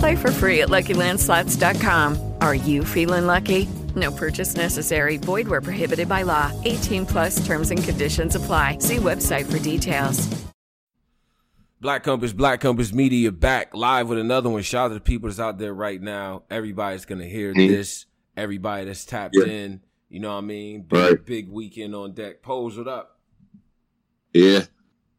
Play for free at LuckyLandSlots.com. Are you feeling lucky? No purchase necessary. Void where prohibited by law. 18 plus terms and conditions apply. See website for details. Black Compass, Black Compass Media back live with another one. Shout out to the people that's out there right now. Everybody's gonna hear Mhm. this. Everybody that's tapped Yeah. in. You know what I mean? Big, Right. big weekend on deck. Pose it up. Yeah.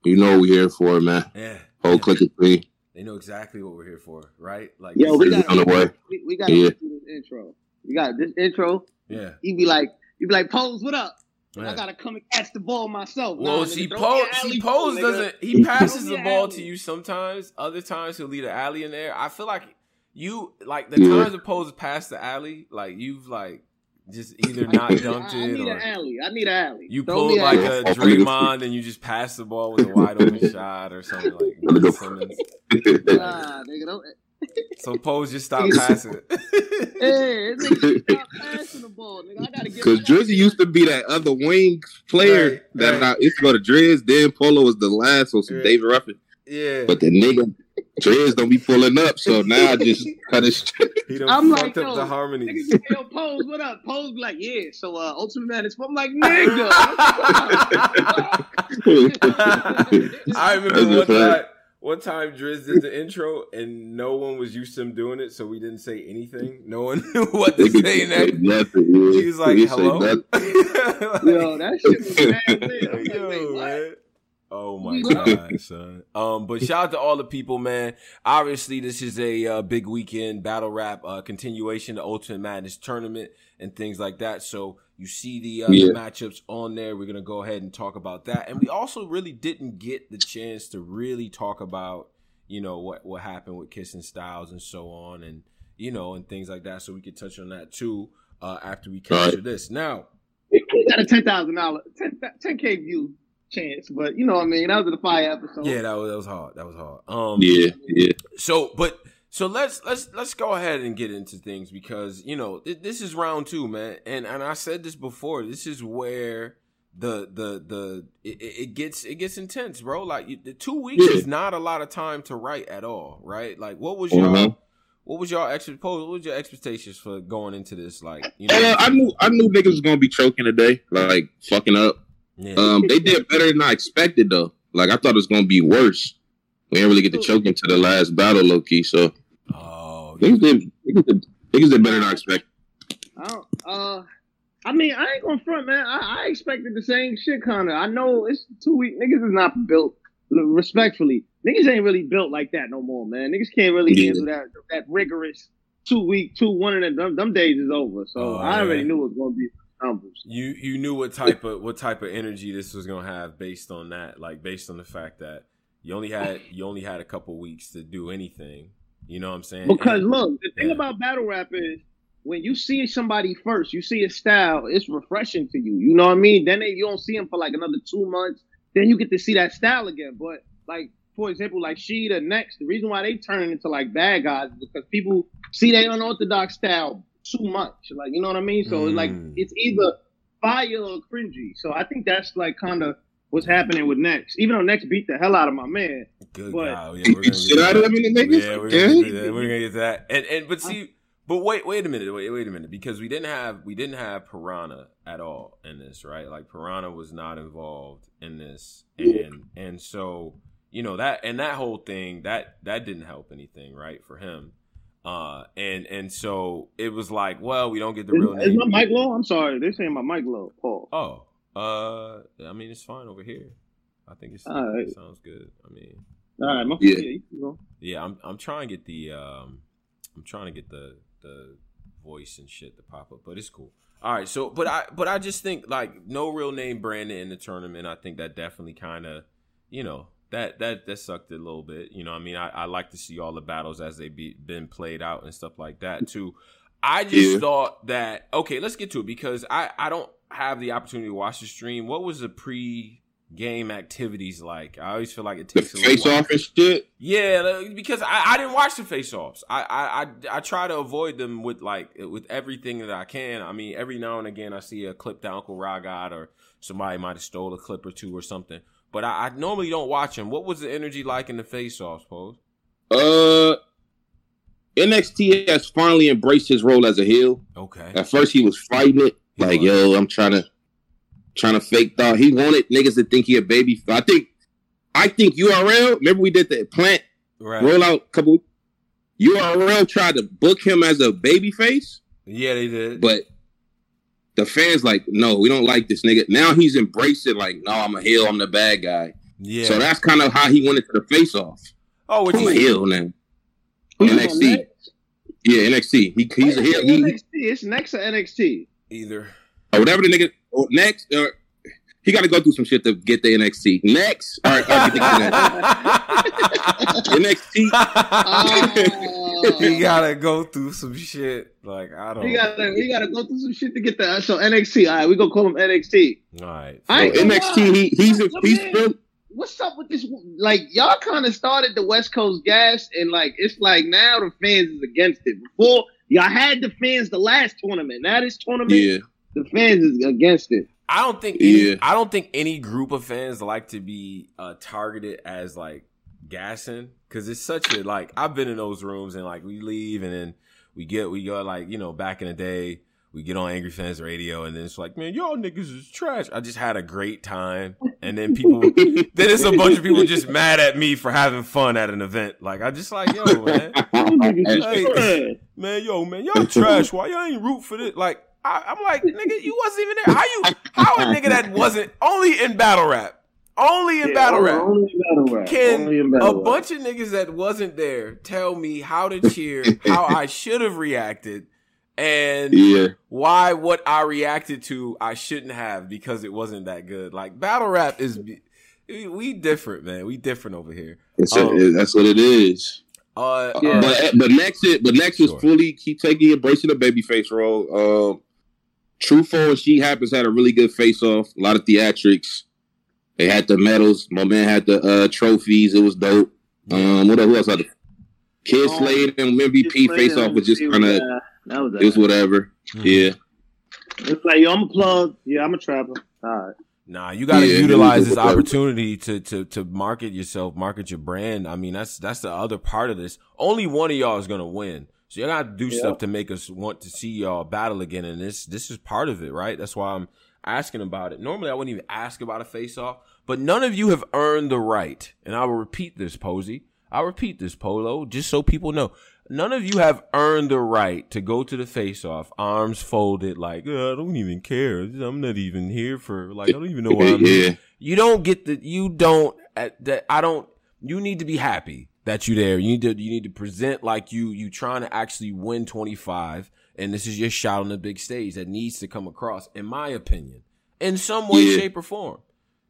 You know what we here for, man. Yeah. Whole click of three. They know exactly what we're here for, right? Like Yo, we got on we, we got to Yeah. do this intro. You got this intro. Yeah. You be like, you be like, pose, what up? And Yeah. I gotta come and catch the ball myself. Well, Nah, see, nigga, Pose, me see, Pose doesn't. He passes the ball alley-oop. to you sometimes. Other times he'll lead an alley in there. I feel like you like the Yeah. times the Pose pass the alley, like you've like just either not I, dunked I it need or an alley. I need an alley. you Throw pulled like alley. a I'm gonna Draymond and you just pass the ball with a wide open shot or something like I'm gonna Ben go- Simmons. Nah, nigga, don't. So Pose just stop passing. Hey, this nigga stop passing the ball, nigga. I gotta get. Because I Drizzy used to be that other wing player Right, that right. I used to go to Driz, then Polo was the last, so some Yeah. David Ruffin. yeah, But the nigga, Driz don't be pulling up, so now I just cut his he done I'm fucked like, up yo, the Niggas harmonies. be, yo, pose, what up? Pose like, yeah. So, uh, Ultimate Man is. I'm like, nigga. I remember one time, one time Driz did the intro and no one was used to him doing it, so we didn't say anything. No one knew what to Nigga say say next. nothing. Yeah. He was like, He "Hello." nothing. Yo, that shit was mad weird. I'm like, Yo, what? man. Oh my god, son. Um, but shout out to all the people, man. Obviously, this is a uh, big weekend battle rap uh, continuation, the Ultimate Madness tournament, and things like that. So you see the, uh, the matchups on there. We're gonna go ahead and talk about that, and we also really didn't get the chance to really talk about, you know, what what happened with Kissing Styles and so on, and you know, and things like that. So we could touch on that too uh, after we capture Right. this. Now, We got a ten thousand dollar, ten k view chance, but you know what I mean. That was the fire episode. yeah, that was that was hard. That was hard. Um, Yeah, yeah. So, but so let's let's let's go ahead and get into things because you know th- this is round two, man, and and I said this before. This is where the the the it, it it gets it gets intense, bro. Like you- the two weeks Yeah. is not a lot of time to write at all, right? Like, what was Uh-huh. your what was your expect what was your expectations for going into this? Like, you know, Uh, I knew I knew niggas was gonna be choking today, like fucking up. Yeah, Um, they did better than I expected though. Like I thought it was gonna be worse. We didn't really get to choke into the last battle, Loki. So oh, niggas did, niggas did, niggas did better than I expected. I uh, I mean, I ain't gonna front, man. I, I expected the same shit, kind of. I know it's two week. Niggas is not built. Respectfully, niggas ain't really built like that no more, man. Niggas can't really Yeah. handle that that rigorous two week, two one, and them, them days is over. So Oh, I already yeah. knew it was gonna be numbers. you you knew what type of what type of energy this was gonna have based on that, like based on the fact that you only had you only had a couple weeks to do anything. You know what I'm saying? Because And- look, the thing Yeah. about battle rap is when you see somebody first, you see a style, it's refreshing to you. You know what I mean? Then they, you don't see them for like another two months. Then you get to see that style again. But like for example, like Sheeta next, the reason why they turn into like bad guys is because people see their unorthodox style too much. Like you know what I mean? So it's like Mm. it's either fire or cringy. So I think that's like kind of what's happening with next. Even though next beat the hell out of my man. Good But- God, yeah, we're gonna Shit get out of that. them in the niggas. Yeah, we're Yeah. gonna, get that. we're gonna get that. And and but see, but wait, wait a minute, wait, wait a minute, because we didn't have we didn't have Piranha at all in this, right? Like Piranha was not involved in this, and and so you know that and that whole thing that that didn't help anything, right, for him. Uh, and and so it was like, well, we don't get the real Is, is name. my mic low? I'm sorry, they're saying my mic low. Paul. Oh, uh, I mean it's fine over here. I think it's, All right. it sounds good. I mean, All right, my Yeah. yeah. you can go. yeah, I'm I'm trying to get the um, I'm trying to get the the voice and shit to pop up, but it's cool. All right, so but I but I just think like no real name Brandon in the tournament. I think that definitely kind of, you know, that that that sucked a little bit. You know, what I mean, I, I like to see all the battles as they be been played out and stuff like that too. I just Yeah. thought that okay, let's get to it because I I don't have the opportunity to watch the stream. What was the pre game activities like? I always feel like it The takes a little face off and shit. Yeah, because I, I didn't watch the face offs. I, I I I try to avoid them with like with everything that I can. I mean, every now and again I see a clip that Uncle Ra got or somebody might have stole a clip or two or something. But I, I normally don't watch him. What was the energy like in the face offs, pose? Uh, NXT has finally embraced his role as a heel. Okay. At first, he was fighting it, He like, was. "Yo, I'm trying to, trying to fake thought." He wanted niggas to think he a baby. I think, I think URL. Remember we did the plant Right. rollout couple. URL tried to book him as a baby face, Yeah, they did. but the fans like, no, we don't like this nigga. Now he's embracing like, no, I'm a heel. I'm the bad guy. yeah. So that's kind of how he went into the face off. oh, what I'm a heel now. Who's NXT. Yeah, NXT. He, he's a heel. He, NXT. It's next to NXT. either? or whatever the nigga or next or he got to go through some shit to get the NXT. Next, all right, all right, get the NXT. He gotta go through some shit. Like I don't. He gotta, he gotta go through some shit to get that. so NXT. All right, we gonna call him NXT. All right. I ain't So gonna NXT, he, he's a, he's man. still What's up with this? Like y'all kind of started the West Coast gas, and like it's like now the fans is against it. Before y'all had the fans the last tournament. Now this tournament, yeah. the fans is against it. I don't think any, Yeah. I don't think any group of fans like to be uh, targeted as like gassing because it's such a like I've been in those rooms and like we leave and then we get we go like you know back in the day we get on Angry Fans Radio and then it's like man y'all niggas is trash. I just had a great time and then people then it's a bunch of people just mad at me for having fun at an event. Like I just like yo man Hey. man, yo, man, y'all trash. Why y'all ain't root for this? Like, I, I'm like, nigga, you wasn't even there. How you? How a nigga that wasn't only in battle rap, only in Yeah, battle rap, only in battle rap. can in a rap. bunch of niggas that wasn't there tell me how to cheer, how I should have reacted, and yeah. why what I reacted to I shouldn't have because it wasn't that good. Like battle rap is. We different, man. We different over here. Oh. a, that's what it is. Uh, Yeah. uh, But but next it but next is fully keep taking embracing the babyface role. Um TruFoe and Sheed Happens had a really good face off, a lot of theatrics. They had the medals. My man had the uh, trophies. It was dope. Um, what else? Who else had the Kyd Oh, Slade and MVP face off was just kind of Yeah, was it was whatever. Mhm. Yeah, It's like yo, I'm a plug. Yeah, I'm a trapper. All right. Nah, you got to Yeah, utilize this opportunity to to to market yourself, market your brand. I mean, that's that's the other part of this. Only one of y'all is gonna win, so you got to do Yeah. stuff to make us want to see y'all battle again. And this this is part of it, right? That's why I'm asking about it. Normally, I wouldn't even ask about a face off, but none of you have earned the right. And I will repeat this, Posey. I'll repeat this, Polo, just so people know. None of you have earned the right to go to the face off, arms folded, like, "Uh, I don't even care. I'm not even here for, like, I don't even know why I'm here. yeah. You don't get the, you don't, at that, I don't, you need to be happy that you're there. You need to, you need to present like you, you trying to actually win 25. And this is your shot on the big stage that needs to come across, in my opinion, in some way, Yeah. shape, or form.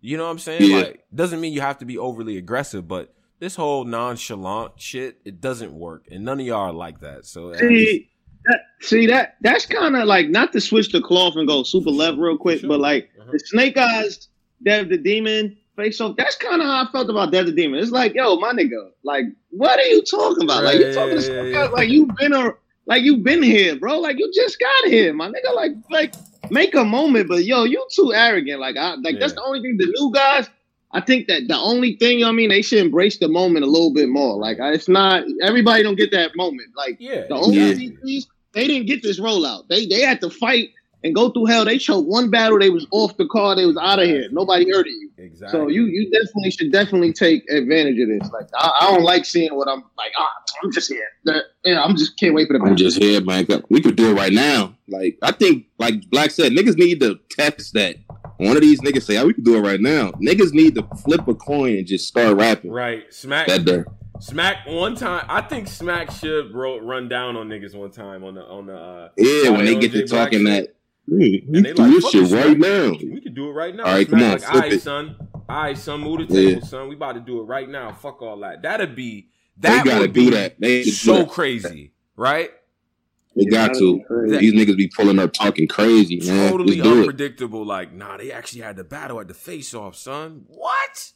You know what I'm saying? Yeah. Like, doesn't mean you have to be overly aggressive, but this whole nonchalant shit, it doesn't work. And none of y'all are like that. So, See, that, see that that's kind of like not to switch the cloth and go super left real quick, Sure. but like Uh-huh. the Snake Eyes, Dev the Demon face off. That's kind of how I felt about Dev the Demon. It's like, yo, my nigga, like, what are you talking about? Like, you talking to yeah, yeah. like you've been a like you've been here, bro. Like you just got here, my nigga. Like, like make a moment, but yo, you too arrogant. Like, I like that's the only thing. The new guys. I think that the only thing, I mean, they should embrace the moment a little bit more. Like, it's not everybody don't get that moment. Like, yeah. the old Yeah. They didn't get this rollout. They they had to fight and go through hell. They choked one battle, they was off the card, they was out of here. Nobody heard of you. Exactly. So you you definitely should definitely take advantage of this. Like I, I don't like seeing what I'm like. Ah, I'm just here. That- Yeah, I'm just can't wait for the I'm just here, man. We could do it right now. Like I think, like Black said, niggas need to test that one of these niggas say, "Oh, we can do it right now." Niggas need to flip a coin and just start rapping. Right. Smack That day. Smack one time. I think Smack should ro- run down on niggas one time on the on the. Uh, Yeah, when they get to talking shit. that, "Hmm, we And they can do like, this shit this, right Smack. now. We can do it right now. All right, Smack come on, like, flip all right, it." son. All right, son, move the Yeah. table, son. We about to do it right now. Fuck all that. That'd be They that gotta would do be that. They just so do that. crazy, right? They got to. Crazy. These niggas be pulling up talking crazy, man. Totally Just do it. unpredictable. Like, nah, they actually had the battle at the face off, son. What?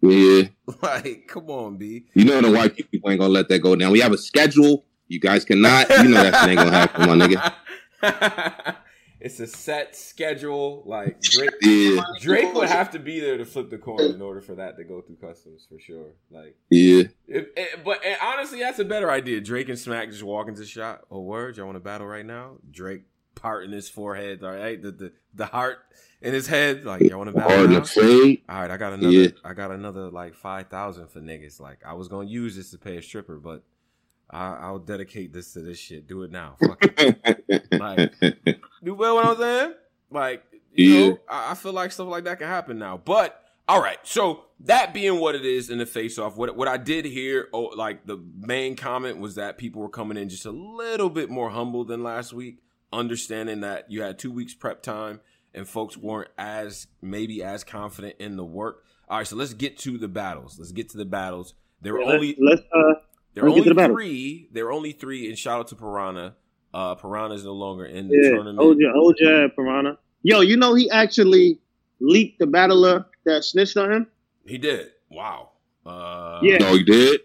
Yeah, Like, come on, B. you know the white people ain't gonna let that go down. We have a schedule. You guys cannot. You know that shit ain't gonna happen, my nigga. it's a set schedule. Like Drake, Yeah, Drake would have to be there to flip the coin in order for that to go through customs for sure. Like, yeah. if, eh, but eh, honestly, that's a better idea. Drake and Smack just walk into the shot. Oh, word, y'all want to battle right now? Drake parting his forehead, all right, the the, the heart in his head. Like, y'all want to battle? All right, I got another. Yeah. I got another like five thousand for niggas. Like I was gonna use this to pay a stripper, but I, I'll dedicate this to this shit. Do it now. Fuck it. Like- You feel what I'm saying? Like, you Yeah. know, I, I feel like stuff like that can happen now. But all right, so that being what it is in the face off, what what I did hear, oh, like the main comment was that people were coming in just a little bit more humble than last week, understanding that you had two weeks prep time and folks weren't as maybe as confident in the work. All right, so let's get to the battles. Let's get to the battles. There were Let's, only let's uh there were let's get to only the battle. three. There are only three, and shout out to Piranha. Uh, Piranha is no longer in the yeah, tournament. Oja, Oja Piranha. Yo, you know he actually leaked the battler that snitched on him. He did. Wow. Uh, Yeah. No, you did.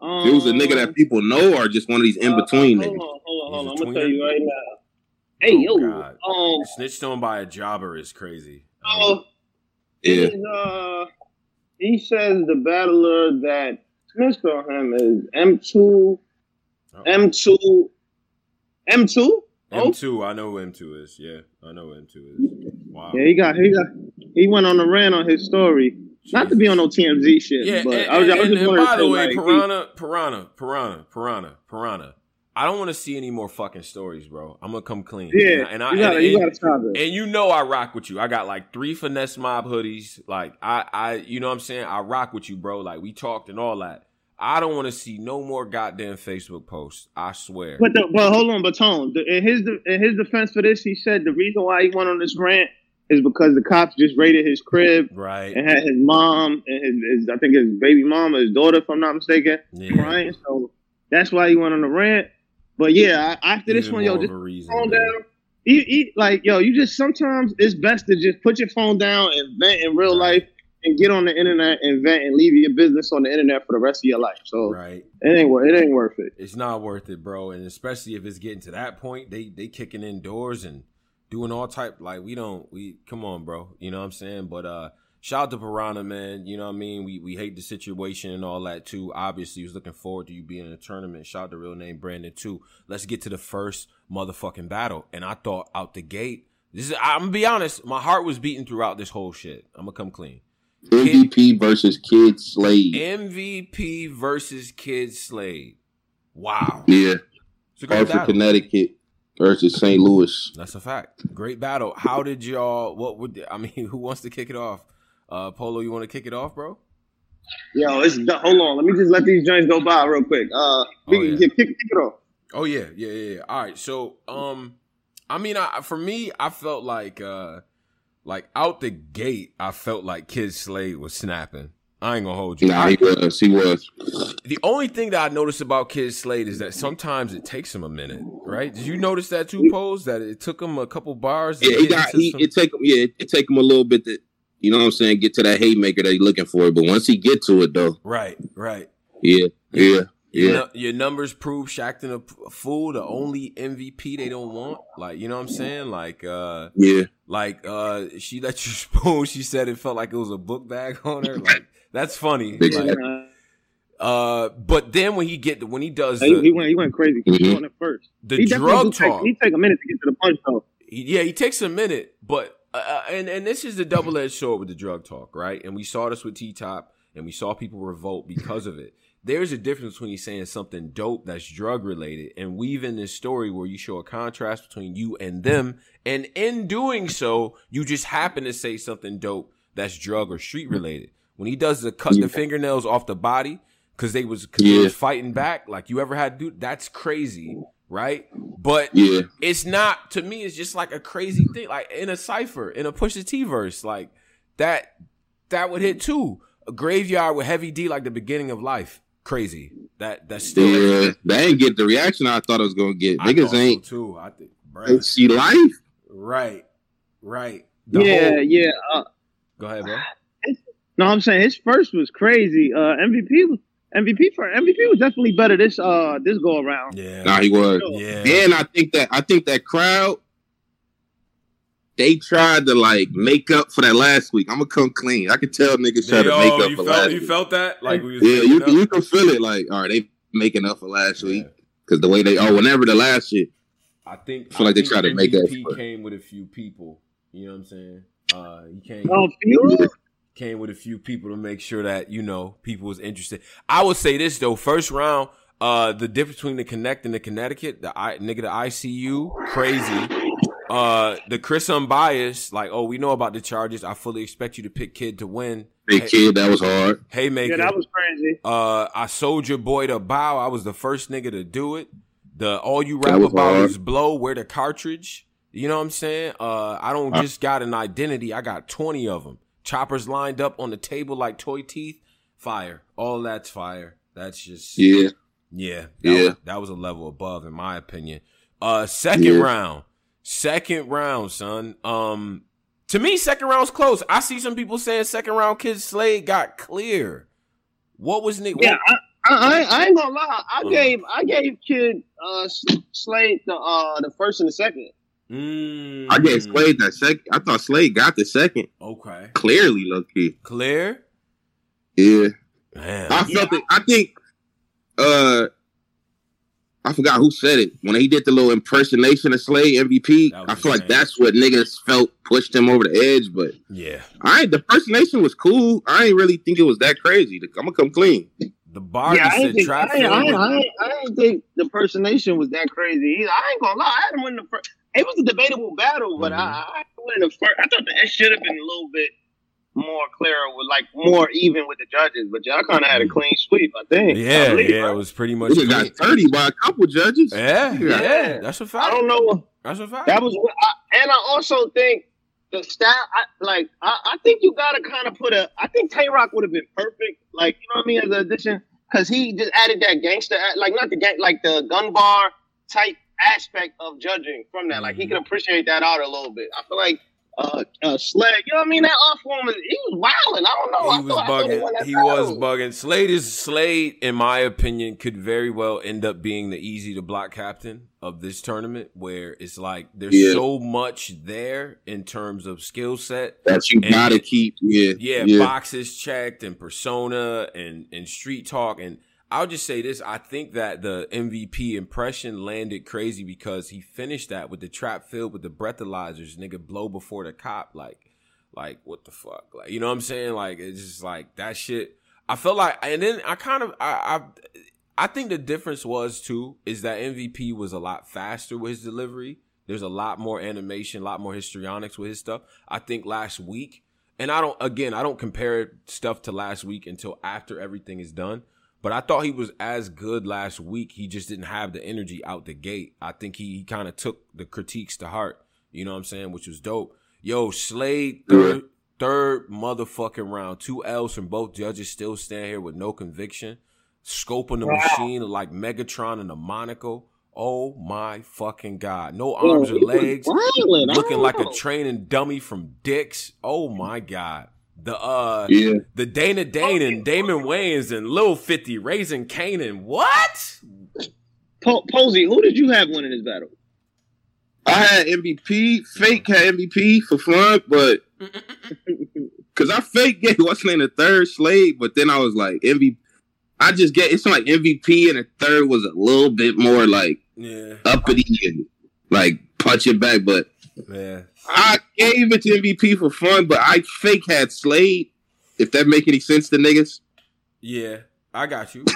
Um, It was a nigga that people know, or just one of these in between uh, niggas. Hold on, hold on, hold on. He's a I'm gonna tell you right now. Hey, Oh, yo, God. um, Snitched on by a jobber is crazy. oh, Yeah, uh, he says the battler that snitched on him is M2, Oh. M2, M2. Oh, M2, I know who M2 is. Yeah, I know who M2 is. Wow. yeah, he got, he got, he went on a rant on his story. Not to be on no TMZ shit, Yeah, but and, I was, I was just and wondering. by the way, like, Piranha, Piranha, Piranha, Piranha, Piranha. I don't want to see any more fucking stories, bro. I'm gonna come clean. yeah, and I, you gotta, and, you gotta stop it. And you know I rock with you. I got like three finesse mob hoodies. Like I, I, you know what I'm saying. I rock with you, bro. Like we talked and all that. I don't want to see no more goddamn Facebook posts. I swear. But the, but hold on, but Tone. In his in his defense for this, he said the reason why he went on this rant is because the cops just raided his crib right? and had his mom and his, his I think his baby mama, his daughter, if I'm not mistaken, Yeah. crying. So that's why he went on the rant. But yeah, I, after this Even one, yo, just reason, phone down. Eat, eat, like yo, you just sometimes it's best to just put your phone down and vent in real life and get on the internet and vent and leave your business on the internet for the rest of your life. So Right. it ain't wor- it ain't worth it. It's not worth it, bro. And especially if it's getting to that point, they they kicking in doors and doing all type like we don't we come on, bro. You know what I'm saying? But uh shout out to Piranha, man. You know what I mean? We we hate the situation and all that too. Obviously, he was looking forward to you being in a tournament. Shout out to real name Brandon too. Let's get to the first motherfucking battle. And I thought out the gate, this is I'm gonna be honest, my heart was beating throughout this whole shit. I'm gonna come clean. MVP versus Kyd Slade. MVP versus Kyd Slade. Wow. Yeah, It's a great Hartford, battle. Connecticut versus St. Louis. That's a fact. Great battle. How did y'all? What would I mean? Who wants to kick it off? Uh, Polo, you want to kick it off, bro? Yo, it's hold on. Let me just let these joints go by real quick. Uh, we Oh, yeah. can kick, kick it off. Oh yeah, yeah, yeah. yeah. All right. So, um, I mean, I for me, I felt like, uh, like out the gate, I felt like Kyd Slade was snapping. I ain't gonna hold you. Nah, I- he was. He was. the only thing that I noticed about Kyd Slade is that sometimes it takes him a minute, right? Did you notice that too, Pose? That it took him a couple bars. to Yeah, he get got. He, it take him. Yeah, it take him a little bit to, you know what I'm saying, get to that haymaker that he's looking for. But once he get to it, though, right, right. yeah, yeah, Your, yeah. nu- your numbers prove Shackton a fool, the only MVP they don't want. Like, you know what I'm saying? Like, uh, Yeah, like, uh, she let you spoon. She said it felt like it was a book bag on her. Like, that's funny. Big Like. Uh, uh, but then when he get, when he does he, he went he went crazy. He Mhm. on it first. the he definitely drug do take, talk, He take a minute to get to the punch though. yeah, he takes a minute, but, uh, and, and this is the double edged sword with the drug talk, right? And we saw this with T Top. and we saw people revolt because of it. There's a difference between you saying something dope that's drug related and weaving this story where you show a contrast between you and them, and in doing so, you just happen to say something dope that's drug or street related. When he does the cut the fingernails off the body because they was cause they Yeah. was fighting back, like you ever had to do that's crazy, right? But Yeah. it's not to me. It's just like a crazy thing, like in a cipher, in a Pusha T verse, like that. That would hit too. A graveyard with heavy D, like the beginning of life. Crazy. That that's still. Yeah, they ain't get the reaction I thought I was gonna get. I Niggas thought ain't too. I think. ain't Bruh. see life. Right. Right. The yeah, whole- yeah. Uh, Go ahead, bro. no, I'm saying his first was crazy. Uh, MVP was MVP for MVP was definitely better this uh this go around. Yeah. Nah, he was. Yeah. And I think that I think that crowd they tried to like make up for that last week. I'm gonna come clean. I could tell niggas try to make up you for felt last you week. felt that like we yeah, you can, you can feel it. Like, all right, they making up for last Yeah. week because the way they oh, whenever the last shit, I think I feel like they tried to make up MVP for it. came with a few people. You know what I'm saying? Uh, he came Oh, few? came with a few people to make sure that you know people was interested. I would say this though, first round, uh, the difference between the Connect and the Connecticut, the I, nigga, the ICU, crazy. Uh, the Chris Unbiased, like, oh, we know about the charges. I fully expect you to pick Kid to win. big Hey- kid, that was hard. Haymaker. Yeah, that was crazy. Uh, I sold your boy to bow. I was the first nigga to do it. The all you rap about hard. is blow. Where the cartridge? You know what I'm saying? Uh, I don't Uh. just got an identity. I got 20 of them. Choppers lined up on the table like toy teeth. Fire. All that's fire. That's just Yeah, yeah. That Yeah. Was, that was a level above, in my opinion. Uh, second Yeah. round. Second round, son. Um, to me, second round's close. I see some people saying second round Kyd Slade got clear. What was Nick? Yeah, I, I, I ain't gonna lie. I Uh. gave I gave Kyd uh Slade the uh the first and the second. Mm, I gave Slade that second. I thought Slade got the second Okay. clearly, low key. Clear? Yeah, Man. I felt it. I think. Uh, I forgot who said it when he did the little impersonation of Slade MVP. I feel like that's what niggas felt pushed him over the edge. But yeah. I ain't the impersonation was cool. I ain't really think it was that crazy. I'm gonna come clean. The bar yeah, I said ain't, think, trap I, ain't, I, film. I, ain't, I ain't think the impersonation was that crazy either. I ain't gonna lie. I had him win the first. It was a debatable battle, but Mhm. I, I had him win the first. I thought that should have been a little bit more clear with like more even with the judges. But y'all kind of had a clean sweep, I think. I Yeah, believe, yeah, right? it was pretty much. Nigga got thirty by a couple judges. Yeah, yeah, Yeah. that's a fact. I don't know. That's a fact. That was, what I, and I also think the style. I, like, I, I think you gotta kind of put a. I think Tay Rock would have been perfect. Like, you know what I mean, as an addition, because he just added that gangster, like not the gang, like the gun bar type aspect of judging from that. Like, he Mhm. can appreciate that out a little bit. I feel like. Uh, uh, Sled, you know what I mean? That off woman, he was wilding. I don't know. He was I won bugging. He was bugging. Slade is Slade, in my opinion, could very well end up being the easy to block captain of this tournament, where it's like there's Yeah. so much there in terms of skill set. That you And- gotta keep. Yeah, Yeah, boxes checked and persona and and street talk and I'll just say this: I think that the MVP impression landed crazy because he finished that with the trap filled with the breathalyzers, nigga, blow before the cop, like, like what the fuck, like you know what I'm saying? Like it's just like that shit. I felt like, and then I kind of, I, I, I think the difference was too is that MVP was a lot faster with his delivery. There's a lot more animation, a lot more histrionics with his stuff. I think last week, and I don't, again, I don't compare stuff to last week until after everything is done. But I thought he was as good last week. He just didn't have the energy out the gate. I think he, he kind of took the critiques to heart. You know what I'm saying? Which was dope. Yo, Slade, third, third motherfucking round. Two L's from both judges still stand here with no conviction. Scoping on the machine like Megatron and the Monaco. Oh my fucking God. No arms Yo, or legs. Looking like a training dummy from dicks. Oh my God. The uh yeah. the Dana Dane and Damon Wayans and Lil 50 raising Canaan. What? Po- Posey, who did you have winning this battle? I had MVP. Fake had MVP for fun, but because I fake gave what's name the third Slade, but then I was like MVP. I just get it's like MVP and the third was a little bit more like Yeah. uppity and like punch it back, but Yeah. I gave it to MVP for fun, but I fake had Slade. If that make any sense to niggas, Yeah, I got you.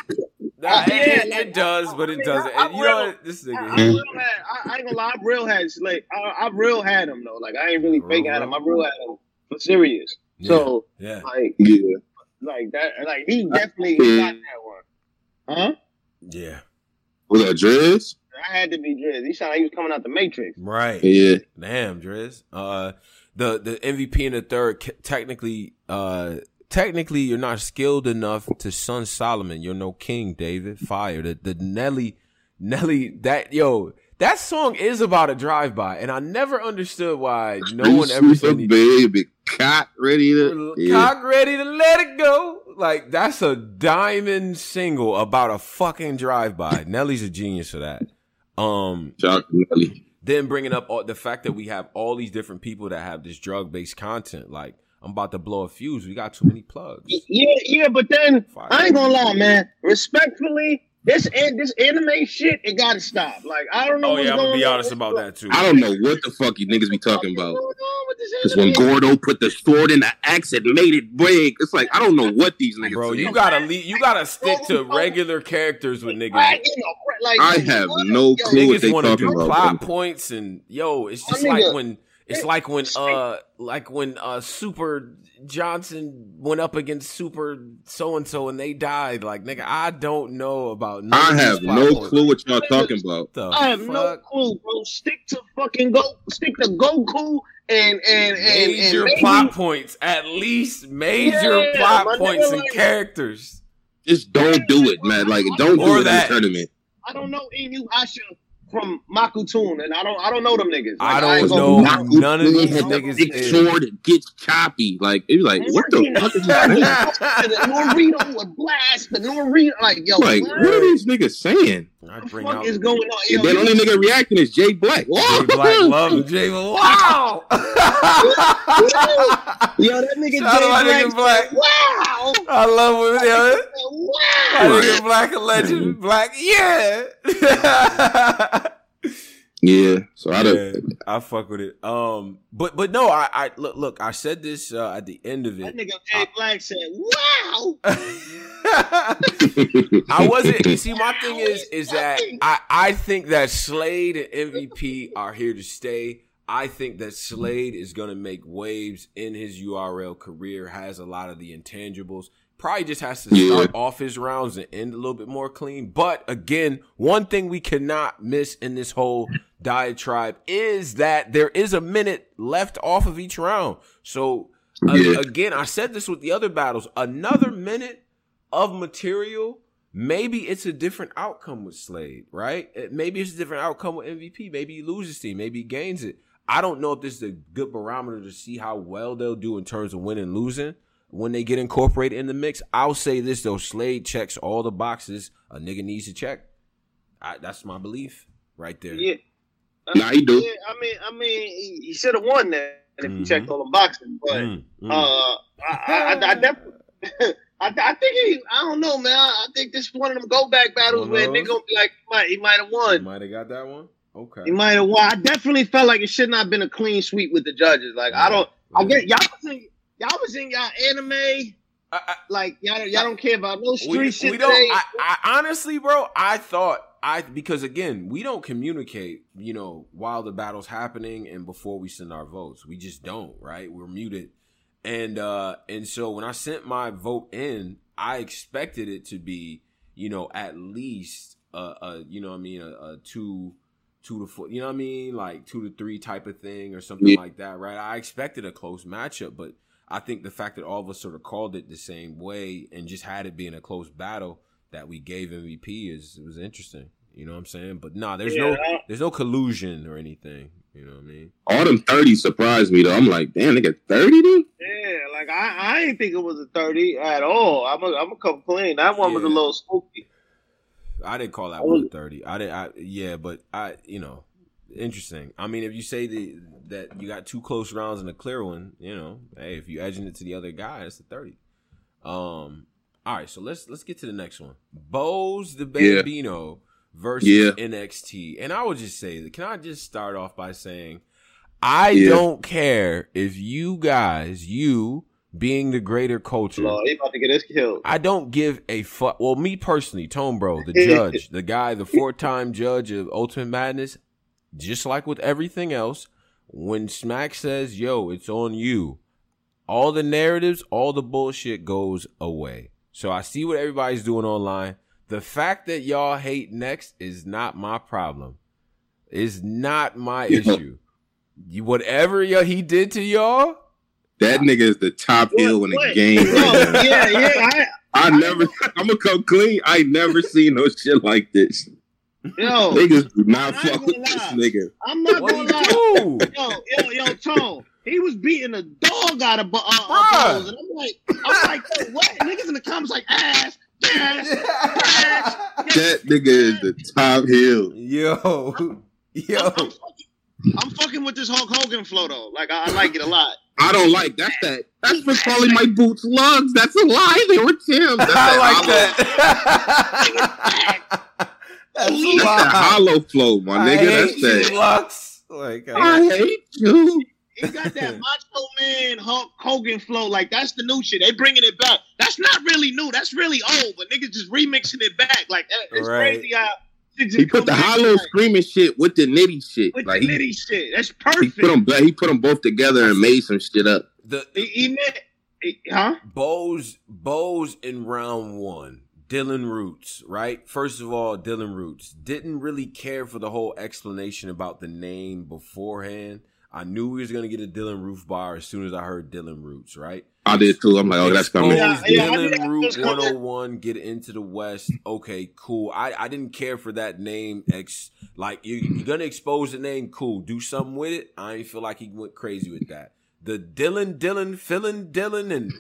Nah, yeah, it, it, it does, I- but I it mean, doesn't. I- I you know real- what? This I, nigga. I real had, I, I ain't gonna lie, I real had like I, I real had him though. Like I ain't really fake had him. I real had him for serious. So yeah, like Yeah. like that like he definitely Yeah. got that one. Huh? yeah, Was that Drez? I had to be Driz. He sounded like he was coming out the Matrix. right. Yeah. Damn, Driz. Uh, the the MVP in the third technically, uh, technically you're not skilled enough to son Solomon. You're no king, David. Fire. The the Nelly, Nelly. That yo. That song is about a drive by, and I never understood why no one ever said Super any- baby cock ready to. Yeah. cock ready to let it go. Like that's a diamond single about a fucking drive by. Nelly's a genius for that. Um, Shout out Nelly. then bringing up all, the fact that we have all these different people that have this drug based content. Like I'm about to blow a fuse. We got too many plugs. Yeah, yeah, but then Fire. I ain't gonna lie, man. Respectfully, this an- this anime shit, it gotta stop. Like I don't know. Oh yeah, I'm gonna going be on. honest about that too. I don't know what the fuck you niggas be talking about. going on with this Because when? Gordo put the sword in the axe, it made it break. It's like I don't know what these niggas. Bro, you gotta le- you gotta stick to regular characters with niggas. Right, you know, like, I have no clue what Niggas they want to talking do about. plot bro. points and yo, it's just like when it's like when uh like when uh Super Johnson went up against Super so and so and they died. Like nigga, I don't know about. None I of have plot no clue what y'all talking about. The I have no clue, bro. Stick to fucking go. Stick to Goku and and and major and plot points, at least major Yeah, plot points and like- characters. Just don't do it, man. Like don't Or do it in that. the tournament. I don't know Inuyasha from Makutun, and I don't I don't know them niggas. I don't ain't know gonna- none of these the niggas Big is. sword it gets choppy. Like it was like what the fuck is this? the Norito would blast the Norito. Like yo, Like what, what are these niggas saying? I the bring fuck out is going on? Yo, And then only nigga reacting is Jay Black. Jay Black love Jay. Wow. yo, that nigga Shout out my Jay nigga Black. Black. Wow, I love when yo, my wow. nigga Black a legend. Black, yeah. Yeah. So I don't. I fuck with it. Um, but but no, I, I look look. I said this uh, at the end of it. That it. nigga Jay Black said, "Wow." I wasn't. You see, my thing is, is that I, I think that Slade and MVP are here to stay. I think that Slade is going to make waves in his URL career. Has a lot of the intangibles. Probably just has to Yeah. start off his rounds and end a little bit more clean. But again, one thing we cannot miss in this whole diatribe is that there is a minute left off of each round. So uh, again, I said this with the other battles. Another minute of material, maybe it's a different outcome with Slade, right? It- Maybe it's a different outcome with MVP. Maybe he loses team. Maybe he gains it. I don't know if this is a good barometer to see how well they'll do in terms of winning and losing when they get incorporated in the mix. I'll say this though: Slade checks all the boxes a nigga needs to check. I, that's my belief right there. Yeah. Nah, he do. Yeah, I mean, I mean, he, he should have won that if Mhm. he checked all the boxes. But Mm, mm. uh, I, I, I, I definitely, I, I think he, I don't know, man. I think this is one of them go back battles where those? nigga gonna be like, he might, he might have won. might have got that one. Okay. He might have won. I definitely felt like it should not have been a clean sweep with the judges. Like I don't, I get y'all was in, y'all was in y'all anime. I- Like y'all, y'all don't care about no street we, shit we don't. I, I honestly, bro, I thought I because again, we don't communicate. You know, while the battle's happening and before we send our votes, we just don't. Right? We're muted, and uh and so when I sent my vote in, I expected it to be, you know, at least a, a you know, what I mean, a, a two. Two to four, you know what I mean, like two to three type of thing or something Yeah. like that, right? I expected a close matchup, but I think the fact that all of us sort of called it the same way and just had it being a close battle that we gave MVP is it was interesting. You know what I'm saying? But nah, there's Yeah, no there's no collusion or anything. You know what I mean? All them 30 surprised me though. I'm like, damn, they got 30 dude? Yeah, like I, I didn't think it was a thirty at all. I'm a, I'm a come clean. That one was a little spooky. I didn't call that I one a 30. I didn't I yeah, but I you know, interesting. I mean, if you say the, that you got two close rounds and a clear one, you know, hey, if you edging it to the other guy, it's a 30. Um all right, so let's let's get to the next one. Bose the Yeah. Bambino versus Yeah. NXT. And I would just say, can I just start off by saying I Yeah. don't care if you guys, you, being the greater culture. Lord, he about to get us killed. I don't give a fuck. Well, me personally, Tone Bro, the judge, the guy, the four time judge of Ultimate Madness, just like with everything else, when Smack says, yo, it's on you, all the narratives, all the bullshit goes away. So I see what everybody's doing online. The fact that y'all hate next is not my problem. Is not my Yeah. issue. You, whatever y'all, he did to y'all, That nigga is the top heel in the What? game. Right oh, now. yeah, yeah. I, I never, I'm gonna come clean. I never seen no shit like this. yo, Niggas do not I ain't fuck with gonna this nigga. I'm not what gonna he lie. do? Yo, yo, yo, Tone. He was beating a dog out of uh, uh, Bruh. balls, and I'm like, I'm like, yo, what? Niggas in the comments like ass, ass, ass. That nigga is the top hill. Yo, yo. I'm, fucking, I'm fucking with this Hulk Hogan flow though. Like I, I like it a lot. I don't like that's that. That's for calling my boots lugs. That's a lie. They were Tim. That's I that like that. That's That's that hollow flow, my I nigga. hate That's you, that. Lux. Like, I, I hate you. He got that Macho Man Hulk Hogan flow. Like that's the new shit. They bringing it back. That's not really new. That's really old. But niggas just remixing it back. Like it's Right. crazy how He put the come back hollow screaming shit with the nitty shit. with Like the he, nitty shit. That's perfect. he perfect. put them. He put them both together and made some shit up. the he, he meant, he- huh? Boze Boze in round one. Dylan Roots, right? First of all, Dylan Roots didn't really care for the whole explanation about the name beforehand. I knew we was gonna get a Dylan Roof bar as soon as I heard Dylan Roots, right? I did too. I'm like, oh, that's coming. Expose Yeah, yeah, I knew that Dylan Root was coming. 101, get into the West. Okay, cool. I, I didn't care for that name. Ex like you, you're gonna expose the name, cool. Do something with it. I ain't feel like he went crazy with that. The Dylan, Dylan, Philin Dylan, and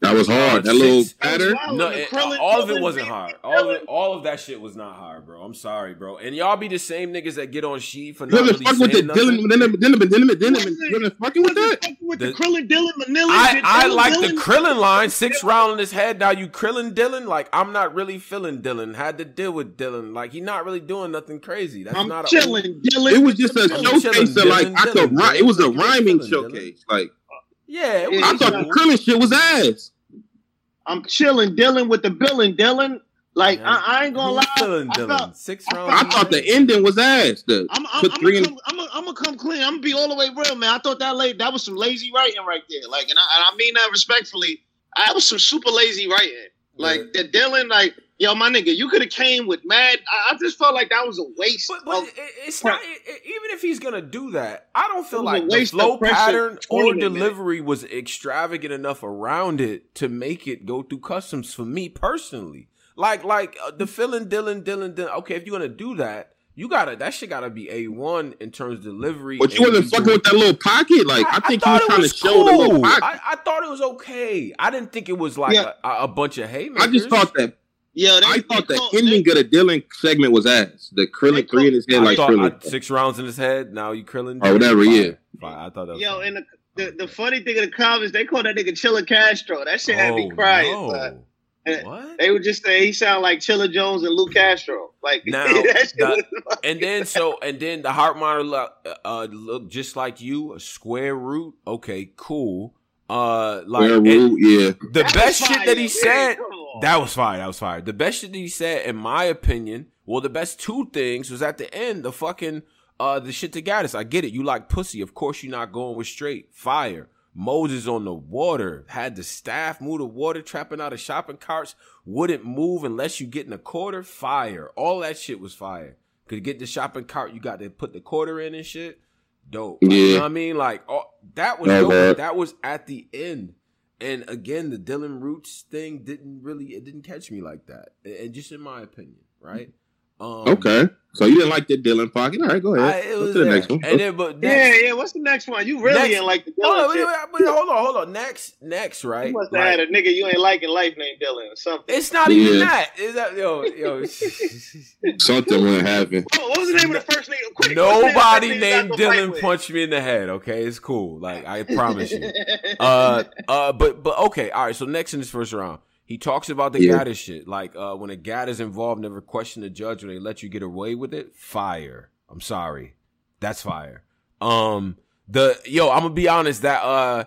That was hard. That little That pattern. no, it- all of it wasn't hard. All of it, all of that shit was not hard, bro. I'm sorry, bro. And y'all be the same niggas that get on sheet for not really fuck with the nothing. Dylan, Dylan, Dylan, Dylan, Dylan, Dylan, fucking with that. with The- the, Krillin Dylan Manila. I, shit. I Dylan like the Dylan- Krillin line, six round in his head. Now you Krillin Dylan, like I'm not really feeling Dylan. Had to deal with Dylan, like he not really doing nothing crazy. That's I'm not a- chilling, Dylan. It was just a I'm showcase of like Dylan, I could Dylan, rhyme. It was a Dylan, Dylan, rhyming showcase. Like Yeah, it was, I he thought shot- the Krillin shit was ass. I'm chilling, Dylan with the Billin, Dylan. Like Yeah. I, I ain't gonna lie. feeling I Dylan? felt- Six I rounds. I felt- thought the ending was ass. The I'm, I'm, put I'm, three gonna in. come, I'm, I'm gonna come clean. I'm gonna be all the way real, man. I thought that late that was some lazy writing right there. Like, and I, and I mean that respectfully. I was some super lazy writing. Like the Dylan, like yo, my nigga, you could have came with mad. I, I just felt like that was a waste. But, but of, it, it's not it, even if he's gonna do that. I don't feel It was a like the flow pattern or delivery was extravagant enough around it to make it go through customs for me personally. Like like uh, the feeling Dylan Dylan Dylan. Okay, if you're gonna do that, you gotta that shit gotta be a one in terms of delivery. But you wasn't fucking with that little pocket. Like I, think you thought was trying to show the little pocket. I, I thought it was okay. I didn't think it was like Yeah. a, a bunch of haymakers. I just thought that. Yo, they, I thought the called- ending of the Dylan segment was ass. The They Krillin three in his head I like thought Krillin. I- six rounds in his head. Now you Krillin. Or whatever, Fire. yeah. Fire. I thought that was Yo, fire. and the, the the funny thing in the comments, they called that nigga Chilla Castro. That shit had me Oh, crying. no. What? They would just say he sound like Chilla Jones and Luke Castro. Like Now, that shit the- was and then so and then the heart monitor look, uh, look just like you, a square root. Okay, cool. Uh, like Square root, yeah. the That best shit that he man. said. Come. That was fire. That was fire. The best shit that he said, in my opinion, well, the best two things was at the end. The fucking uh, the shit to Gaddis. I get it. You like pussy. Of course, you're not going with straight fire. Moses on the water had the staff move the water, trapping out of shopping carts. Wouldn't move unless you get in a quarter. Fire. All that shit was fire. Could get the shopping cart. You got to put the quarter in and shit. Dope. Like, You Yeah. know what I mean? Like oh, that was That dope. That was at the end. And again, the Dylan Roots thing didn't really it didn't catch me like that. And just in my opinion, right? Um Okay. So you didn't like the Dylan pocket? All right, go ahead. I, it Go was to the there. next one. And then but Yeah, next, yeah. What's the next one? You really Next- ain't like the hold on, shit. wait, wait, wait, hold on, hold on. Next, next, right? You must have Like, had a nigga you ain't liking life named Dylan or something. it's not even that. Is that yo, yo Something went happen. Oh, what was the name of the first nigga? Quick, what's name Nobody named you got to fight Dylan punched me in the head, okay? It's cool. Like I promise you. uh uh but but okay all right so next in this first round he talks about the Yeah. Gaddis shit like uh when a Gadd is involved never question the judge when they let you get away with it fire i'm sorry that's fire um the yo i'm gonna be honest that uh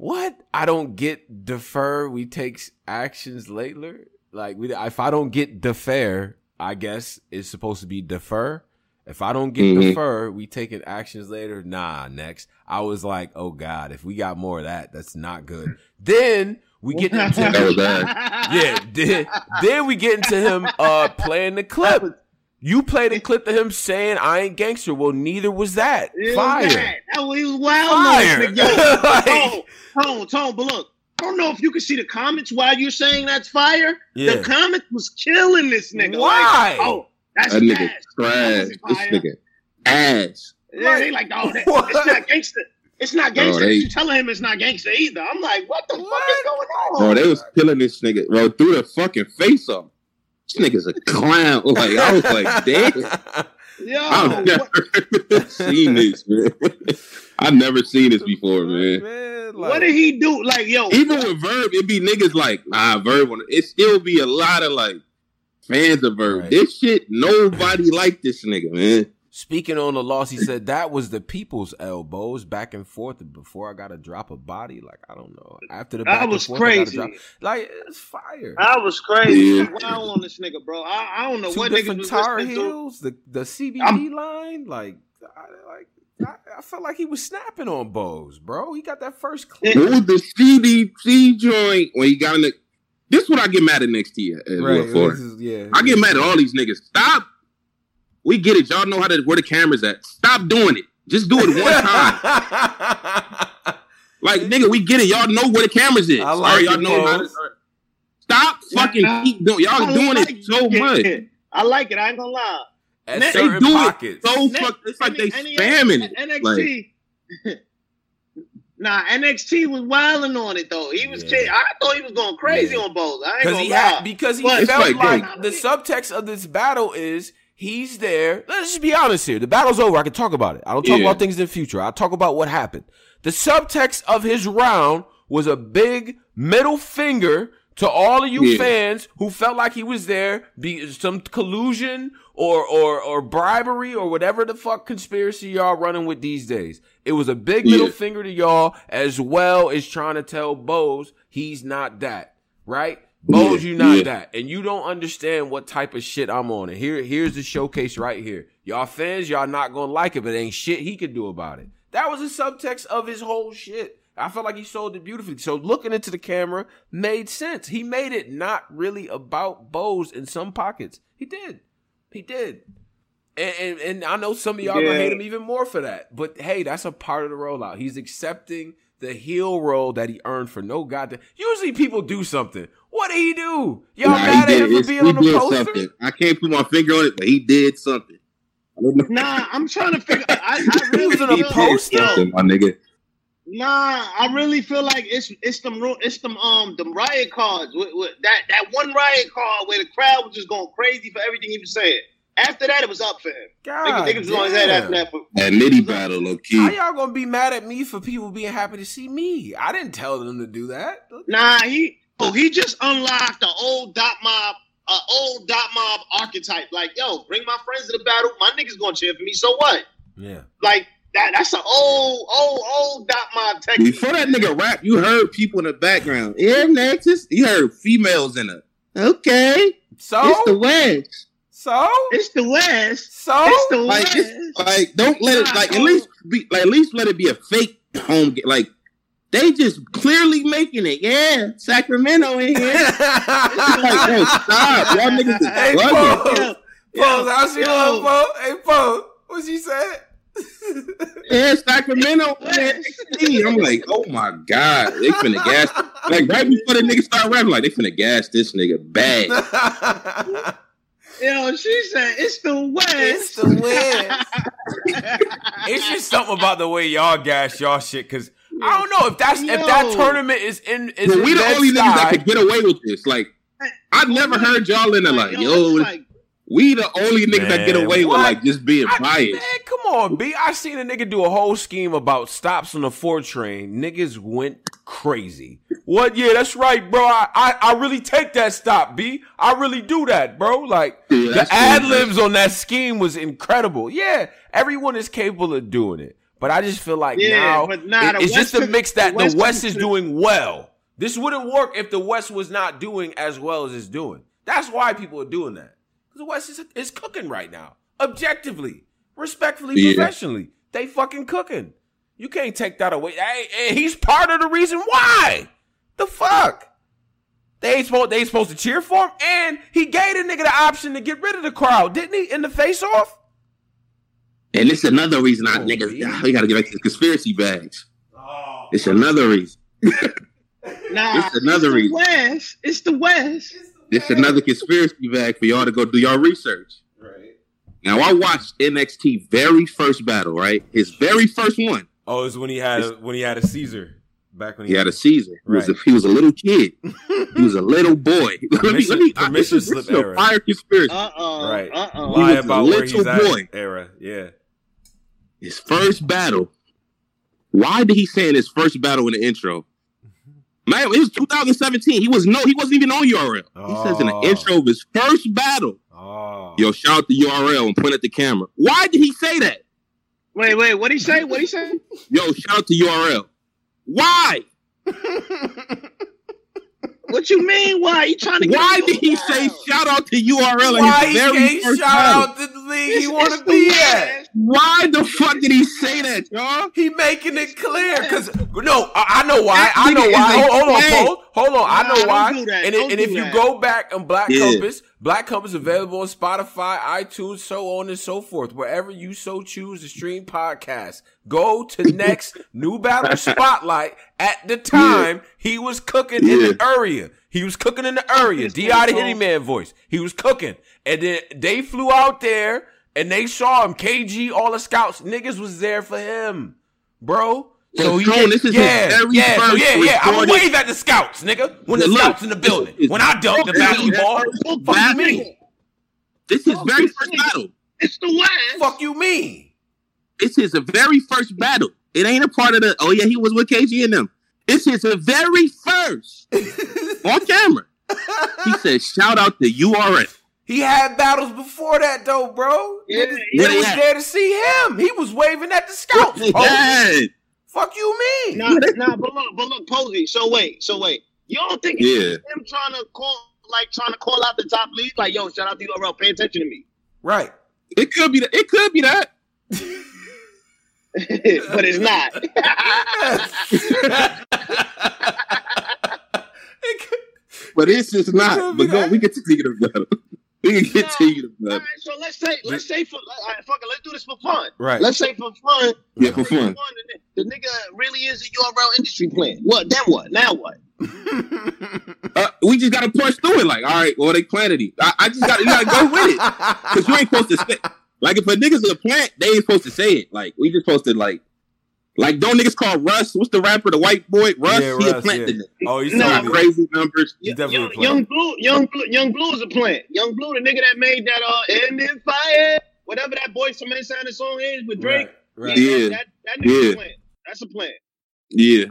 what? I don't get defer. We take actions later. Like we, if I don't get defer, I guess it's supposed to be defer. If I don't get Mhm. defer, we taking actions later. Nah, next. I was like, oh god, if we got more of that, that's not good. Then we get into That was yeah. Then, then we get into him uh playing the clip. You played a clip of him saying I ain't gangster. Well, neither was that. It was Fire. That. that was, was wild. Fire. on nigga. Like- Tone, Tone, Tone, but look, I don't know if you can see the comments while you're saying that's fire. Yeah. The comments was killing this nigga. Why? Like, oh, that's That nigga trash. trash. This nigga ass. Yeah, they like, oh, that, What? it's not gangster. It's not gangster. they- you telling him it's not gangster either. I'm like, what the fuck is going on? Bro, they was killing this nigga, bro, through the fucking face off. This nigga's a clown. Like I was like, damn. Yo, I've never what, seen this, man. I've never seen this before, man. Man, what did he do? Like, yo, Even with Verb, it'd be niggas like, nah, Verb, on it. it still be a lot of like fans of Verb. Right. This shit, nobody like this nigga, man. Speaking on the loss, he said that was the people's elbows back and forth before I got to drop a body. Like I don't know. After the back that and was forth, I crazy. drop- like it's fire. I was crazy. Yeah. Wow on this nigga, bro. I, I don't know Two what niggas different was Tar listening to. Heels, the the CBD I'm- line, like I, like I, I felt like he was snapping on Boze, bro. He got that first clip. What was the CDC joint when he got in the? This is what I get mad at next year. at Right, this is- yeah. I get mad at all these niggas. Stop. We get it. Y'all know how to where the camera's at. Stop doing it. Just do it one time. Like nigga, we get it. Y'all know where the cameras is. I Sorry, like y'all it, know how to. Pose. Stop fucking Yeah. keep doing. Y'all I doing like it so it. much. I like it. I ain't gonna lie. At They certain do it. So Ne- fuck. It's like they spamming it. NXT. nah, NXT was wilding on it though. He was. Yeah. Kidding. I thought he was going crazy Yeah. on both. I ain't gonna he lie. had because he But- felt like, like, the subtext of this battle is he's there. Let's just be honest here. The battle's over. I can talk about it. I don't talk Yeah. about things in the future. I talk about what happened. The subtext of his round was a big middle finger to all of you Yeah. fans who felt like he was there, be some collusion or or or bribery or whatever the fuck conspiracy y'all running with these days. It was a big middle Yeah. finger to y'all as well as trying to tell Boze he's not that, right? Boze, Yeah, you not yeah. that. And you don't understand what type of shit I'm on. And here, here's the showcase right here. Y'all fans, y'all not gonna like it, but ain't shit he could do about it. That was the subtext of his whole shit. I felt like he sold it beautifully. So looking into the camera made sense. He made it not really about Boze in some pockets. He did. He did. And, and, and I know some of y'all gonna hate him even more for that. But hey, that's a part of the rollout. He's accepting the heel role that he earned for no goddamn. Usually people do something. What did he do? Y'all Nah, mad he at did. him for being on the poster? something. I can't put my finger on it, but he did something. I don't know. Nah, I'm trying to figure. I, I really was in a feel- He did poster? something, my nigga. Nah, I really feel like it's it's them ru- it's them um them riot cards with, with that that one riot card where the crowd was just going crazy for everything he was saying. After that, it was up for him. God Niggas, niggas was on his head after that. For, That nitty battle, low How y'all gonna be mad at me for people being happy to see me? I didn't tell them to do that. nah, he oh he just unlocked the old dot mob. Uh, old dot mob archetype, like yo, bring my friends to the battle. My niggas gonna cheer for me. So what? Yeah. Like that. That's an old, old, old dot mob technique. Before that nigga rap, you heard people in the background. Yeah, Nexus. You heard females in it. Okay, So it's the West. So It's the West. so It's the Like, West. it's, like, don't let it. Like, at least be. Like, at least let it be a fake home game. Like, they just clearly making it. Yeah, Sacramento in here. like, yo, stop. Y'all niggas is Hey, bugging. Pose. Yo, Pose, how she yo. love Pose? Hey, Pose, what she said? Yeah, Sacramento. Man, I'm like, oh my god, they finna gas. Like right before the nigga start rapping, like they finna gas this nigga bad. Yo, she said it's the West. it's the West. it's just something about the way y'all gas y'all shit because I don't know if that's if that tournament is in is But in we the only niggas that Bed-Stuy. could get away with this. Like I've never heard y'all in there like, Yo, yo, it's like, we the only niggas that get Man, away with like just being I- biased. man, come on, B. I seen a nigga do a whole scheme about stops on the four train. Niggas went crazy. What? Yeah, that's right, bro. I, I, I really take that stop, B. I really do that, bro. Like Yeah, the ad libs on that scheme was incredible. Yeah, everyone is capable of doing it. But I just feel like Yeah, now nah, it- the it's just a mix that the the West West, is doing well. This wouldn't work if the West was not doing as well as it's doing. That's why people are doing that. Because the West is, is cooking right now. Objectively, respectfully, Yeah. professionally. They fucking cooking. You can't take that away. Hey, and he's part of the reason why. The fuck? They ain't supposed they ain't supposed to cheer for him, and he gave the nigga the option to get rid of the crowd, didn't he? In the face off. And it's another reason I Oh, niggas yeah. we gotta get back to the conspiracy bags. Oh. It's another reason. Nah, It's another the reason. West. It's the West. It's another conspiracy bag for y'all to go do your research. Right. Now I watched NXT very first battle, right? His very first one. Oh, it's when he had a, when he had a Caesar back when He had a Caesar. He, was, a, Right. he was a little kid. he was a little boy. let me, let me, permission this is, slip this is a fire conspiracy. Uh uh right. Uh uh Lie was a about where little he's at era. Yeah. his first battle. Why did he say in his first battle in the intro? Man, it was 2017. He was no, he wasn't even on URL. He says in the Oh. intro of his first battle, Oh. yo, shout out the URL and point at the camera. Why did he say that? Wait, wait. What he say? What he say? Yo, shout out the URL. Why? What you mean? Why you trying to? Get Why did he wild? say shout out to URL in Why his he very can't first shout battle? out the league It's- he want to the be at? Why the fuck did he say that, y'all? He making it clear because no, I, I know why. I know why. Hold, hold on, fan. hold, hold on. I know why. do. And, it- and if do you go back on Black Yeah. Compass, Black Compass available on Spotify, iTunes, so on and so forth, wherever you so choose to stream podcasts. Go to next new battle spotlight. At the time, he was cooking in the area. He was cooking in the area. Di the Hitty Man voice. He was cooking, and then they flew out there and they saw him. KG, all the scouts, niggas was there for him, bro. So Well, he, this is his yeah, very yeah, so first yeah, yeah. I'm recorded- wave at the scouts, nigga. When the Look, scouts in the building. it's- When I dunk the it's- basketball, it's- fuck you battle. mean? This is very first battle. It's the West. Fuck you mean? It's his very first battle. It ain't a part of the. Oh yeah, he was with KG and them. It's his very first on camera. He said, "Shout out to URL." He had battles before that though, bro. Yeah, Niggas, yeah, was yeah. there to see him. He was waving at the scouts. Oh, Yeah, fuck you mean? Nah, nah, but look, but look, Posey. So wait, so wait. You don't think Yeah. it's him trying to call, like trying to call out the top league? Like, yo, shout out to URL. Pay attention to me. Right. it could be. That. It could be that. but it's not. But it's just not. be But go. that. We to continue the battle. We can continue the All battle. right, so let's say, let's say for, all right, fuck it, let's do this for fun. Right. Let's say for fun. Yeah, for fun. The, the nigga really is a URL industry plan. What? Then what? Now what? Uh, we just gotta push through it. Like, all right, well, they planted it. I, I just gotta, you gotta go with it because you ain't supposed to say. Like, if a nigga's a plant, they ain't supposed to say it. Like, we just supposed to like, like, don't niggas call Russ? What's the rapper, the white boy? Russ, Yeah, he a Russ, plant. yeah. nigga. Oh, he's Nah, Got crazy numbers. He's definitely young, a plant. Yung Bleu, Yung Bleu, Yung Bleu is a plant. Yung Bleu, the nigga that made that uh, "End in Fire," whatever that boy some man sounded song is with Drake. Right. right. Yeah. that, that nigga's Yeah. a plant. That's a plant. Yeah.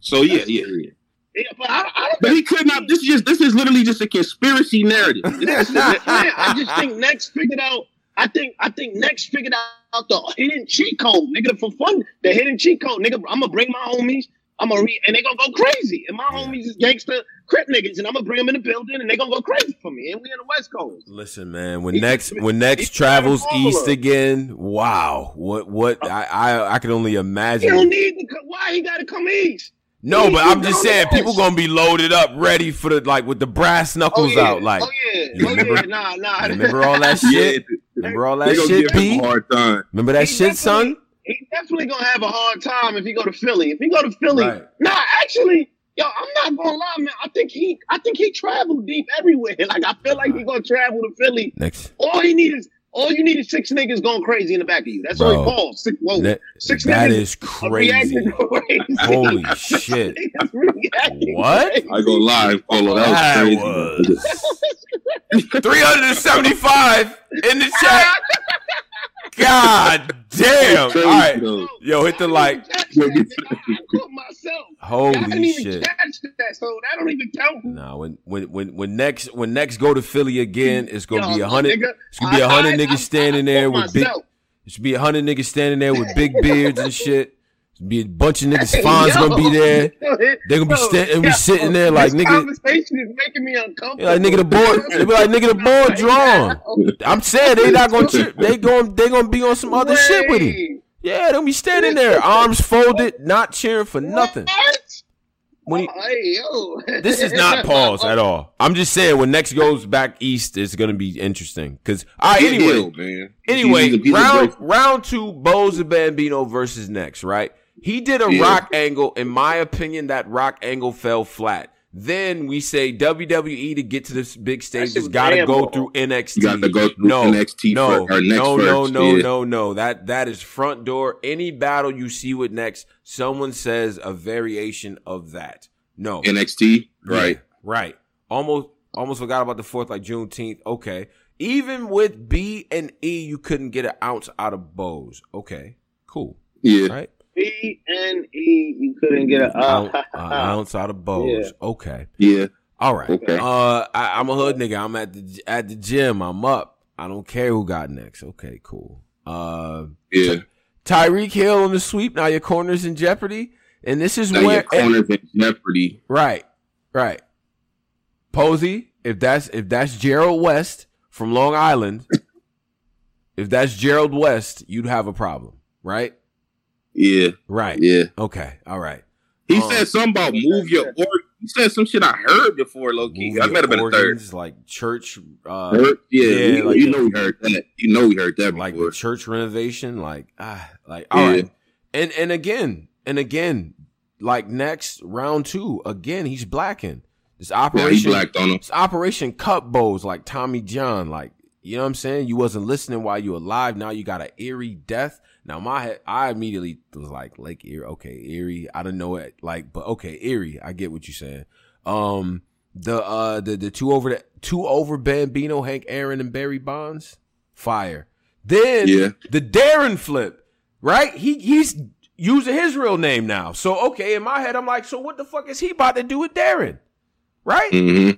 So yeah, yeah, yeah. Yeah, but I, I But he could not. This is just. This is literally just a conspiracy narrative. NXT, yeah, I just think NXT figured out. I think I think NXT figured out the hidden cheat code, nigga. For fun, the hidden cheat code, nigga. I'm gonna bring my homies. I'm gonna read, and they gonna go crazy. And my homies is gangster crip niggas, and I'm gonna bring them in the building, and they gonna go crazy for me. And we in the West Coast. Listen, man. When He- NXT when NXT travels east again, wow. What what uh, I I, I can only He don't imagine. need to. Why he gotta come east? No, but I'm just saying people gonna be loaded up, ready for the like with the brass oh, knuckles out. Like, oh yeah, oh remember- yeah, nah, nah. remember all that shit? Remember all that shit, give him P? a hard time. Remember that He shit, son? He definitely gonna have a hard time if he go to Philly. If he go to Philly, Right. nah, actually, yo, I'm not gonna lie, man. I think he, I think he traveled deep everywhere. Like I feel like he gonna travel to Philly. Next, All he need is, all you need is six niggas going crazy in the back of you. That's all he Bro. calls. Six, whoa, that, six that niggas is are reacting crazy. crazy. Holy shit! What? crazy. I go live, Polo. That That was crazy. was 375 in the chat. God damn! All Crazy, right, though. yo, hit the like. I didn't even catch that, nigga. I I caught myself. I Holy didn't even shit! catch that, so that don't even count. Nah, when when when when next when next go to Philly again, it's gonna Yo, be a hundred. It's gonna be a I- hundred I- I- niggas standing I there caught with big. myself. There should be a hundred niggas standing there with big beards and shit. Should be a bunch of niggas. Fonz gonna be there. They gonna be sta- and be sitting there like this nigga. conversation is making me uncomfortable. Like nigga, the board. They be like nigga, the board drawn. I'm saying they not gonna. Tri- they going they gonna be on some other shit with him. Yeah, they'll be standing there, arms folded, not cheering for nothing. When he, oh, Hey, this is not pause at all. I'm just saying when NXT goes back east, it's gonna be interesting. Cause I He a anyway, heel, man. anyway, He's a- he's a round round two, Boze and Bambino versus NXT, right? He did a Yeah. rock angle. In my opinion, that rock angle fell flat. Then we say WWE to get to this big stage has got to go through NXT. You got to go through no, NXT no, fir- or next no, no, no, yeah. no, no. That that is front door. Any battle you see with next, someone says a variation of that. No, NXT, right? yeah, right. Almost almost forgot about the fourth, like Juneteenth. Okay. Even with B and E, you couldn't get an ounce out of Boze. Okay. Cool. Yeah. Right? B N E. You couldn't get a. Ounce, Uh, an ounce out of Boze. Okay. Yeah. All right. Okay. Uh I, I'm a hood nigga. I'm at the at the gym. I'm up. I don't care who got next. Okay, cool. Uh Yeah. Tyreek Hill on the sweep. Now your corner's in jeopardy. And this is Now your where corners in jeopardy. Right, right. Posey, if that's if that's Gerald West from Long Island, if that's Gerald West, you'd have a problem, right? Yeah. Right. Yeah. Okay. All right. He Um, said something about move your organ. He said some shit I heard before, low key. Move I your might have been a third. like church, uh, Heard? Yeah, yeah, you, like you a- know we heard that. You know we heard that like before. the church renovation, like ah, like all right. Yeah. And and again and again, like next round two, again he's blacking. This yeah, he blacked on him. It's Operation Cut Bows, like Tommy John. Like, you know what I'm saying? You wasn't listening while you were alive. Now you got an eerie death. Now my head, I immediately was like, Lake Erie. Okay, Erie. I don't know it. Like, but okay, Erie. I get what you're saying. Um, the uh, the the two over the two over Bambino, Hank Aaron, and Barry Bonds, fire. Then Yeah. the Darren flip, right? He he's using his real name now. So okay, in my head, I'm like, so what the fuck is he about to do with Darren? Right? hmm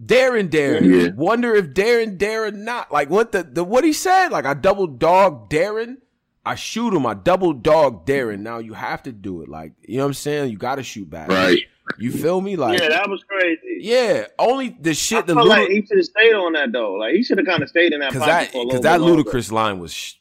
Darren Darren. Yeah. Wonder if Darren Darren not like what the, the what he said. Like I double dog Darren. I shoot him. I double dog Darren. Now you have to do it. Like you know what I'm saying. You got to shoot back. Right. You feel me? Like yeah, that was crazy. yeah. Only the I shit the felt like he should have stayed on that though. Like he should have kind of stayed in that because that because that bit longer. ludicrous line was sh-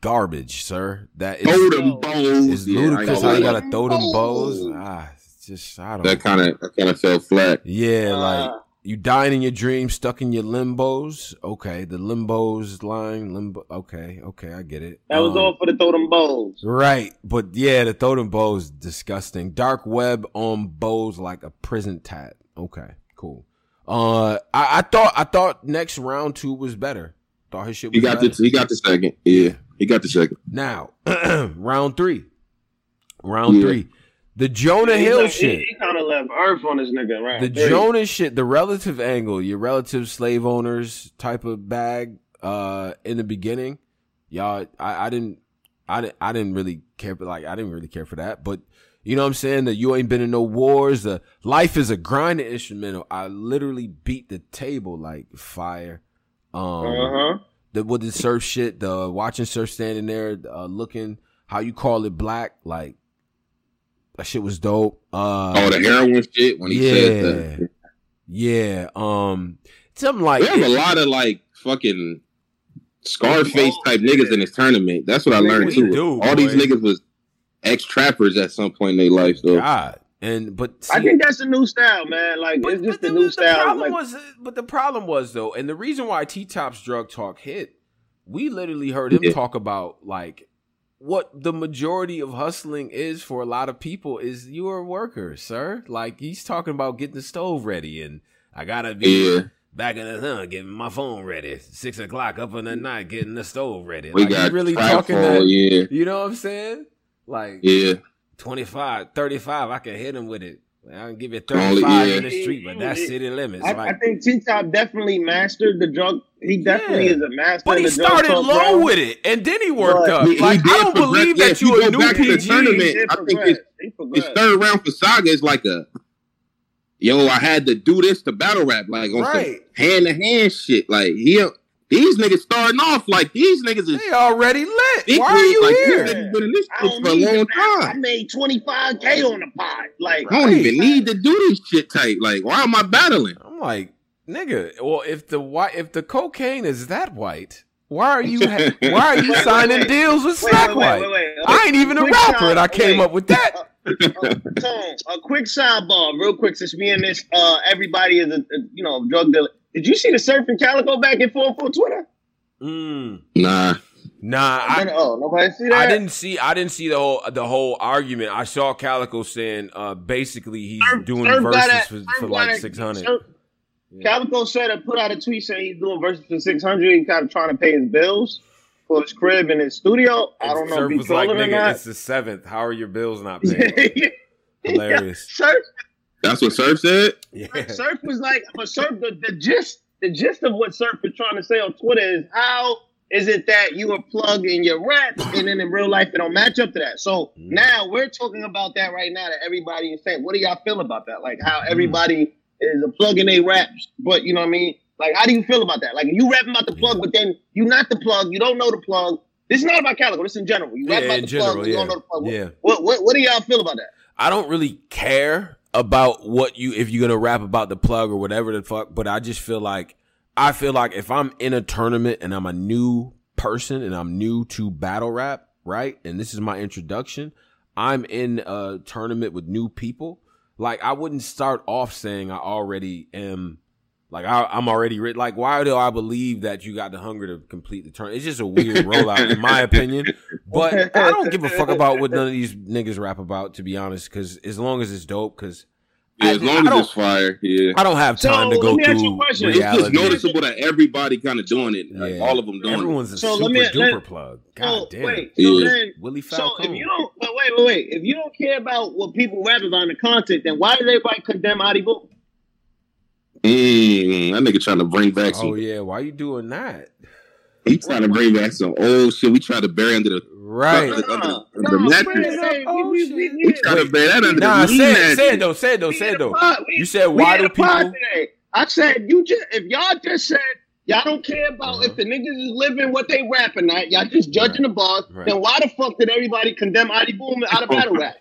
garbage, sir. That is Throw them bows. is Yeah, I ludicrous. How you lie. gotta throw them bows? Ah, just I don't. That kind of that kind of fell flat. Yeah, Uh, like you dying in your dreams, stuck in your limbos. Okay, the limbos line, limbo. Okay, okay, I get it. That was Um, all for the throw them bowls. Right, but yeah, the totem bow is disgusting. Dark web on bows like a prison tat. Okay, cool. Uh, I, I thought I thought NXT round two was better. Thought his shit was He got better. the he got the second. Yeah, he got the second. now round three, round Yeah. three, the Jonah He Hill left- shit. He, kind of left Earth on this nigga, right? the Jonah shit, the relative angle, your relative slave owners type of bag, uh, in the beginning, y'all, I, I didn't, I didn't, I didn't really care, but like, I didn't really care for that, but you know what I'm saying? That you ain't been in no wars. The life is a grinding instrumental. I literally beat the table like fire. Um, Uh huh. the with the surf shit, the watching surf standing there, uh, looking how you call it black, like that shit was dope. Uh, Oh, the heroin shit when he yeah, said that. yeah. Um, something like We have a lot of like fucking Scarface type niggas in this tournament. That's what I learned too. do, All these niggas was ex trappers at some point in their life. Though. God, and but I think that's a new style, man. Like But, it's just but a the, new the style. problem Like, was, but the problem was though, and the reason why T Top's drug talk hit, we literally heard him Yeah. talk about like what the majority of hustling is for a lot of people is you're a worker, sir. Like he's talking about getting the stove ready, and I gotta be yeah, back in the sun, getting my phone ready, six o'clock up in the night, getting the stove ready. we like got really talking that. Yeah, You know what I'm saying? Like yeah. 25, 35, I can hit him with it. I can give you Only- 35 yeah. in the street, but that's city limits. I, like, I think T Top definitely mastered the drug. He definitely Yeah. is a master. but he the drug started talk low realm. with it, and then he worked But up. he- he I don't progress. believe Yeah, that you you a go new back to the PG. tournament, I think progress. it's- His third round for Saga is like a yo. I had to do this to battle rap, like on Right. some hand to hand shit. Like he, These niggas starting off like these niggas is They already lit. big Why are you like, here? These niggas been in this shit for a long time. I made 25K on the pod. Like, I don't even Right. need to do this shit tight. Like, why am I battling? I'm like, nigga. Well, if the white, if the cocaine is that white, why are you ha- why are you Wait, wait, signing wait. deals with Wait, Slack White? I ain't even a Quick rapper, side- and I came wait. up with that. Uh, Tone, a quick sidebar, real quick, since we in this, uh, everybody is a, a you know drug dealer. Did you see the surfing Calicoe back and forth on Twitter? Mm. Nah. Nah, I, oh, nobody see that? I didn't see I didn't see the whole the whole argument. I saw Calicoe saying uh basically he's Surf- doing Surf verses it- for, for like six hundred. Surf- Calicoe said and put out a tweet saying he's doing verses for six hundred. He's kind of trying to pay his bills for his crib and his studio. I don't know Surf if he's was like, trolling or not. it's the seventh. How are your bills not paid? Hilarious. Surf, That's what Surf said? Yeah. Surf was like, but Surf, the, the gist, the gist of what Surf is trying to say on Twitter is how is it that you are plugged in your rap and then in real life it don't match up to that? So Mm. now we're talking about that right now that everybody is saying. What do y'all feel about that? Like Mm. how everybody is a plug in their raps, but you know what I mean? Like how do you feel about that? Like you rapping about the plug, but then you not the plug, you don't know the plug. This is not about Calicoe. This is in general. You rap Yeah, about in the general, plug, you yeah. don't know the plug. Yeah. What, what what do y'all feel about that? I don't really care about what you if you're gonna rap about the plug or whatever the fuck, but I just feel like I feel like if I'm in a tournament and I'm a new person and I'm new to battle rap, right? And this is my introduction, I'm in a tournament with new people. Like I wouldn't start off saying I already am like I, I'm already written. Like, why do I believe that you got the hunger to complete the turn? It's just a weird rollout, in my opinion. But I don't give a fuck about what none of these niggas rap about, to be honest. Because as long as it's dope, because Yeah, I- as I long as don't- it's fire. Yeah. I don't have So, time to let go me ask you a through question. It's reality. just noticeable that everybody kind of doing it. Like Yeah. all of them doing Everyone's a So super let me- duper let- plug. So, God damn. wait, so Yeah. then Willie So if you don't, but wait, wait, wait. If you don't care about what people rap about in the content, then why does everybody condemn Adi Boom? It. Mm, that nigga trying to bring back some. oh yeah, why you doing that? He trying to bring back some old shit. We try to bury under the. Right. Under the- Nah, under the nah, mattress. Fred, we- we- we- We try to bury that under Nah, the say mattress. say it though, say it though, say it though. You said we why do people? Today. I said you just if y'all just said y'all don't care about Uh-huh. if the niggas is living what they rapping at, y'all just judging the bars. Right. Then why the fuck did everybody condemn Adi Boom out of battle rap?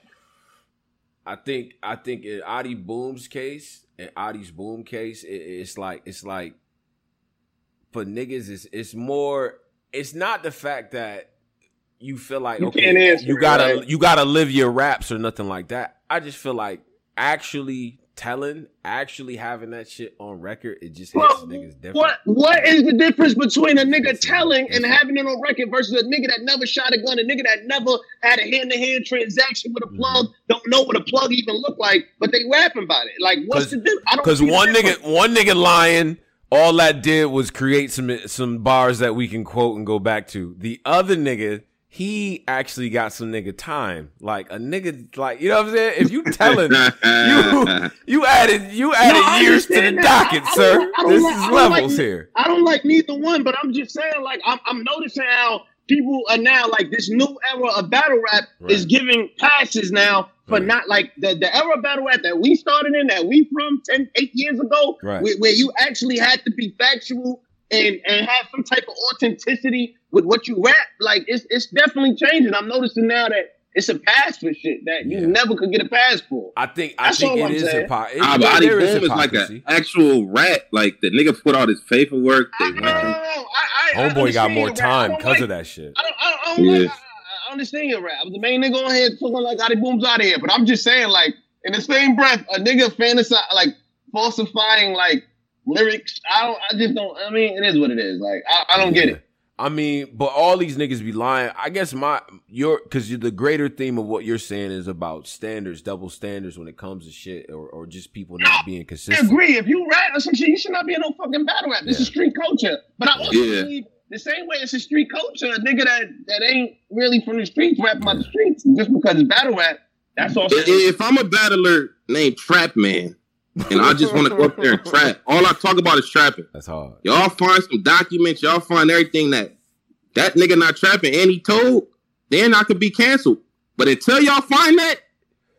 I think I think in Adi Boom's case, in Adi's Boom case, it, it's like it's like for niggas, it's it's more. It's not the fact that you feel like You okay, can't answer you gotta right? you gotta live your raps or nothing like that. I just feel like actually telling, actually having that shit on record, it just hits Well, niggas different. What what is the difference between a nigga telling and having it on record versus a nigga that never shot a gun, a nigga that never had a hand to hand transaction with a mm-hmm. plug, don't know what a plug even look like, but they rapping about it. Like what's the difference? Because one nigga, one nigga lying, all that did was create some some bars that we can quote and go back to. The other nigga, he actually got some nigga time. Like a nigga, like you know what I'm saying. If you telling, you you added you added No, years to the that. docket, I- I sir. I don't this like- is I like levels here. I don't like neither one, but I'm just saying, like, I'm, I'm noticing how people are now, like, this new era of battle rap is giving passes now for Right. not, like, the, the era of battle rap that we started in, that we from 10, 8 years ago, Right. where, where you actually had to be factual and, and have some type of authenticity with what you rap. Like, it's, it's definitely changing. I'm noticing now that it's a pass for shit that you Yeah. never could get a pass for. I think I That's think all it I'm is saying. hypocrisy. But Adi there is Boom is like hypocrisy. an actual rat. Like the nigga put all this paperwork. They I went know. through- I, I, I Homeboy got more your rap. I time because like- of that shit. I don't, I don't, I don't Yeah. like, I, I understand your rap. I was the main nigga on here talking like Adi Boom's out of here, but I'm just saying, like, in the same breath, a nigga fantasize, like, falsifying, like, lyrics. I don't, I just don't, I mean, it is what it is. Like, I, I don't get it. I mean, but all these niggas be lying. I guess my your because the greater theme of what you're saying is about standards, double standards when it comes to shit, or, or just people not being I consistent. agree. If you rap or some shit, you should not be in no fucking battle rap. This is street culture. But I also Yeah. believe the same way it's a street culture, a nigga that, that ain't really from the streets rap about the streets just because it's battle rap. That's all. I- If I'm a battler named Trap Man, and I just want to go up there and trap, all I talk about is trapping. That's hard. Y'all find some documents. Y'all find everything that that nigga not trapping and he told. Then I could be canceled. But until y'all find that,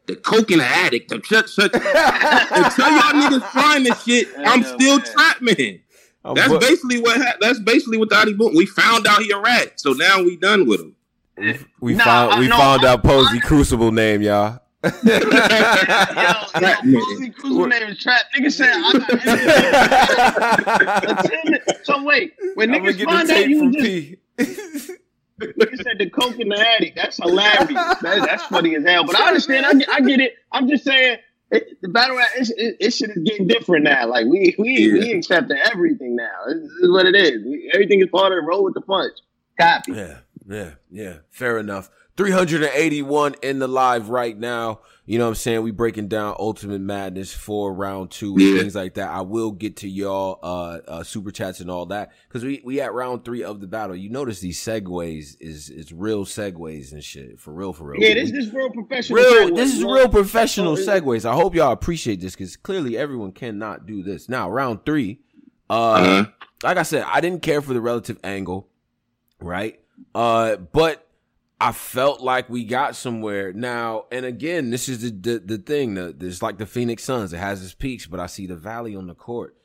the coke in the attic, the shut shut. until y'all niggas find this shit, I'm Yeah, still man. trap man. I'm That's bu- basically what ha- that's basically what the Adi Boom. We found out he a rat, so now we done with him. we, we Nah, found I- we no, found I- out Posey Crucible name, y'all. Nigga said I got so wait, when niggas find out you just nigga said the coke in the attic. That's hilarious. That, that's funny as hell. But I understand. I get, I get it. I'm just saying. It, the battle rap, it, it, it shit is getting different now. Like we we we Yeah. accepting everything now. This is what it is. We, everything is part of the roll with the punch. Copy. Yeah, yeah, yeah. Fair enough. 381 in the live right now. You know what I'm saying? We breaking down Ultimate Madness for round two and Yeah. things like that. I will get to y'all uh, uh super chats and all that because we we at round three of the battle. You notice these segues is is real segues and shit for real for real. Yeah, this is real professional. real segue, this is real professional Oh, it- segues. I hope y'all appreciate this because clearly everyone cannot do this. Now round three, uh, Uh-huh. like I said, I didn't care for the relative angle, right? Uh, but I felt like we got somewhere now. And again, this is the the, the thing. The, like the Phoenix Suns. It has its peaks, but I see the valley on the court.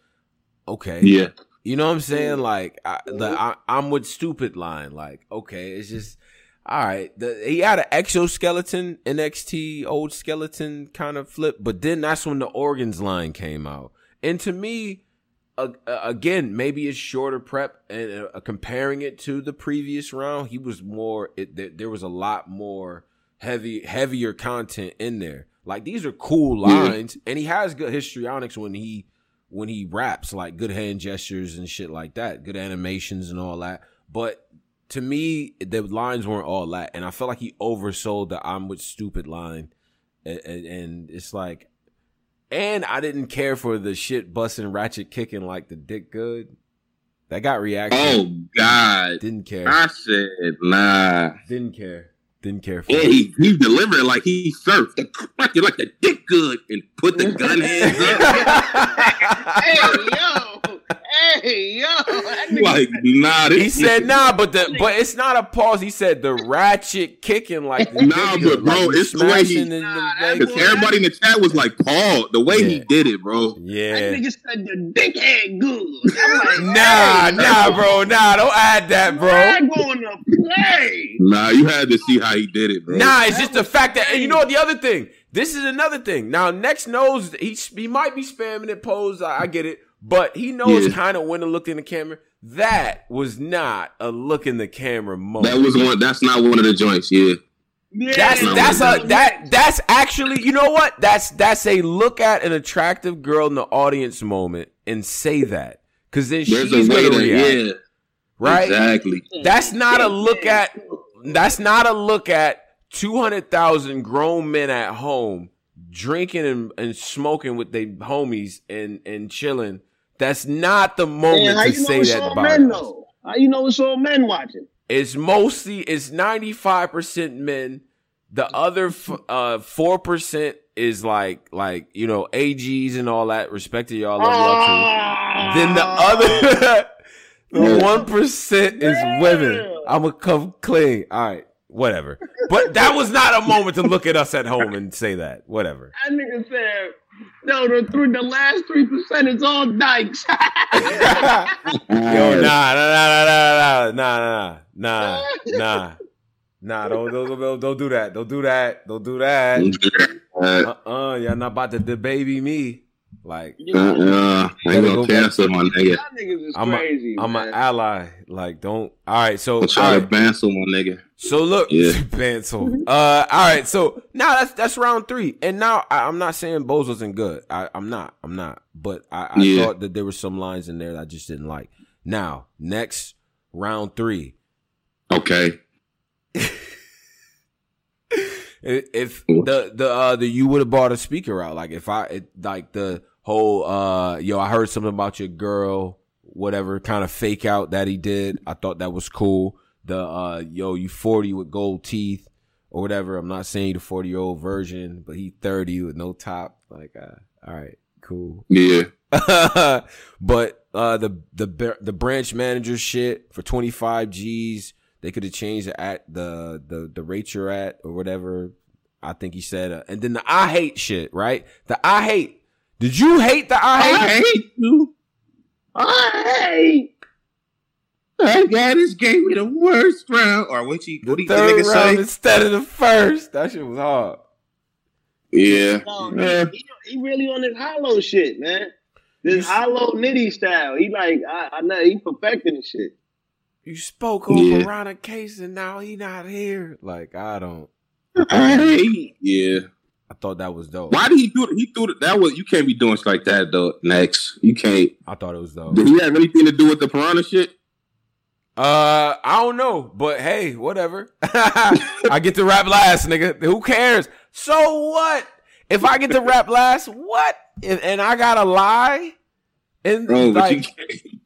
Okay, Yeah, you know what I'm saying? Like, I, the, I, I'm with stupid line. Like, okay, it's just all right. The, he had an exoskeleton NXT old skeleton kind of flip, but then that's when the organs line came out. And to me, uh, uh, again, maybe it's shorter prep and uh, comparing it to the previous round, he was more. It, there, was a lot more heavy, heavier content in there. Like these are cool Yeah. lines, and he has good histrionics when he when he raps, like good hand gestures and shit like that, good animations and all that. But to me, the lines weren't all that, and I felt like he oversold the "I'm with stupid" line, and, and, and it's like, and I didn't care for the shit busting, ratchet kicking like the dick good. That got reaction. Oh God, Didn't care. I said nah. Didn't care. Didn't care for Yeah, he, he delivered it like he surfed the crack like the dick good and put the gun hands up. Hey yo, hey yo. Like nah, this He said nah, but the but it's not a pause. He said the ratchet kicking like Nah, dick but bro, like it's the way he- smashing Nah, the that Because boy- everybody in the chat was like, Paul, the way he did it, bro. That Yeah. nigga said the dickhead good. I'm like, Nah, hey, nah, bro. Nah, don't add that, bro. I'm going to play. Nah, you had to see how he did it, bro. Nah, it's just the fact that, and you know what? The other thing, this is another thing. Now, next knows he he might be spamming it, pose. I, I get it, but he knows Yeah. kind of when to look in the camera. That was not a look in the camera moment. That was one. That's not one of the joints. Yeah, Yeah, That's No, that's a that that's actually you know what that's that's a look at an attractive girl in the audience moment and say that because then there's she's a way gonna to. react Yeah, right. Exactly. That's not a look at. That's not a look at two hundred thousand grown men at home drinking and, and smoking with their homies and and chilling. That's not the moment Man, how to you know say it's that all men though? How you know it's all men watching? It's mostly it's ninety five percent men. The other uh four percent is like like you know AGs and all that. Respect to y'all, love y'all Ah. too. Then the other the one percent is women. I'ma come clean. All right, whatever. But that was not a moment to look at us at home and say that. Whatever. That nigga said, no, the three, the last three percent is all dykes. Yo, nah, nah, nah, nah, nah, nah, nah, nah, nah, nah. Don't, don't, don't, don't do that. Don't do that. Don't do that. Uh, Uh, uh y'all not about to debaby me. Like uh, uh, I ain't gonna cancel my nigga. Y'all niggas is I'm crazy. I'm an ally. Like don't. All right. So I'm all trying to right. cancel my nigga. So look, Yeah. Bansel. Uh, all right. So now that's that's round three, and now I, I'm not saying Boze wasn't good. I, I'm not. I'm not. But I, I Yeah. thought that there were some lines in there that I just didn't like. Now NXT round three. Okay. If if the the uh the you would have bought a speaker out, like if I it, like the whole uh yo, I heard something about your girl, whatever kind of fake out that he did. I thought that was cool. The uh yo, you forty with gold teeth or whatever. I'm not saying the forty year old version, but he thirty with no top. Like, uh, all right, cool. Yeah. but uh the the the branch manager shit for 25 G's, they could have changed the at the the the rate you're at or whatever. I think he said, uh, and then the I hate shit, right? The I hate. Did you hate the I hate? I hate you. Hey, That guy just gave me the worst round. Or what you what The he the third nigga round say? instead of the first. That shit was hard. Yeah. no, Yeah. he, he, he really on this hollow shit, man. This hollow nitty style. He like, I, I know he perfecting the shit. You spoke on Yeah. Piranha case and now he not here. Like I don't. Hey. Yeah. I thought that was dope. Why did he do it? He threw it. That was you can't be doing shit like that though. Next, you can't. I thought it was dope. Did he have anything to do with the piranha shit? Uh, I don't know, but hey, whatever. I get to rap last, nigga. Who cares? So what? If I get to rap last, what? And, and I gotta lie in Bro, like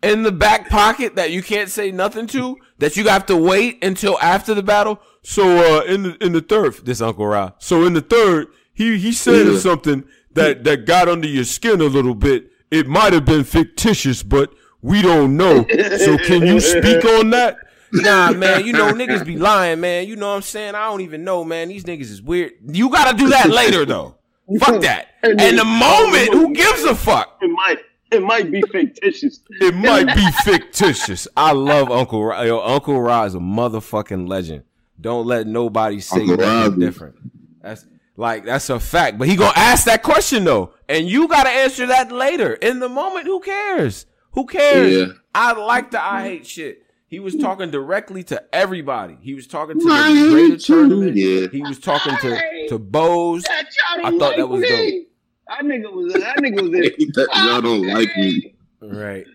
in the back pocket that you can't say nothing to. That you have to wait until after the battle. So uh, in the in the third, this Uncle Ra. So in the third, he he said Yeah. something that that got under your skin a little bit. It might have been fictitious, but we don't know. So can you speak on that? Nah, man, you know niggas be lying, man. You know what I'm saying? I don't even know, man. These niggas is weird. You gotta do that later though. Fuck that. And the moment, who gives a fuck? It might, it might be fictitious. It might be fictitious. I love Uncle Ra. Yo, Uncle Ra is a motherfucking legend. Don't let nobody say Uncle nothing different. That's like that's a fact. But he gonna ask that question though, and you gotta answer that later. In the moment, who cares? Who cares? Yeah. I like the I hate shit. He was talking directly to everybody. He was talking to I the hate greater tournament. Yeah. He was talking to to Boze. I thought like that was me. That nigga was that nigga was in. That Y'all don't like me. Right.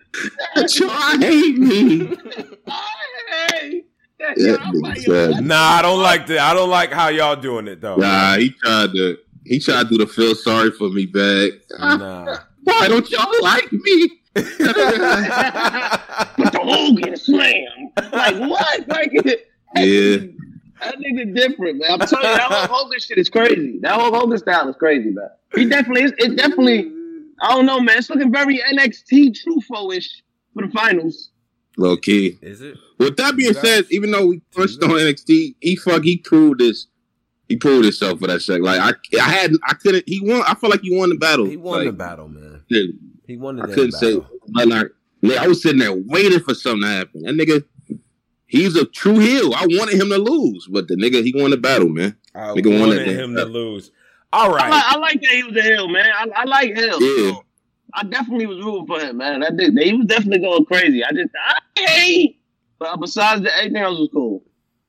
Y'all hate me. Hey, that That y'all nigga like sad. Nah, I don't like that. I don't like how y'all doing it though. Nah, he tried to. He tried to do the feel sorry for me back. Nah. Why don't y'all like me? but the whole Hogan slam. Like what? Like it. Yeah. That nigga different, man. I'm telling you, that whole Hogan shit is crazy. That whole Hogan style is crazy, man. He definitely is. It definitely. I don't know, man. It's looking very NXT TruFoe-ish for the finals. Low key. Is it? With that being That's- said, even though we punched on NXT, he fuck he proved this. He proved himself for that shit. Like I, I had, I couldn't. He won. I feel like he won the battle. He won like, the battle, man. dude, He won the I couldn't say, battle. but like, nigga, I was sitting there waiting for something to happen. That nigga, he's a true heel. I wanted him to lose, but the nigga, he won the battle, man. I Nigga won wanted him to lose. All I, like, I like that he was a heel, man. I, I like Hill. Yeah. So I definitely was rooting for him, man. I did. He was definitely going crazy. I just, I hate. But besides that, everything else was cool.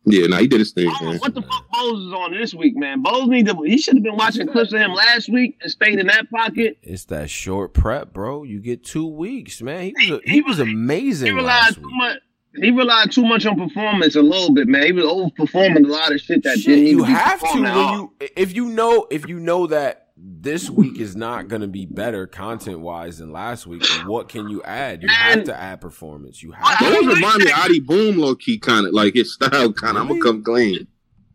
Yeah, nah, he did his thing, I man. what the fuck Boze is on this week, man. Boze need to. He should have been watching clips of him last week and stayed in that pocket. It's that short prep, bro. You get two weeks, man. He was a, He- he was amazing He relied last too much. He relied too much on performance a little bit, man. He was overperforming a lot of shit that Shit, didn't you even be have to when at all. you if you know if you know that this week is not going to be better content wise than last week. What can you add? You have to add performance. You have Those to. remind me of Adi Boom, low key, kind of like his style, kind of. I'm gonna come clean.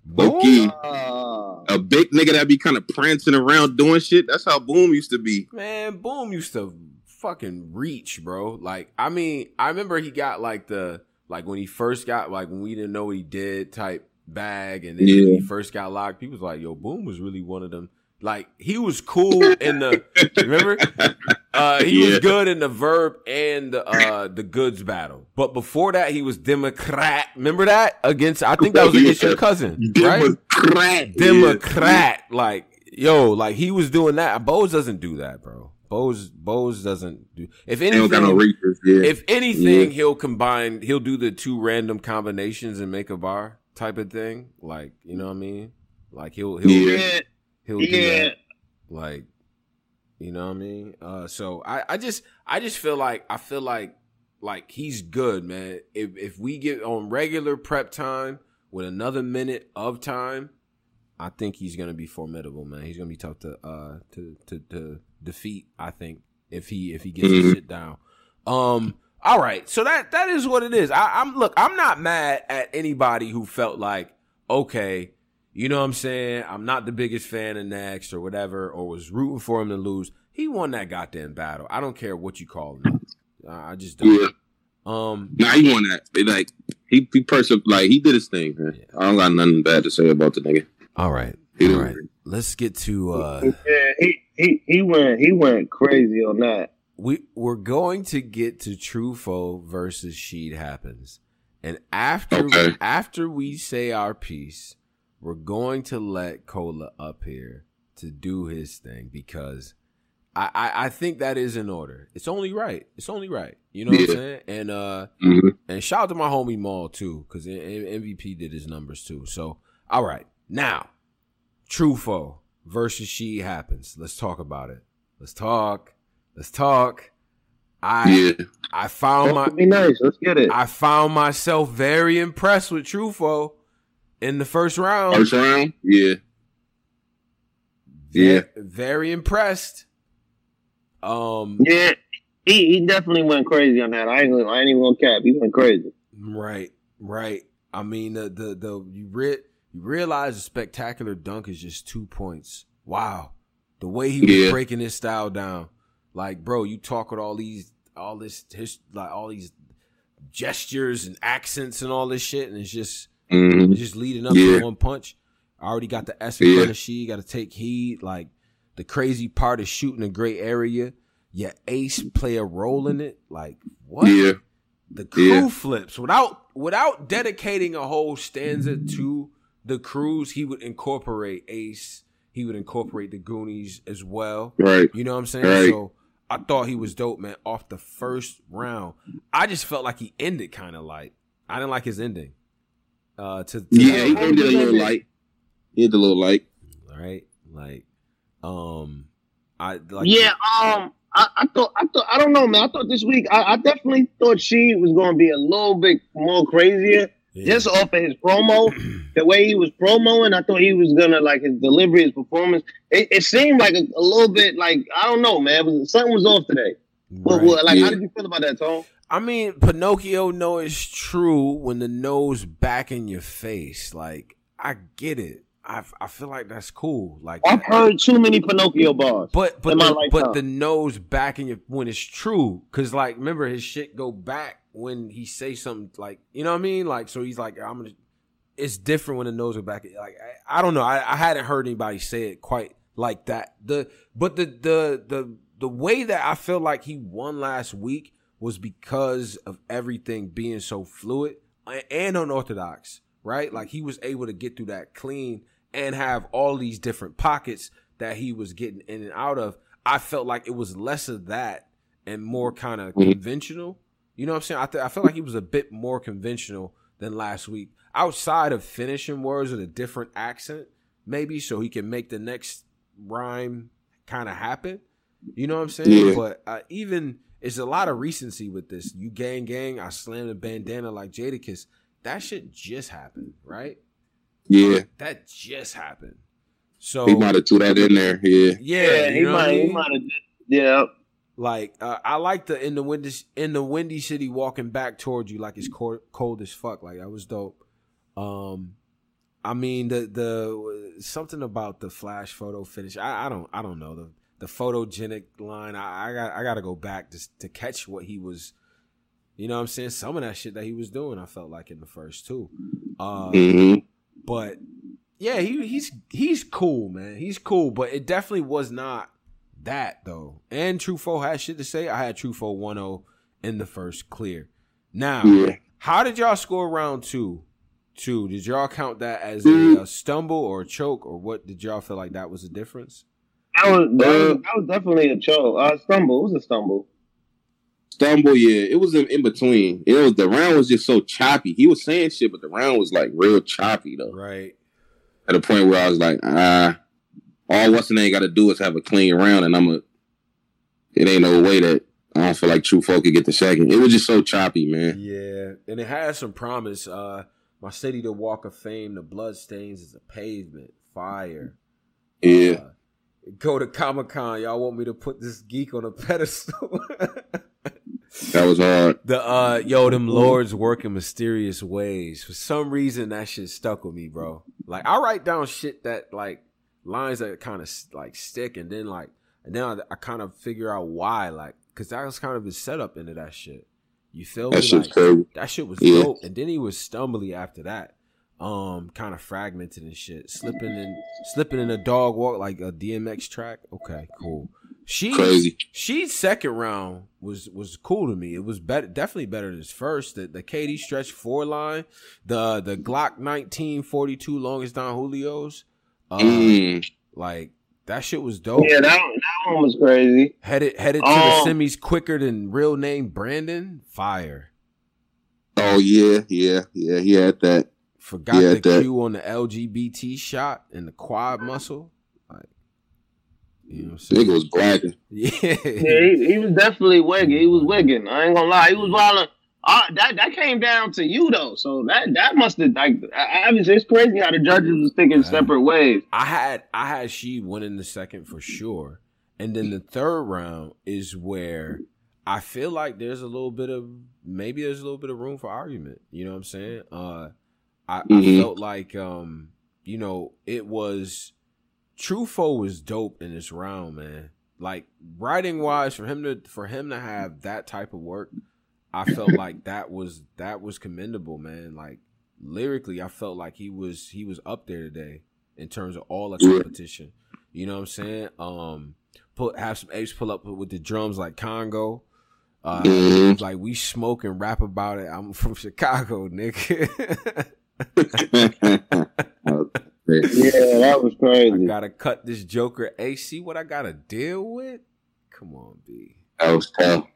Low key, Uh, a big nigga that be kind of prancing around doing shit. That's how Boom used to be. Man, Boom used to fucking reach, bro. Like, I mean, I remember he got like the like when he first got like when we didn't know what he did type bag, and then when he first got locked, people was like, "Yo, Boom was really one of them." Like, he was cool in the remember. Uh, he was good in the verb and the uh, the goods battle, but before that, he was Democrat. Remember that against? I think that was against your cousin, right? Democrat. Democrat. Like, yo, like he was doing that. Boze doesn't do that, bro. Boze Boze doesn't do if no anything reachers. Yeah. if anything, Yeah. he'll combine he'll do the two random combinations and make a bar type of thing. Like, you know what I mean? Like he'll he'll yeah, he'll do yeah. that. Like, you know what I mean? Uh so I, I just I just feel like I feel like like he's good, man. If if we get on regular prep time with another minute of time, I think he's gonna be formidable, man. He's gonna be tough to uh to to, to defeat, I think, if he if he gets his Mhm. shit down. Um all right, so that that is what it is. I, I'm look, I'm not mad at anybody who felt like, okay, you know what I'm saying? I'm not the biggest fan of NXT or whatever, or was rooting for him to lose. He won that goddamn battle. I don't care what you call him. I I just don't. Yeah. Um, Nah, he won that. Like he he perse- like he did his thing, man. I don't got nothing bad to say about the nigga. all right, He all did. Let's get to uh Yeah, he he he went he went crazy on that. we we're going to get to TruFoe versus Sheed Happens, and after Okay. after we say our piece, we're going to let COLA up here to do his thing because I, I I think that is in order. It's only right. It's only right. You know what I'm saying? And uh hmm and shout out to my homie Maul too, because MVP did his numbers too. So, all right, now TruFoe versus Sheed Happens. Let's talk about it. Let's talk. Let's talk. I Yeah. I found my That would be nice. Let's get it. I found myself very impressed with TruFoe in the first round. First round. Yeah. Ve- Yeah. very impressed. Um, yeah, he he definitely went crazy on that. I ain't gonna, I ain't even gonna cap. He went crazy. Right, right. I mean, the the the you re- you realize a spectacular dunk is just two points. Wow, the way he was Yeah. breaking his style down, like bro, you talk with all these all this his, like all these gestures and accents and all this shit, and it's just hmm it's just leading up Yeah. to one punch. I already got the S in Yeah. front of she. Got to take heed. Like the crazy part is shooting a great area. Your Ace play a role in it. Like what? Yeah. the crew Yeah. flips without without dedicating a whole stanza to the crews he would incorporate ace he would incorporate the goonies as well Right. you know what i'm saying Right. so i thought he was dope man off the first round i just felt like he ended kind of light i didn't like his ending uh to, to Yeah. He ended a little light. He ended a little light. right like um i like yeah, um, I, I thought, I thought, I don't know, man. I thought this week, I, I definitely thought she was going to be a little bit more crazier, yeah. just off of his promo, the way he was promoing. I thought he was gonna like his delivery, his performance. It, it seemed like a, a little bit like I don't know, man. Was, something was off today. Right. what, like, Yeah. how did you feel about that, Tone? I mean, Pinocchio know it's true when the nose back in your face. Like, I get it. I I feel like that's cool. Like, I've heard too many Pinocchio bars. but but in my the, but the nose back in your when it's true, because like remember his shit go back when he say something like you know what I mean. Like, so he's like, I'm gonna. It's different when the nose are back. Like, I, I don't know. I, I hadn't heard anybody say it quite like that. The but the the the the way that I feel like he won last week was because of everything being so fluid and unorthodox, right? Like he was able to get through that clean and have all these different pockets that he was getting in and out of. I felt like it was less of that and more kind of Mhm. conventional. You know what I'm saying? I, th- I feel like he was a bit more conventional than last week, outside of finishing words with a different accent, maybe, so he can make the next rhyme kind of happen. You know what I'm saying? Yeah. But uh, even it's a lot of recency with this. You gang gang, I slammed a bandana like Jadakiss. That shit just happened, right? Yeah. That just happened. So He might have threw that in there. Yeah. yeah, he you know what I might, he mean? might have. Yeah, Like uh, I like the in the windy in the windy city walking back towards you like it's cold, cold as fuck. Like that was dope. Um, I mean the the something about the flash photo finish. I, I don't I don't know the the photogenic line. I, I got I got to go back to to catch what he was. You know what I'm saying? Some of that shit that he was doing, I felt like in the first two. Uh, hmm but yeah, he he's he's cool, man. He's cool, but it definitely was not that though. And TruFoe had shit to say. I had TruFoe 1-0 in the first clear. Now, Yeah. how did y'all score round two? Two. Did y'all count that as Mm. a, stumble or a choke, or what? Did y'all feel like that was a difference? that was that, was, that was definitely a choke. Uh, stumble. It was a stumble. Stumble, yeah. It was in, in between. It was the round was just so choppy. He was saying shit, but the round was like real choppy though. Right. At a point where I was like, ah, all what's the name got to do is have a clean round, and I'm a. It ain't no way that I don't feel like TruFoe could get the second. It was just so choppy, man. Yeah, and it has some promise. Uh, my city, the Walk of Fame, the bloodstains is a pavement, fire. Yeah. Uh, go to Comic Con. Y'all want me to put this geek on a pedestal? That was hard. the uh, yo, them lords work in mysterious ways. For some reason, that shit stuck with me, bro. Like I write down shit that like lines that kind of like stick, and then like, and then I, I kind of figure out why, like, because that was kind of his setup into that shit. You feel That me? shit's Like, crazy. that shit was Yeah. dope. And then he was stumbly after that. Um, kind of fragmented and shit. Slipping and slipping in a dog walk like a DMX track. Okay, cool. She Crazy. She's second round was was cool to me. It was better, definitely better than his first. The the KD stretch four line, the the Glock nineteen forty two longest Don Julio's, uh, Mm. like that shit was dope. Yeah, that one, that one was crazy. Headed headed to Oh. the semis quicker than real name Brandon. Fire. Oh yeah, yeah, yeah. He had that. Forgot Yeah, the that- cue on the LGBT shot and the quad muscle. Like, you know what I'm saying? Nigga was blacking. Yeah. Yeah, he, he was definitely wigging. He was wigging. I ain't gonna lie. He was wilding. Uh, that that came down to you though. So that that must have like I, I was. It's crazy how the judges was thinking separate ways. I had I had Sheed winning the second for sure. And then the third round is where I feel like there's a little bit of maybe there's a little bit of room for argument. You know what I'm saying? Uh I, I Mhm. felt like um, you know, it was TruFoe was dope in this round, man. Like writing wise for him to for him to have that type of work, I felt like that was that was commendable, man. Like lyrically, I felt like he was he was up there today in terms of all the competition. You know what I'm saying? Um, put have some apes pull up with the drums like Congo. Uh, Mhm. like we smoke and rap about it. I'm from Chicago, nigga. Yeah, that was crazy. I gotta cut this Joker. Hey, see what I gotta deal with? Come on, B. that was tough.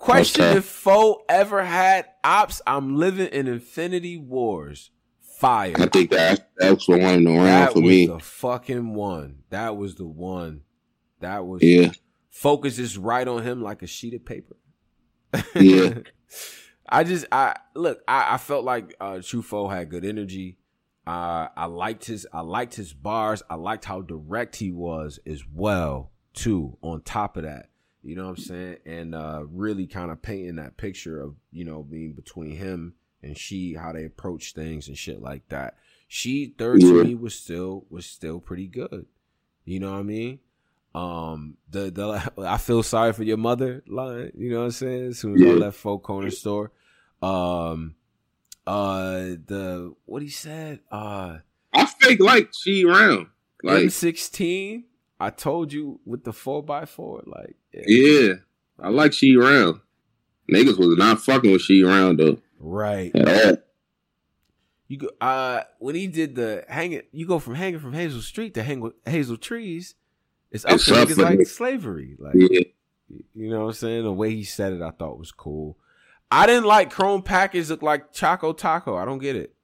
Question Okay. if Foe ever had ops. I'm living in Infinity Wars. Fire. I think that that's the one in the round for was me. the fucking one. That was the one. That was Yeah, focuses right on him like a sheet of paper. Yeah. I just I look, I, I felt like uh TruFoe had good energy. Uh I liked his I liked his bars. I liked how direct he was as well, too, on top of that. You know what I'm saying? And uh really kind of painting that picture of, you know, being between him and Sheed, how they approach things and shit like that. She third to me was still was still pretty good. You know what I mean? Um, the the I feel sorry for your mother line. You know what I'm saying? As soon as I Yeah. left folk corner store, um, uh, the what he said, uh, I fake like she round. Like M16. I told you with the four by four, like yeah, I like she round. Niggas was not fucking with she round though right. You go, uh, when he did the hanging, you go from hanging from Hazel Street to hang with Hazel Trees. It's up It's to niggas like me. slavery, like. Yeah, You know what I'm saying? The way he said it, I thought was cool. I didn't like Chrome Package look like Choco Taco. I don't get it.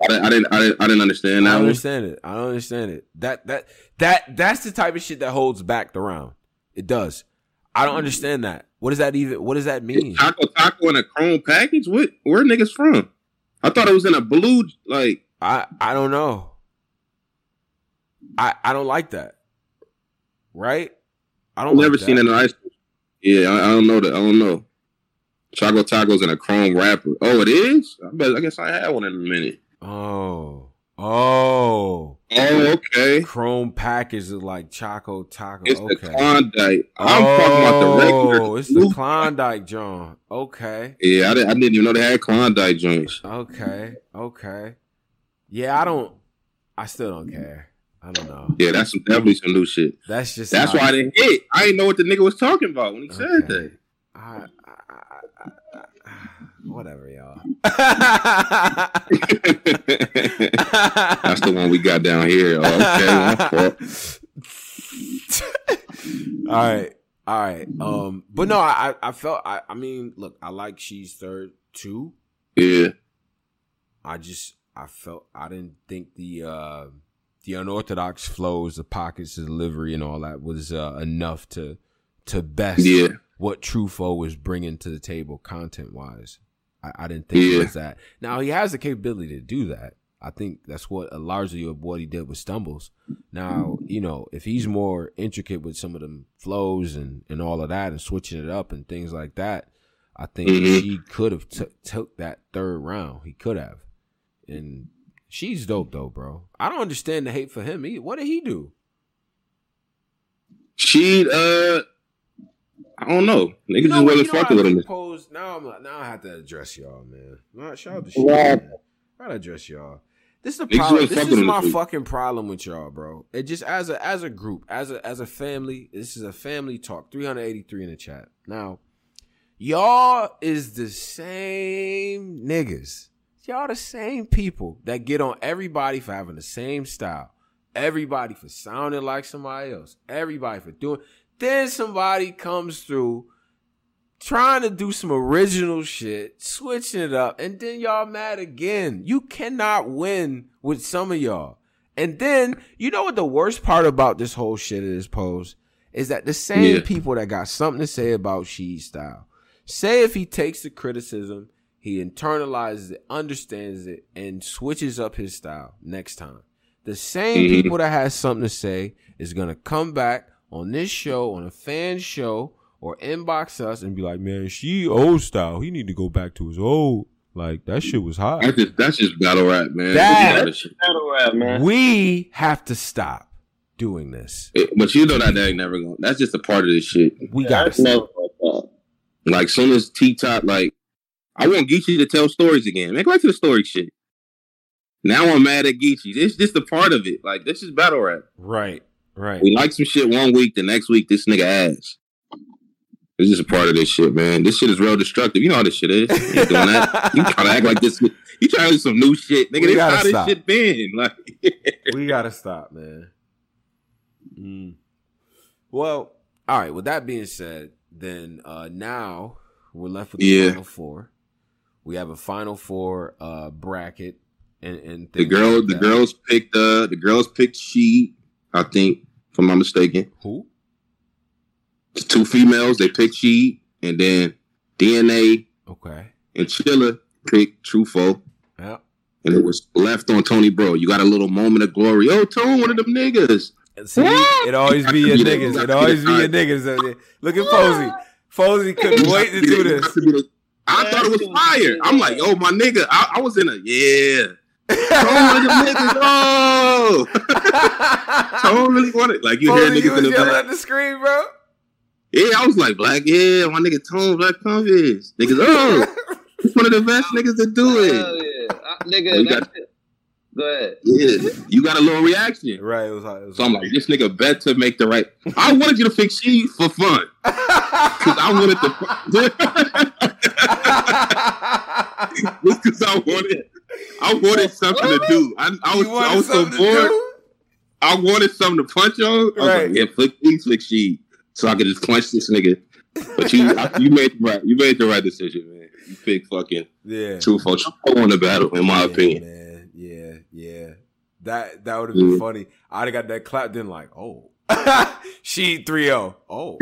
I didn't, I didn't, I didn't, I didn't understand I that don't one. understand it. I don't understand it. That that that that's the type of shit that holds back the round. It does. I don't understand that. What does that even? What does that mean? Taco Taco in a chrome package. What? Where niggas from? I thought it was in a blue. Like I I don't know. I I don't like that. Right? I don't. I've don't. never like seen it in ice. Yeah, I, I don't know that. I don't know. Choco Tacos in a chrome wrapper. Oh, it is. I bet. I guess I had one in a minute. Oh oh. Oh, okay. Chrome package is like Choco Taco. It's okay. the Klondike. I'm talking about the regular. Oh, it's the Klondike John. Okay. Yeah, I didn't, I didn't even know they had Klondike joints. Okay. Okay. Yeah, I don't I still don't care. I don't know. Yeah, that's some, definitely some new shit. That's just That's why I didn't hit. I didn't know what the nigga was talking about when he said that. I, whatever, y'all. That's the one we got down here. Okay, all right, all right. Um, but no, I, I I felt. I, I mean, look, I like she's third too. Yeah, I just I felt I didn't think the uh the unorthodox flows, the pockets, the delivery, and all that was uh, enough to to best yeah, what TruFoe was bringing to the table content wise. I, I didn't think it was that. Now he has the capability to do that. I think that's what uh, largely of what he did with Stumbles. Now, you know, if he's more intricate with some of them flows and, and all of that and switching it up and things like that, I think Mhm. he could have t- took that third round. He could have. And she's dope though, bro. I don't understand the hate for him. What did he do? she. Uh, I don't know. Niggas You know just wasn't fucking with him. propose- now I'm now I have to address y'all, man. Nah, shout out to shit, man. I gotta address y'all. This is the Niggas problem. This is my fucking problem with y'all, bro. It just as a as a group, as a as a family. This is a family talk. Three hundred eighty three in the chat. Now, y'all is the same niggas. Y'all the same people that get on everybody for having the same style. Everybody for sounding like somebody else. Everybody for doing. Then somebody comes through trying to do some original shit, switching it up, and then y'all mad again. You cannot win with some of y'all. And then, you know what the worst part about this whole shit is, Pose? Is that the same Yeah. people that got something to say about She's style. Say if he takes the criticism, he internalizes it, understands it, and switches up his style next time. The same Mhm. people that has something to say is gonna come back on this show, on a fan show, or inbox us and be like, "Man, she old style. He need to go back to his old. Like that shit was hot." That's just that's just battle rap, man. That- That's. Battle rap, man. We have to stop doing this. It- But you know that that ain't never going. That's just a part of this shit. We Yeah, got to never like soon as T Top, like I want Geechi to tell stories again. Make back to the story shit. Now I'm mad at Geechi. This just a part of it. Like this is battle rap. right, right. We like some shit one week, the next week this nigga ass. It's just a part of this shit, man. This shit is real destructive. You know how this shit is. You ain't doing that. You trying to act like this. You trying to do some new shit, nigga. We This gotta how this stop. shit been. Like, we gotta stop, man. Mm. Well, all right. With that being said, then uh now we're left with the Yeah. final four. We have a final four uh bracket, and, and the things girl, like the girls picked. Uh, the girls picked Sheed. I think, if I'm not mistaken. who? The two females they picked Sheed, and then DNA Okay, and Chilla picked TruFoe, yeah. and it was left on Tony Bro. You got a little moment of glory. Oh, Tony, one of them niggas. See, it always be your Yeah, niggas. It always be your niggas. Look at Posey. Posey couldn't wait to do this. I thought it was fire. I'm like, oh my nigga. I, I was in a yeah. Tone one of them niggas. Oh, Tone really wanted. Like you hear Posey, you niggas in the yelling back. at the screen, bro. Yeah, I was like, black. Yeah, my nigga Tone, black convicts. Niggas, oh, he's one of the best niggas to do it. Hell yeah. I, nigga, oh, We that got- Go ahead. Yeah, you got a little reaction. Right, it was. It was So I'm like, this nigga bet to make the right. I wanted you to fix she for fun. Cause I wanted to. Just because I wanted, I wanted something to do. I, I was, I was so bored. I wanted something to punch on. I was Right. like, yeah, flick me, flick she, so I could just punch this nigga. But you, you made the right, you made the right decision, man. You picked fucking Yeah. two for two on the battle, in my Yeah, opinion. man. Yeah, yeah. That that would have been Yeah. funny. I'd have got that clap then like, oh. Sheed 3-0. Oh.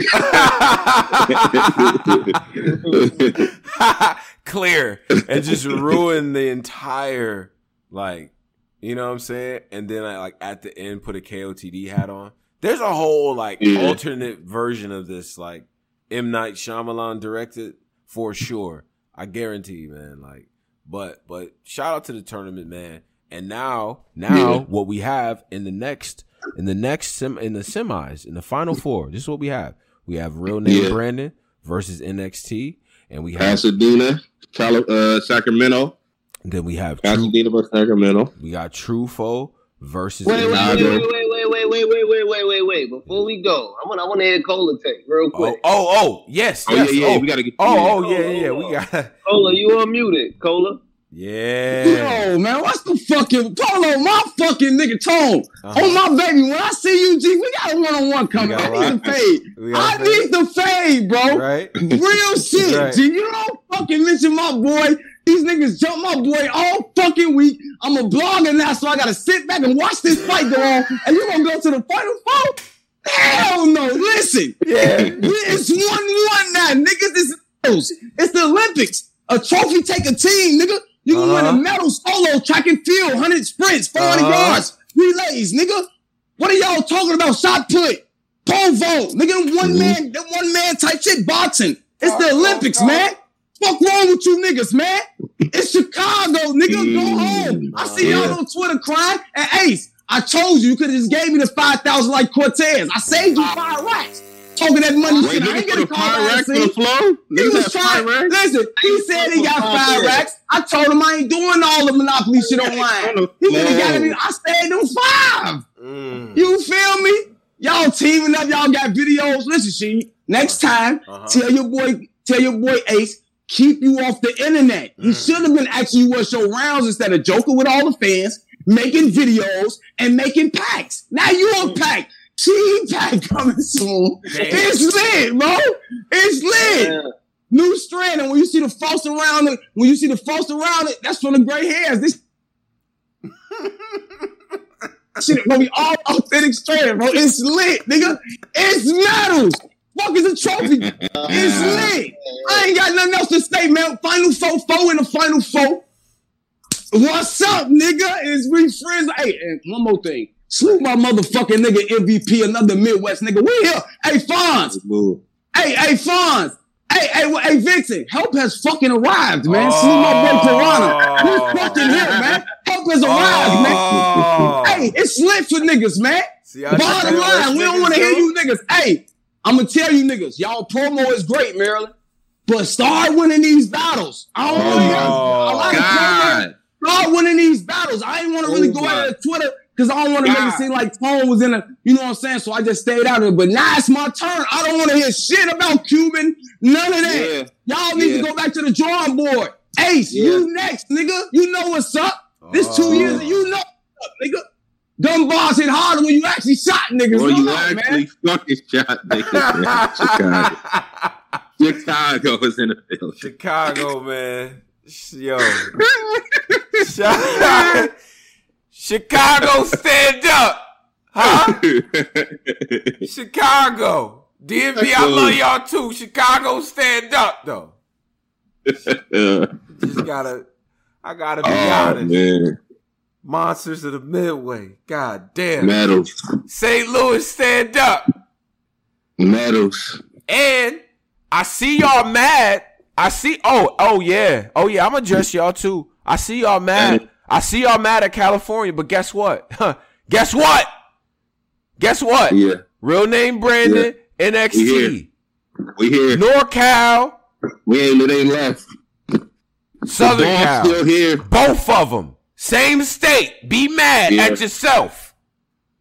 oh. Clear. And just ruin the entire like you know what I'm saying? And then I like at the end put a KOTD hat on. There's a whole like Yeah. alternate version of this, like M. Night Shyamalan directed for sure. I guarantee you, man. Like, but but shout out to the tournament, man. And now, now Yeah. what we have in the next in the next sim in the semis in the final four. This is what we have. We have real name Yeah. Brandon versus NXT, and we have Pasadena, Cali- uh, Sacramento, then we have Pasadena versus Sacramento. we got TruFoe versus Wait, wait, wait, wait, wait, wait, wait, wait, wait, wait, wait, wait. Before we go, I want, I want to hear Cola take real Oh, quick. oh, oh, yes, Oh yes. yeah, yeah, oh, we gotta get. oh, yeah. oh, yeah, yeah, yeah. We got, Cola, you unmuted. Cola. Yeah. Yo, man, what's the fucking Polo? My fucking nigga Tone. Uh-huh. Oh my baby, when I see you, G, we got a one on one coming. I need the fade. I fade. need the fade, bro. Right? Real shit, Right. G. You don't fucking mention my boy. These niggas jump my boy all fucking week. I'm a blogger now, so I gotta sit back and watch this fight go on. And you gonna go to the final four? Hell no. Listen. Yeah. It's one one now, niggas. It's. It's the Olympics. A trophy take a team, nigga. You can win Uh-huh. a medal solo, track and field, 100 sprints, 400 Uh-huh. yards, relays, nigga. What are y'all talking about? Shot put, pole vault, nigga. them One man, that one man type shit, boxing. It's the Olympics, man. Fuck wrong with you niggas, man? It's Chicago, nigga. Go home. I see y'all on Twitter crying. And Ace, I told you, you could have just gave me the 5,000 like Cortez. I saved you five racks. Talking that money Wait, shit. I niggas ain't put gonna a call fire rack that for the scene. flow? He Niggas was have trying. fire racks? Listen, he said he got five racks. I told him I ain't doing all the monopoly shit online. He said he got it. I said them five. Mm. You feel me? Y'all teaming up. Y'all got videos. Listen, she. Next time, Uh-huh. tell your boy, tell your boy Ace, keep you off the internet. He Mm. should have been asking you what's your rounds instead of joking with all the fans, making videos and making packs. Now you on pack. T pack coming soon. Damn. It's lit, bro. It's lit. New strand, and when you see the false around it, when you see the false around it, that's from the gray hairs. This shit gonna be all authentic strand, bro. It's lit, nigga. It's medals. Fuck is a trophy. It's lit. I ain't got nothing else to say, man. Final four, four in the final four. What's up, nigga? Is we friends? Hey, and one more thing. Salute my motherfucking nigga MVP, another Midwest nigga. We here. Hey, Fonz. Hey, hey, Fonz. Hey, hey, hey, Vincent. Help has fucking arrived, man. Salute my boy Piranha. We fucking here, man. Help has arrived, man. Oh. Hey, it's lit for niggas, man. See Bottom line, we don't want to hear you niggas. Hey, I'm gonna tell you niggas, y'all promo is great, Maryland, but start winning these battles. I don't want to hear a lot of promo. God. Start winning these battles. I ain't want to really Oh go out of Twitter because I don't want to make it seem like Tone was in a, you know what I'm saying? So I just stayed out of it. But now it's my turn. I don't want to hear shit about Cuban. None of that. Y'all need Yeah. to go back to the drawing board. Ace, Yeah. you next, nigga. You know what's up. This two Oh. years, you know what's up, nigga. Gun bars hit harder when you actually shot niggas. Well, Hold you on, actually man. fucking shot niggas. Chicago. Chicago is in the field. Chicago, man. Yo. Chi- Chicago, stand up. Huh? Chicago. DMV, I love y'all too. Chicago, stand up, though. Just gotta, I gotta be oh honest. man, Monsters of the Midway. God damn. St. Louis, stand up. medals. And I see y'all mad. I see. Oh, oh yeah, oh yeah. I'm gonna address y'all too. I see y'all mad. I see y'all mad at California, but guess what? guess what? Guess what? Yeah, Real name Brandon, NXT, We we here. NorCal, We ain't it ain't left. Southern the Cal. still here. Both of them, same state. Be mad Yeah. at yourself.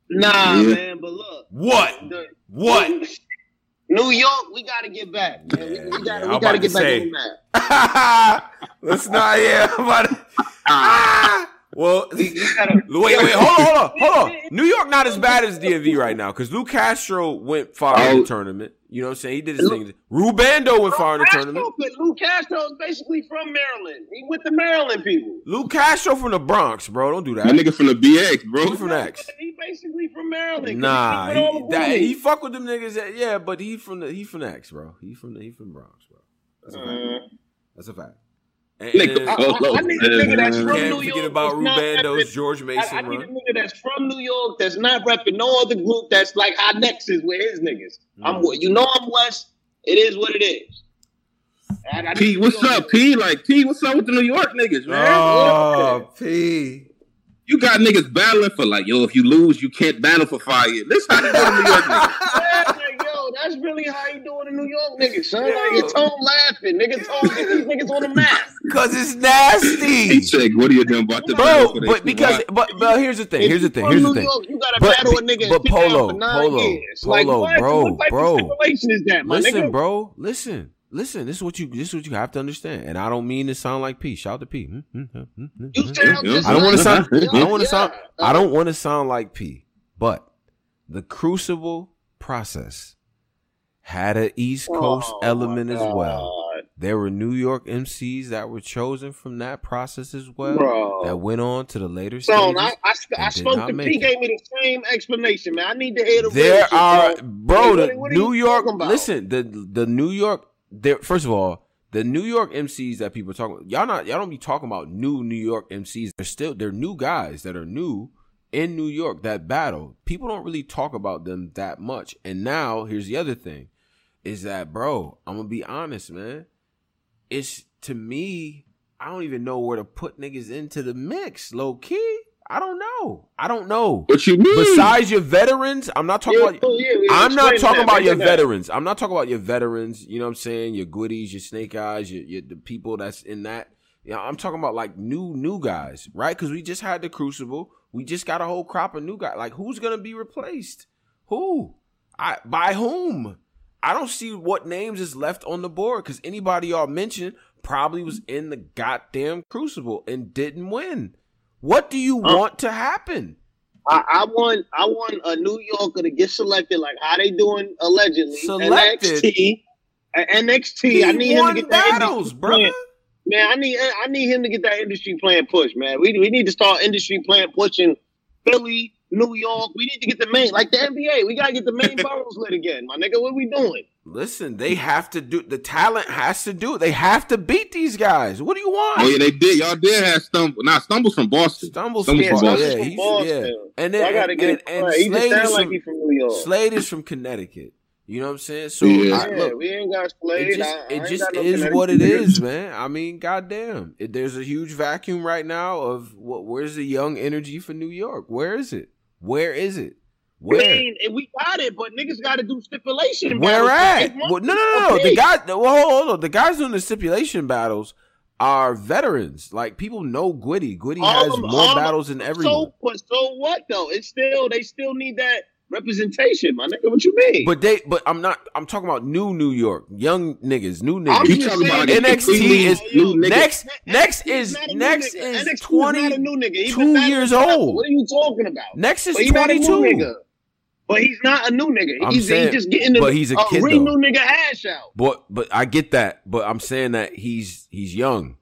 Nah, Yeah. man, but look. What? the- What? New York, we gotta get back. Man. We- we, gotta, we gotta get back say. that. Let's not. Yeah. I'm about to- Ah! Well, We, we gotta, Wait, wait, hold on, hold on, hold on. New York not as bad as DMV right now because Lou Castro went far in Oh. the tournament. You know what I'm saying? He did his thing. Rubando went far in the Castro, tournament. but Lou Castro is basically from Maryland. He with the Maryland people. Lou Castro from the Bronx, bro. Don't do That that. nigga from the BX, bro. He from the X. He basically from Maryland. Nah, he, he, that, he fuck with them niggas. That, yeah, but he from the he from the X, bro. He from the he from Bronx, bro. That's a fact. Uh, That's a fact. And, Nigga, and I, I, I need a nigga that's from can't New forget York. about that's not Rubando's repping- George I, Mason I need a nigga that's from New York that's not repping no other group that's like high nexus with his niggas. I'm Mm. you know I'm West. It is what it is. And P, what's up, P? Like P, what's up with the New York niggas, man? Oh, P. You got niggas battling for like, yo, if you lose, you can't battle for five years. This how they do the New York niggas. Yeah, like, yo, that's really how you doing in New York, niggas, son. Like, Yo. your tone laughing, nigga. Tone get these niggas on the map. Cause it's He nasty. said, what are you doing about the battle Bro, but because but but here's the thing. Here's the thing. Here's the thing. York, you gotta But- battle a nigga but and sit down Polo, for Polo, years. Polo, what? bro, what type bro. of stipulation is that, my Listen, nigga? bro. Listen. Listen, this is what you this is what you have to understand. And I don't mean to sound like P. Shout out to P. Mm, mm, mm, you sound Yeah. just I don't want to sound I don't want to sound I don't want to sound like P. But the crucible process had an East Coast Oh, element as well. There were New York MCs that were chosen from that process as well Bro. that went on to the later stages. I, I, sp- I did spoke to P. Gave me the same explanation, man. I need to hear the There are, bro. Like, the what- what New York. Listen, the the New York. There, first of all, the New York MCs that people talk about, y'all not y'all don't be talking about new New York MCs. They're still they're new guys that are new in New York that battle. People don't really talk about them that much. And now here's the other thing, is that bro, I'm gonna be honest, man. It's to me, I don't even know where to put niggas into the mix, low key. I don't know. I don't know. What you mean? Besides your veterans, I'm not talking Yeah, about. yeah, yeah, I'm not talking that, about your down. veterans. I'm not talking about your veterans. You know what I'm saying? Your goodies, your snake eyes, your, your the people that's in that. Yeah, I'm talking about like new new guys, right? Because we just had the Crucible. We just got a whole crop of new guys. Like who's gonna be replaced? Who? I by whom? I don't see what names is left on the board because anybody y'all mentioned probably was in the goddamn Crucible and didn't win. What do you Uh, want to happen? I, I want I want a New Yorker to get selected like how they doing allegedly. Selected? NXT. NXT. He I need him to get that battles, industry brother. plan. Man, I need I need him to get that industry plan push, man. We we need to start industry plan pushing Philly, New York. We need to get the main like the NBA. We gotta get the main boroughs lit again, my nigga. What we doing? Listen, they have to do the talent has to do. They have to beat these guys. What do you want? Oh yeah, they did. Y'all did have stumble. Nah, stumbles from Boston. Stumbles Stumbles from from Boston. Boston. Yeah, From he's, Boston. yeah. And then I gotta get and, and, right. He just Slade is sound like from from New York. Slade is from Connecticut. You know what I'm saying? So Yeah. I, look, we ain't got Slade. it just I- I it ain't just no is what it niggas. is, man. I mean, goddamn, it, there's a huge vacuum right now of what? Where's the young energy for New York? Where is it? Where is it? I mean, we got it, but niggas got to do stipulation. Where battles. at? Well, no, no, no, no. The guys, well, hold on. The guys doing the stipulation battles are veterans. Like people know Gwitty. Gwitty All has of- more battles than everyone. So, but so what though? It's still they still need that representation, my nigga. What you mean? But they, but I'm not. I'm talking about new New York, young niggas, new niggas. You talking about NXT is new next. Next is a next is NXT not a new nigga. He's two years old. What are you talking about? Next is But he's not a new nigga. But he's not a new nigga. He's, saying- he's just getting the but he's a kid, re though. new nigga hash out. But but I get that. But I'm saying that he's he's young.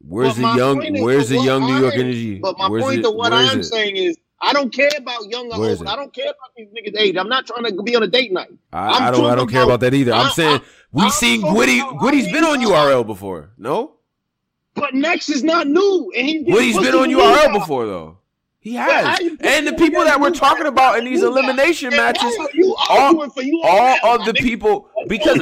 Where's But the young? Where's the young New York energy? But my Where's point it- to what I'm saying is, I don't care about young or old. I don't care about these niggas' age. I'm not trying to be on a date night. I, I'm don't. I don't care about- about that either. I'm I- saying we've seen talking Gwitty's been on URL before. No, But Next is not new, and he's getting Gwitty's been on URL before though. He has. you- And the people that we're talking about in these elimination matches, all, all of the people because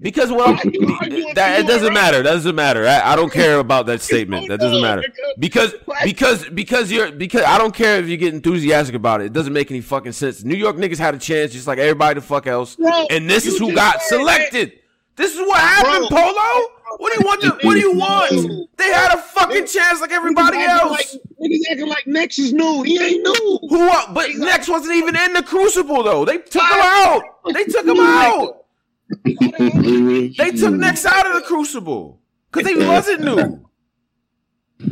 because well Why you arguing that it doesn't matter. That doesn't matter. I, I don't care about that statement. That doesn't matter. Because because because you're because I don't care if you get enthusiastic about it. It doesn't make any fucking sense. New York niggas had a chance just like everybody the fuck else. And this is who got selected. This is what happened. Polo. What do you want? To, what do you want? They had a fucking chance like everybody else. Like, niggas acting like Next is new. He ain't new. Who? Are, but Next wasn't even in the Crucible though. They took him out. They took him out. They took Next out of the Crucible because he wasn't new.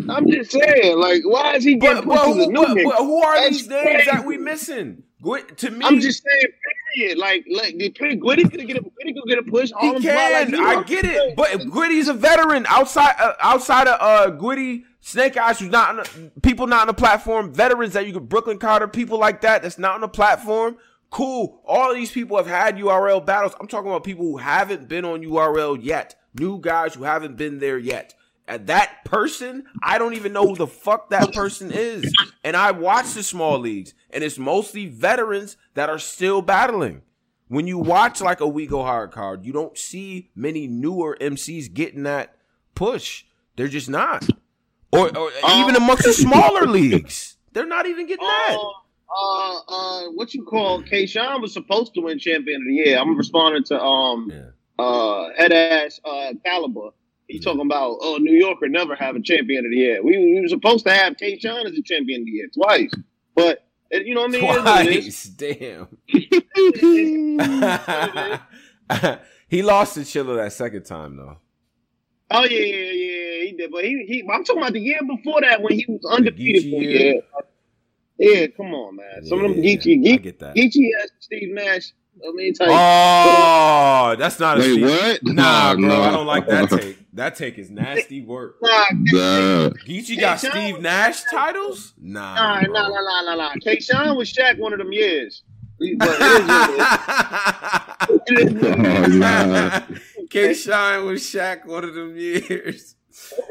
I'm just saying, like, why is he getting but, put to the who, new but, but who are That's these names that we missing? To me, I'm just saying, period. Like, like Gwitty could get a Gwitty could get a push. he Harlem Spotlight, can. you I get it. But Gwitty's a veteran outside uh, outside of uh, Gwitty. Snake Eyes, who's not on the, people not on the platform, veterans that you could Brooklyn Carter, people like that that's not on the platform. Cool. All of these people have had URL battles. I'm talking about people who haven't been on URL yet. New guys who haven't been there yet. And that person, I don't even know who the fuck that person is. And I watch the small leagues, and it's mostly veterans that are still battling. When you watch like a We Go Hard card, you don't see many newer MCs getting that push. They're just not. Or, or even amongst the smaller leagues, they're not even getting that. Uh, uh, uh, what you call K. Shine was supposed to win champion of the year. I'm responding to um Yeah. uh head ass uh caliber. He talking about oh New Yorker never have a champion of the year. We, we were supposed to have K. Shine as a champion of the year twice, but you know what I mean. It is what it is. Twice, damn. he lost to Chiller that second time though. Oh yeah, yeah, yeah, he did. But he, he, I'm talking about the year before that when he was undefeated. Geechi for year? year. Yeah, come on, man. Some of them Yeah, Geechi, I Geechi, get that. Geechi has Steve Nash. I mean, tell you, Oh, that's not a Wait, what? Nah, No, bro, no. I don't like that take. That take is nasty work. nah, Nah. Geechi got Hey, Sean- Steve Nash titles? Nah, nah, bro. nah, nah, nah, nah, nah. K. Shine was Shaq one of them years. But it is what it is. It is what it is. Oh. K Shine was Shaq one of them years.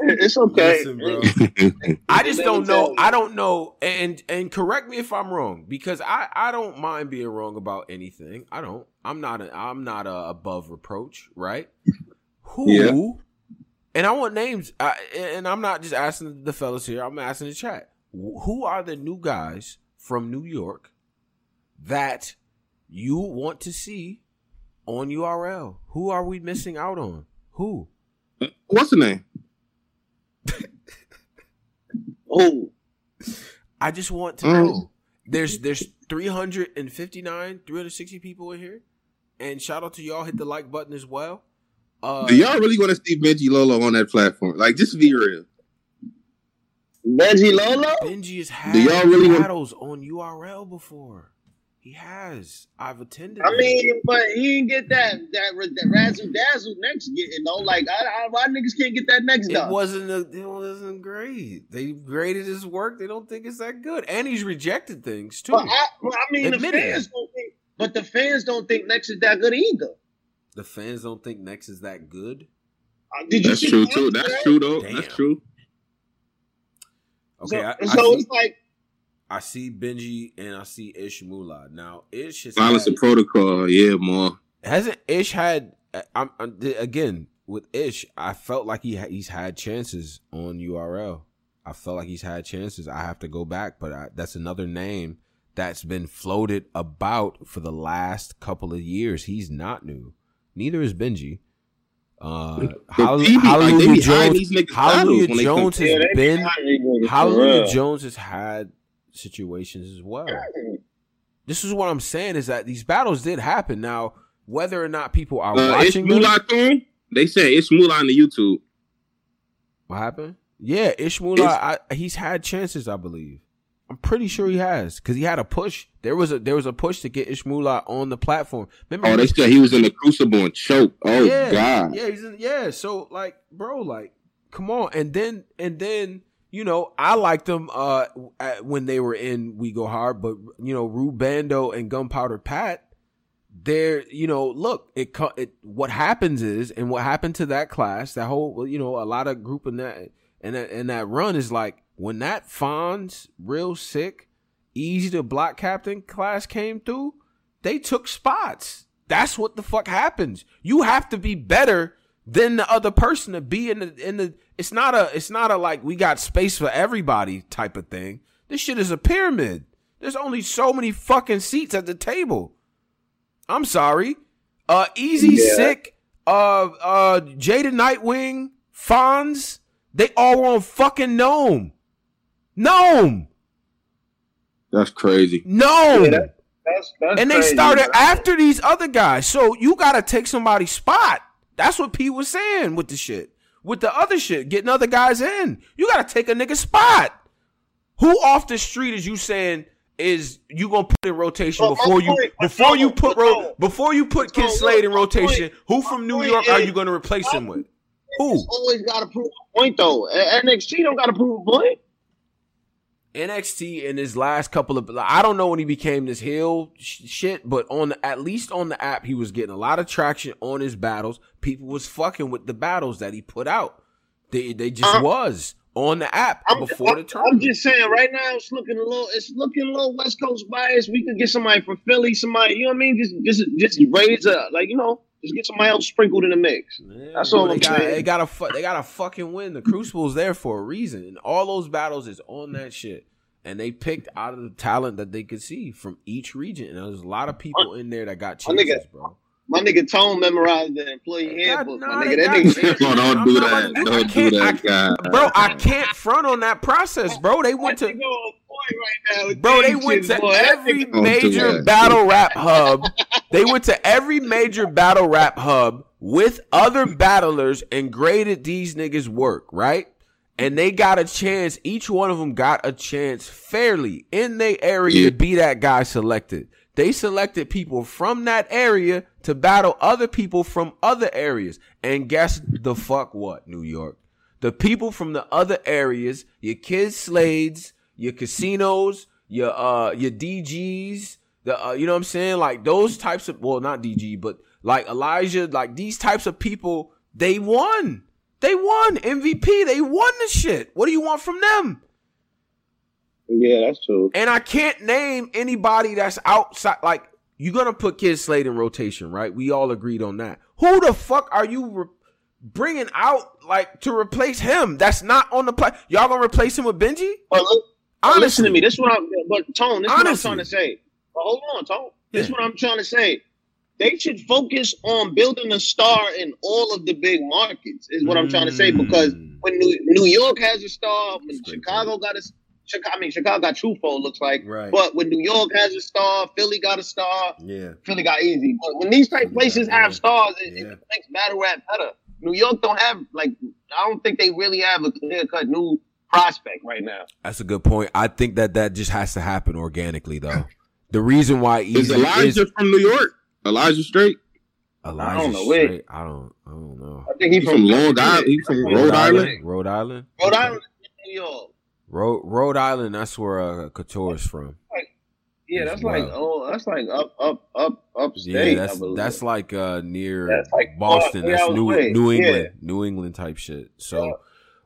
It's okay. Listen, bro. I just don't know. I don't know, and and correct me if I'm wrong because I I don't mind being wrong about anything. I don't. I'm not. A, I'm not a above reproach, right? Who? Yeah. And I want names, I, and I'm not just asking the fellas here. I'm asking the chat. who are the new guys from New York that you want to see on URL? Who are we missing out on? Who? What's the name? Oh, I just want to Mm. know. There's there's 359, 360 people in here. And shout out to y'all. Hit the like button as well. Uh, Do y'all really want to see Benji Lolo on that platform? Like, just be real. Benji Lolo. Benji has had Do y'all really want- battles on URL before. He has. I've attended. I them. mean, but he didn't get that that, that razzle dazzle next You know, Like, I, I, why niggas can't get that next it done? wasn't. A, it wasn't great. They graded his work. They don't think it's that good, and he's rejected things too. But I, but I mean, Admit the it. fans don't think. But the fans don't think next is that good either. the fans don't think Next is that good. Uh, Did That's see true too. That's true though. Damn. That's true. Okay, So, I, I so see, it's like I see Benji and I see Ish. Now Ish has Violence and protocol. Yeah, more. hasn't Ish had. I'm, I'm again with Ish. I felt like he ha- he's had chances on URL. I felt like he's had chances. I have to go back, but I, that's another name that's been floated about for the last couple of years. He's not new. Neither is Benji. Uh, Hallelujah, he like, they Hallelujah Jones. Hallelujah battles when they come- Jones has been. behind these niggas Hallelujah. Jones has had situations as well. This is what I'm saying is that these battles did happen. Now, whether or not people are Uh, watching them, Moolah They said Ish Moolah on the YouTube. what happened? Yeah, Ishmael, he's had chances, I believe. I'm pretty sure he has because he had a push. There was a there was a push to get Ishmael on the platform. Remember? Oh, they said he was in the Crucible and choked. Oh yeah, God. Yeah, he's in, yeah. So like, bro, like, come on. And then and then you know, I liked them uh at, when they were in We Go Hard, but you know, Rube Bando and Gunpowder Pat, they're you know, look, it, it what happens is, and what happened to that class, that whole you know, a lot of group in that and that and that run is like when that Fonz real sick, Easy the Block Captain class came through, they took spots. That's what the fuck happens. You have to be better than the other person to be in the in the it's not a it's not a like we got space for everybody type of thing. This shit is a pyramid. There's only so many fucking seats at the table. I'm sorry. Uh Easy Yeah. Sick, uh uh Jada Nightwing, Fonz, they all were on fucking NOME. NOME. That's crazy. NOME. Yeah, that- That's, that's and they crazy, started after these other guys. So you got to take somebody's spot. That's what Pete was saying with the shit. With the other shit, getting other guys in. You got to take a nigga spot. Who off the street is you saying is you gonna put in rotation Well, before you before you put ro- before you put Kyd Slade in rotation? Who from New York are you gonna replace him with? Who? Always got to prove a point though. NXT don't got to prove a point. NXT in his last couple of I don't know when he became this heel sh- shit, but on the, at least on the app he was getting a lot of traction on his battles. People was fucking with the battles that he put out. They they just Uh, was on the app I'm, before I'm, the I'm just saying, right now it's looking a little, it's looking a little West Coast bias. We could get somebody from Philly, somebody, you know what I mean? Just, just, just raise up, like you know, just get somebody else sprinkled in the mix. Yeah, That's all they I'm got, saying. They got to fu- they got to fucking win. The Crucible's there for a reason, and all those battles is on that shit. And they picked out of the talent that they could see from each region, and there's a lot of people in there that got My nigga, chances, bro. My nigga Tone memorized the employee God, handbook. nah, my nigga, that nigga. chances. Oh, don't I'm do that. do- I Don't do that, I- bro. I can't front on that process, bro. They went to nigga on point right now Bro, they went to boy. Every nigga- Don't do major battle rap hub. They went to every major battle rap hub with other battlers and graded these niggas' work, right? And they got a chance. Each one of them got a chance fairly in their area Yeah. to be that guy selected. They selected people from that area to battle other people from other areas. And guess the fuck what, New York? The people from the other areas, your Kyd Slades, your casinos, your uh your DGs, the uh, you know what I'm saying? Like those types of well not DG, but like Elijah, like these types of people, they won. They won MVP. They won the shit. What do you want from them? Yeah, that's true. And I can't name anybody that's outside. Like you're gonna put Kyd Slade in rotation, right? We all agreed on that. Who the fuck are you re- bringing out like to replace him? That's not on the play. Y'all gonna replace him with Benji? But look, Listen to me. This is what I'm. But Tone, this is what I'm trying to say. But hold on, Tone. This is what I'm trying to say. They should focus on building a star in all of the big markets. Is what I'm trying to say because Mm. when New, New York has a star, when That's Chicago got a Chicago, I mean Chicago got TruFoe looks like, Right. but when New York has a star, Philly got a star, Yeah. Philly got easy. But when these type places yeah. have stars, it, Yeah. it makes battle rap better. New York don't have like I don't think they really have a clear cut new prospect right now. That's a good point. I think that that just has to happen organically, though. The reason why Is Elijah is from New York? Elijah Straight? Elijah I don't know where. Straight. I don't. I don't know. I think he He's from Long Island. He's from Rhode Island. Rhode Island. Rhode Island, New York. Rhode, Rhode Island. That's where uh, is from. Yeah, As that's like oh, that's like up, up, up, Yeah, that's that's like uh near That's like Boston. four- That's three hours New away. New Yeah. England, New England type shit. So,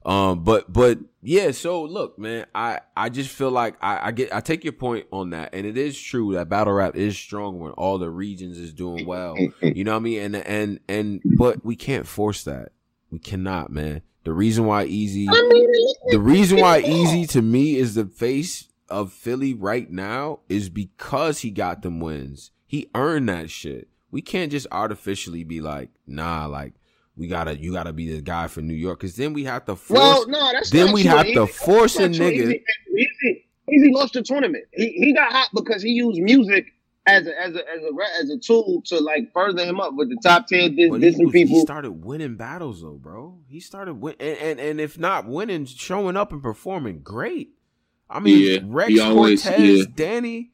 um, but but yeah. So look, man, I I just feel like I I get I take your point on that, and it is true that battle rap is strong when all the regions is doing well. You know what I mean? And and and but we can't force that. We cannot, man. The reason why Easy, the reason why Easy to me is the face of Philly right now is because he got them wins. He earned that shit. We can't just artificially be like, nah, like we gotta, you gotta be the guy for New York, because then we have to force. well, no, that's then not we'd true. have to force a that's not true. nigga. Easy, Easy, Easy lost the tournament. He he got hot because he used music as a as a as a as a tool to like further him up with the top ten dis- But he, dissing was- he people. started winning battles though, bro. He started win, and, and and if not winning, showing up and performing great. I mean, Yeah, Rex always- Cortez, yeah. Danny,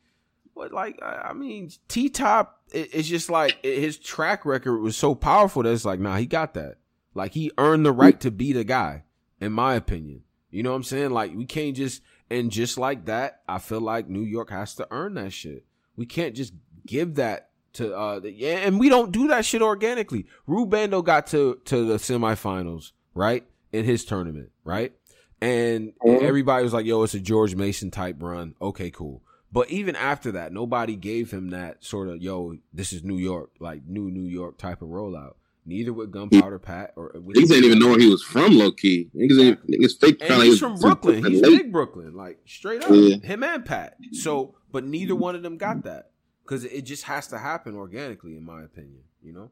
what like I I mean, T Top. It, it's just like it- his track record was so powerful that it's like, nah, he got that. Like he earned the right to be the guy, in my opinion. You know what I'm saying? Like we can't just and just like that, I feel like New York has to earn that shit. We can't just give that to uh yeah, and we don't do that shit organically. Rubando got to to the semifinals, right? In his tournament, right? And everybody was like, "Yo, it's a George Mason type run." Okay, cool. But even after that, nobody gave him that sort of, "Yo, this is New York, like new New York type of rollout." Neither with Gunpowder Pat or with Niggas didn't even know where he was from, low key. Niggas, ain't, niggas fake and he's from Brooklyn. He's late. big Brooklyn, like straight up. Yeah. Him and Pat. So, but neither one of them got that because it just has to happen organically, in my opinion. You know.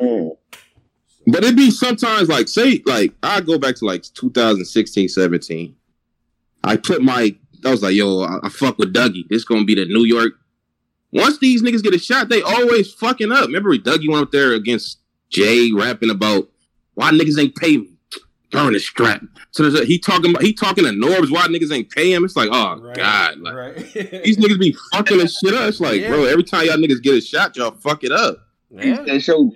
Mm. But it be sometimes like say like I go back to like 2016, 17. I put my I was like, yo, I, I fuck with Dougie. This gonna be the New York. Once these niggas get a shot, they always fucking up. Remember Dougie went up there against Jay rapping about why niggas ain't pay me. Burn the strap. So there's a, he talking about he talking to Norbs why niggas ain't pay him. It's like, oh God. Like right. these niggas be fucking this shit up. It's like, Yeah. bro, every time y'all niggas get a shot, y'all fuck it up. yeah. They showed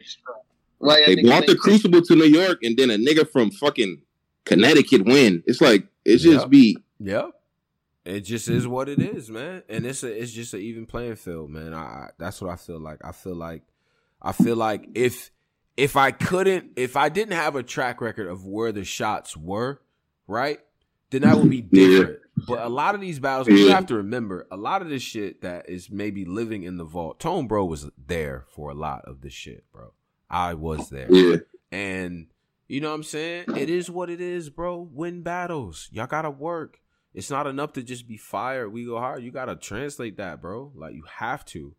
like They brought the Crucible to New York, and then a nigga from fucking Connecticut win. It's like it just Yep. be Yep. It just is mm. what it is, man. And it's a it's just an even playing field, man. I, I that's what I feel like. I feel like I feel like if if I couldn't if I didn't have a track record of where the shots were, right? Then that would be Yeah. different. But a lot of these battles, you have to remember, a lot of this shit that is maybe living in the vault. Tone Bro was there for a lot of this shit, bro. I was there. yeah. And you know what I'm saying? It is what it is, bro. Win battles. Y'all gotta work. It's not enough to just be fired. We go hard. You gotta translate that, bro. Like you have to.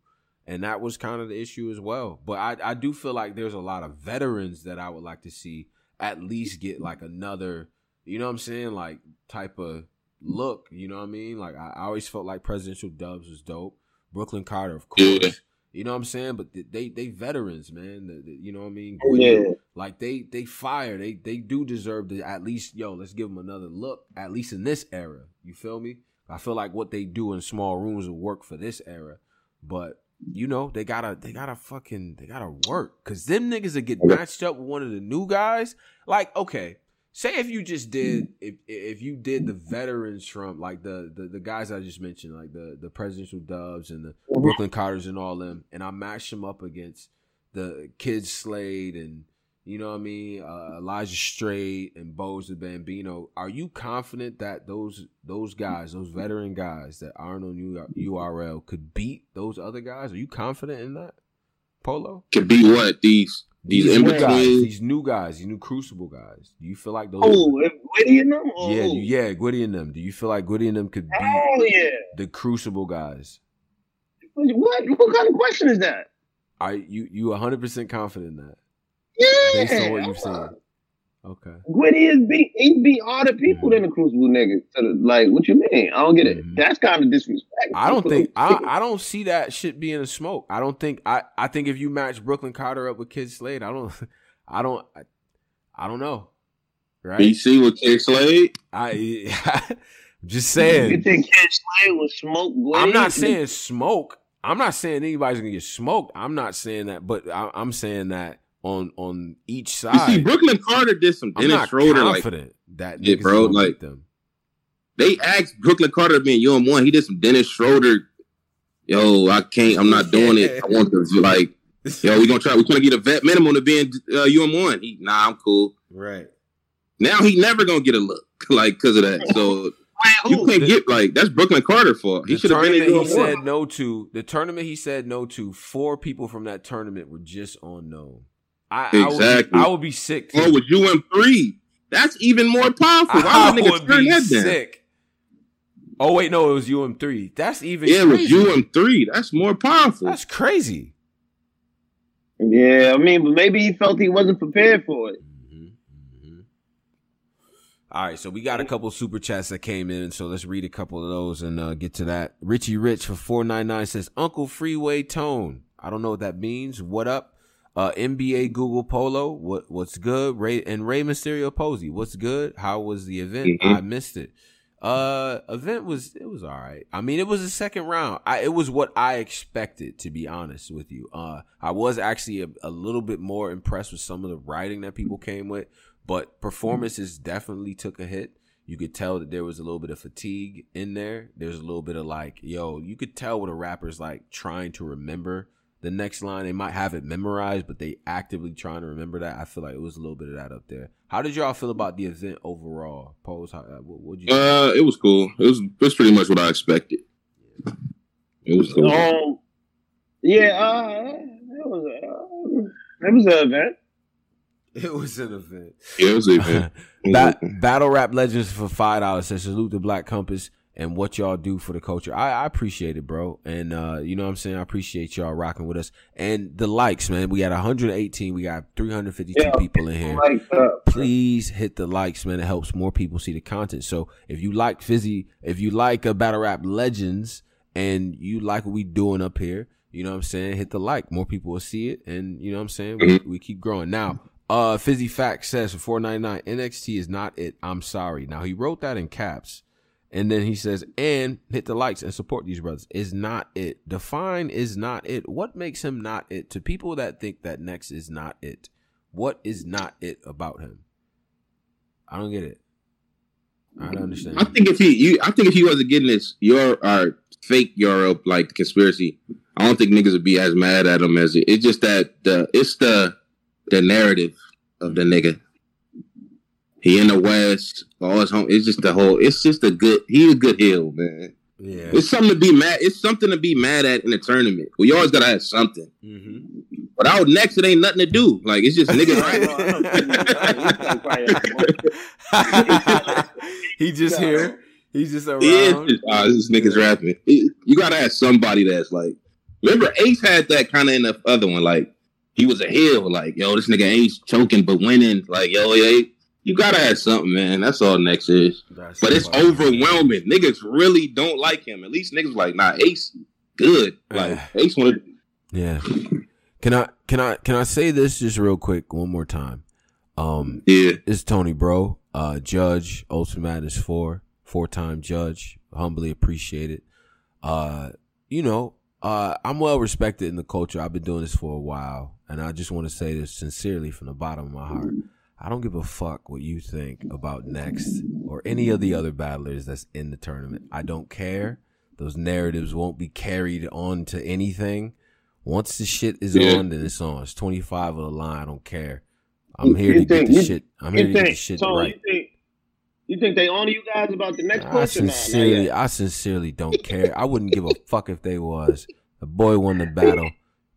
And that was kind of the issue as well. But I, I do feel like there's a lot of veterans that I would like to see at least get like another, you know what I'm saying? Like type of look. You know what I mean? Like I, I always felt like presidential dubs was dope. Brooklyn Carter, of course. You know what I'm saying? But they they veterans, man. The- the- you know what I mean? Oh, yeah. Like they they fire. They they do deserve to at least yo. Let's give them another look. At least in this era, you feel me? I feel like what they do in small rooms will work for this era. But you know they gotta they gotta fucking they gotta work because them niggas that get matched up with one of the new guys. Like okay, say if you just did if if you did the veterans from like the the, the guys I just mentioned like the the presidential dubs and the Brooklyn Carters and all them, and I mashed them up against the kids Slade and you know what I mean, uh, Elijah Straight and Boze the Bambino. Are you confident that those those guys, those veteran guys that aren't on URL, could beat those other guys? Are you confident in that? Polo? Could be what these these in new guys, between. these new guys, these new Crucible guys. Do you feel like those? Oh, if Witty and them? Oh, yeah, you, yeah, Gwitty and them. Do you feel like Gwitty and them could be Hell yeah. the Crucible guys? What? What kind of question is that? Are you you 100 percent confident in that Yeah. based on what you've seen? Okay. Gwitty is beat he beat all the people than the Crucible niggas. So, like, what you mean? I don't get it. Mhm. That's kind of disrespect. I don't think I I don't see that shit being a smoke. I don't think I I think if you match Brooklyn Carter up with Kyd Slade, I don't I don't I, I don't know. Right? BC with Kyd Slade. I just You saying. think Kyd Slade was smoke Gwitty? I'm not saying smoke. I'm not saying anybody's gonna get smoked. I'm not saying that, but I, I'm saying that on on each You see. Brooklyn Carter did some I'm Dennis not Schroeder like that Yeah, bro, like- them. they asked Brooklyn Carter to be in UM one. He did some Dennis Schroeder. Yo, I can't. I'm not doing it. I want to like. Yo, we gonna try. We're gonna get a vet minimum to be in uh, UM one. He, nah, I'm cool. Right. Now he never gonna get a look like because of that. So you can't The- get like that's Brooklyn Carter fault. He should have been in he said no to. The tournament he said no to. Four people from that tournament were just on unknown. I, I would Exactly. be, I would be sick. Oh, too. with UM three, that's even more powerful. Why I would niggas would turn be that down? sick. Oh wait, no, it was UM three. That's even Yeah, with crazy. UM three, that's more powerful. That's crazy. Yeah, I mean, but maybe he felt he wasn't prepared for it. Mm-hmm, All right, so we got a couple super chats that came in, so let's read a couple of those and uh, get to that. Richie Rich for four nine nine says Uncle Freeway Tone. I don't know what that means. What up? Uh, NBA Google Polo. What what's good? Ray and Rey Mysterio Posey. What's good? How was the event? Mhm. I missed it. Uh, event was it was all right. I mean, it was a second round. I it was what I expected to be honest with you. Uh, I was actually a, a little bit more impressed with some of the writing that people came with, but performances definitely took a hit. You could tell that there was a little bit of fatigue in there. There's a little bit of like, yo, you could tell what a rapper's like trying to remember the next line. They might have it memorized, but they actively trying to remember that. I feel like it was a little bit of that up there. How did y'all feel about the event overall? Pose, how, uh, what would you? Uh, it was cool. It was it was pretty much what I expected. It was cool. Um, yeah, uh, it was uh, it was an event. It was an event. Yeah, it was even. Ba- Battle Rap Legends for five dollars says salute the Black Compass and what y'all do for the culture. I, I appreciate it, bro. And uh, you know what I'm saying? I appreciate y'all rocking with us. And the likes, man. We got 118. We got 352 Yeah. people in here. Uh, Please hit the likes, man. It helps more people see the content. So if you like Fizzy, if you like a Battle Rap Legends and you like what we doing up here, you know what I'm saying? Hit the like. More people will see it. And you know what I'm saying? We, we keep growing. Now, uh, Fizzy Fact says for 499, NXT is not it. I'm sorry. Now he wrote that in caps. And then he says, and hit the likes and support these brothers. Is not it. Define is not it. What makes him not it? To people that think that NXT is not it, what is not it about him? I don't get it. I don't understand. I think if he, you, I think if he wasn't getting this your or fake Europe like conspiracy, I don't think niggas would be as mad at him as it. It's just that the it's the the narrative of the nigga. He in the West, all his home. It's just the whole. It's just a good. He a good heel, man. yeah. It's something to be mad. It's something to be mad at in a tournament. Well, you always gotta have something. Mm-hmm. But out next, it ain't nothing to do. Like it's just niggas. right. he just here. He's just around. Yeah, it's just, uh, this niggas rapping. You gotta have somebody that's like. Remember, Ace had that kind of in the other one. Like he was a heel. Like yo, this nigga Ace choking but winning. Like yo, yeah, you gotta have something, man. That's all NXT is. That's But it's overwhelming. Niggas really don't like him. At least niggas like nah, Ace good. Like Ace wanted. Yeah. Can I can I can I say this just real quick one more time? Um Yeah, it's Tony Bro, uh judge, Ultimate Madness 4, four-time judge, humbly appreciate it. Uh you know, uh I'm well respected in the culture. I've been doing this for a while, and I just want to say this sincerely from the bottom of my heart. I don't give a fuck what you think about NXT or any of the other battlers that's in the tournament. I don't care. Those narratives won't be carried on to anything. Once the shit is Yeah. on, then it's on. It's 25 of the line. I don't care. I'm here you to get the you- shit. I'm here to get the shit Tony, right. you think, you think they honor you guys about the next I push or not? Not sincerely. I sincerely don't care. I wouldn't give a fuck if they was. The boy won the battle.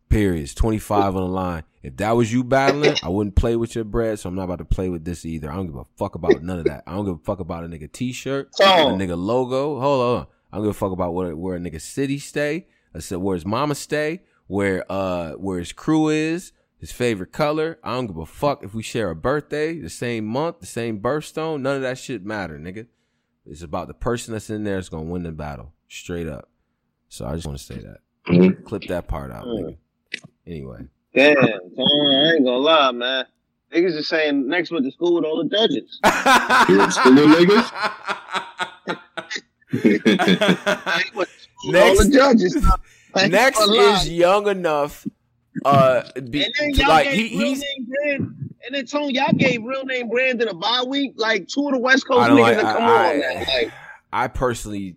Periods. 25 on the line. If that was you battling, I wouldn't play with your bread, so I'm not about to play with this either. I don't give a fuck about none of that. I don't give a fuck about a nigga t-shirt, a nigga logo. Hold on. I don't give a fuck about where, where a nigga city stay, I said where his mama stay, where uh where his crew is, his favorite color. I don't give a fuck if we share a birthday, the same month, the same birthstone. None of that shit matter, nigga. It's about the person that's in there that's gonna win the battle, straight up. So I just want to say that. Mhm. Clip that part out, nigga. Anyway. Damn, Tone, I ain't gonna lie, man. Niggas is saying NXT went to school with all the judges. You went to school with I went to school with all NXT- the judges. I NXT is young enough. Uh, be, And then to, y'all like gave he, real he's. name Brand, and then Tone, y'all gave real name Brandon a bye week. Like two of the West Coast niggas like. to come I- on now. Like, I personally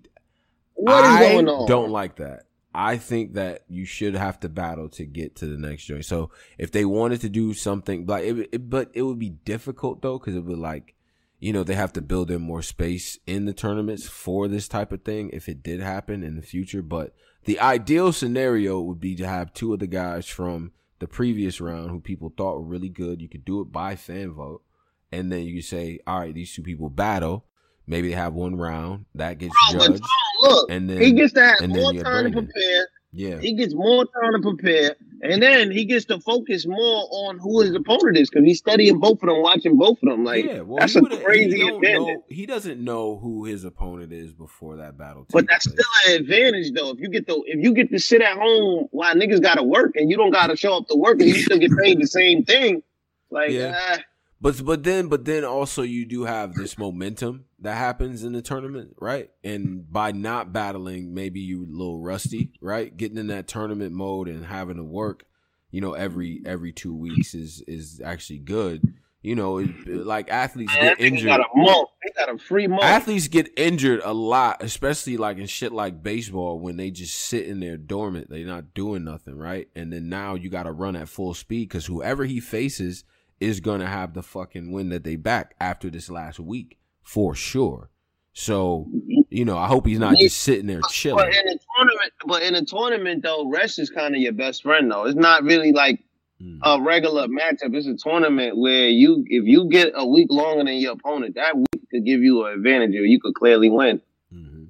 what is I going on? don't like that. I think that you should have to battle to get to the next joint. So if they wanted to do something like it, it but it would be difficult though because it would like, you know, they have to build in more space in the tournaments for this type of thing if it did happen in the future. But the ideal scenario would be to have two of the guys from the previous round who people thought were really good. You could do it by fan vote, and then you could say, all right, these two people battle. Maybe they have one round that gets judged, look, and then he gets to have more time to prepare. yeah. He gets more time to prepare, and then he gets to focus more on who his opponent is because he's studying both of them, watching both of them. Like yeah, well, that's a crazy he advantage. know- he doesn't know who his opponent is before that battle. But that's place. still an advantage though. If you get the if you get to sit at home while niggas gotta work and you don't gotta show up to work and you still get paid the same thing, like Yeah. ah, But but then but then also you do have this momentum that happens in the tournament, right? And by not battling, maybe you a little rusty, right? Getting in that tournament mode and having to work, you know, every every two weeks is is actually good. You know, it, like athletes get injured. got a month. He got a free month. Athletes get injured a lot, especially like in shit like baseball when they just sit in there dormant. They're not doing nothing, right? And then now you got to run at full speed because whoever he faces is going to have the fucking win that they back after this last week for sure. So, you know, I hope he's not just sitting there chilling. But in a tournament, but in a tournament though, rest is kind of your best friend though. It's not really like Mm. a regular matchup. It's a tournament where you, if you get a week longer than your opponent, that week could give you an advantage, or you could clearly win. Mhm.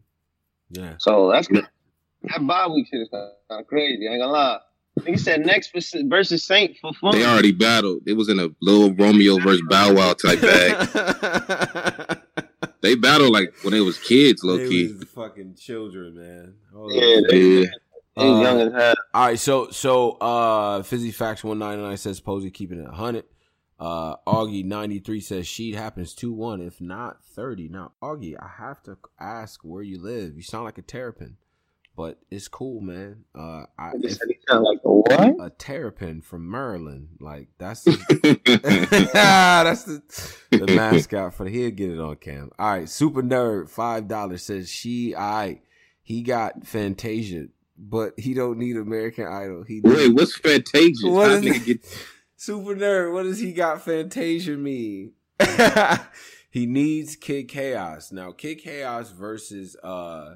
Yeah. So that's that bye week shit is kind of crazy. I ain't gonna lie. He said NXT versus- versus Saint for fun. They already battled. It was in a little Romeo versus Bow Wow type bag. They battled like when they was kids, low They key. was fucking children, man. Hold Yeah, on. they, Yeah. they young as hell. All right, so so uh Fizzy Facts one ninety nine says Posey keeping it hundred. Uh Augie ninety three says Sheed Happens two one, if not thirty. Now Augie, I have to ask where you live. You sound like a terrapin, but it's cool, man. Uh, I if, said he sound like a what? a terrapin from Maryland, like that's the, that's the the mascot for the he'll get it on cam. All right, super nerd five dollars says she I he got Fantasia, but he don't need American Idol. He Wait, what's Fantasia? What How is get super nerd. What does he got Fantasia mean? he needs Kid Chaos now. Kid Chaos versus uh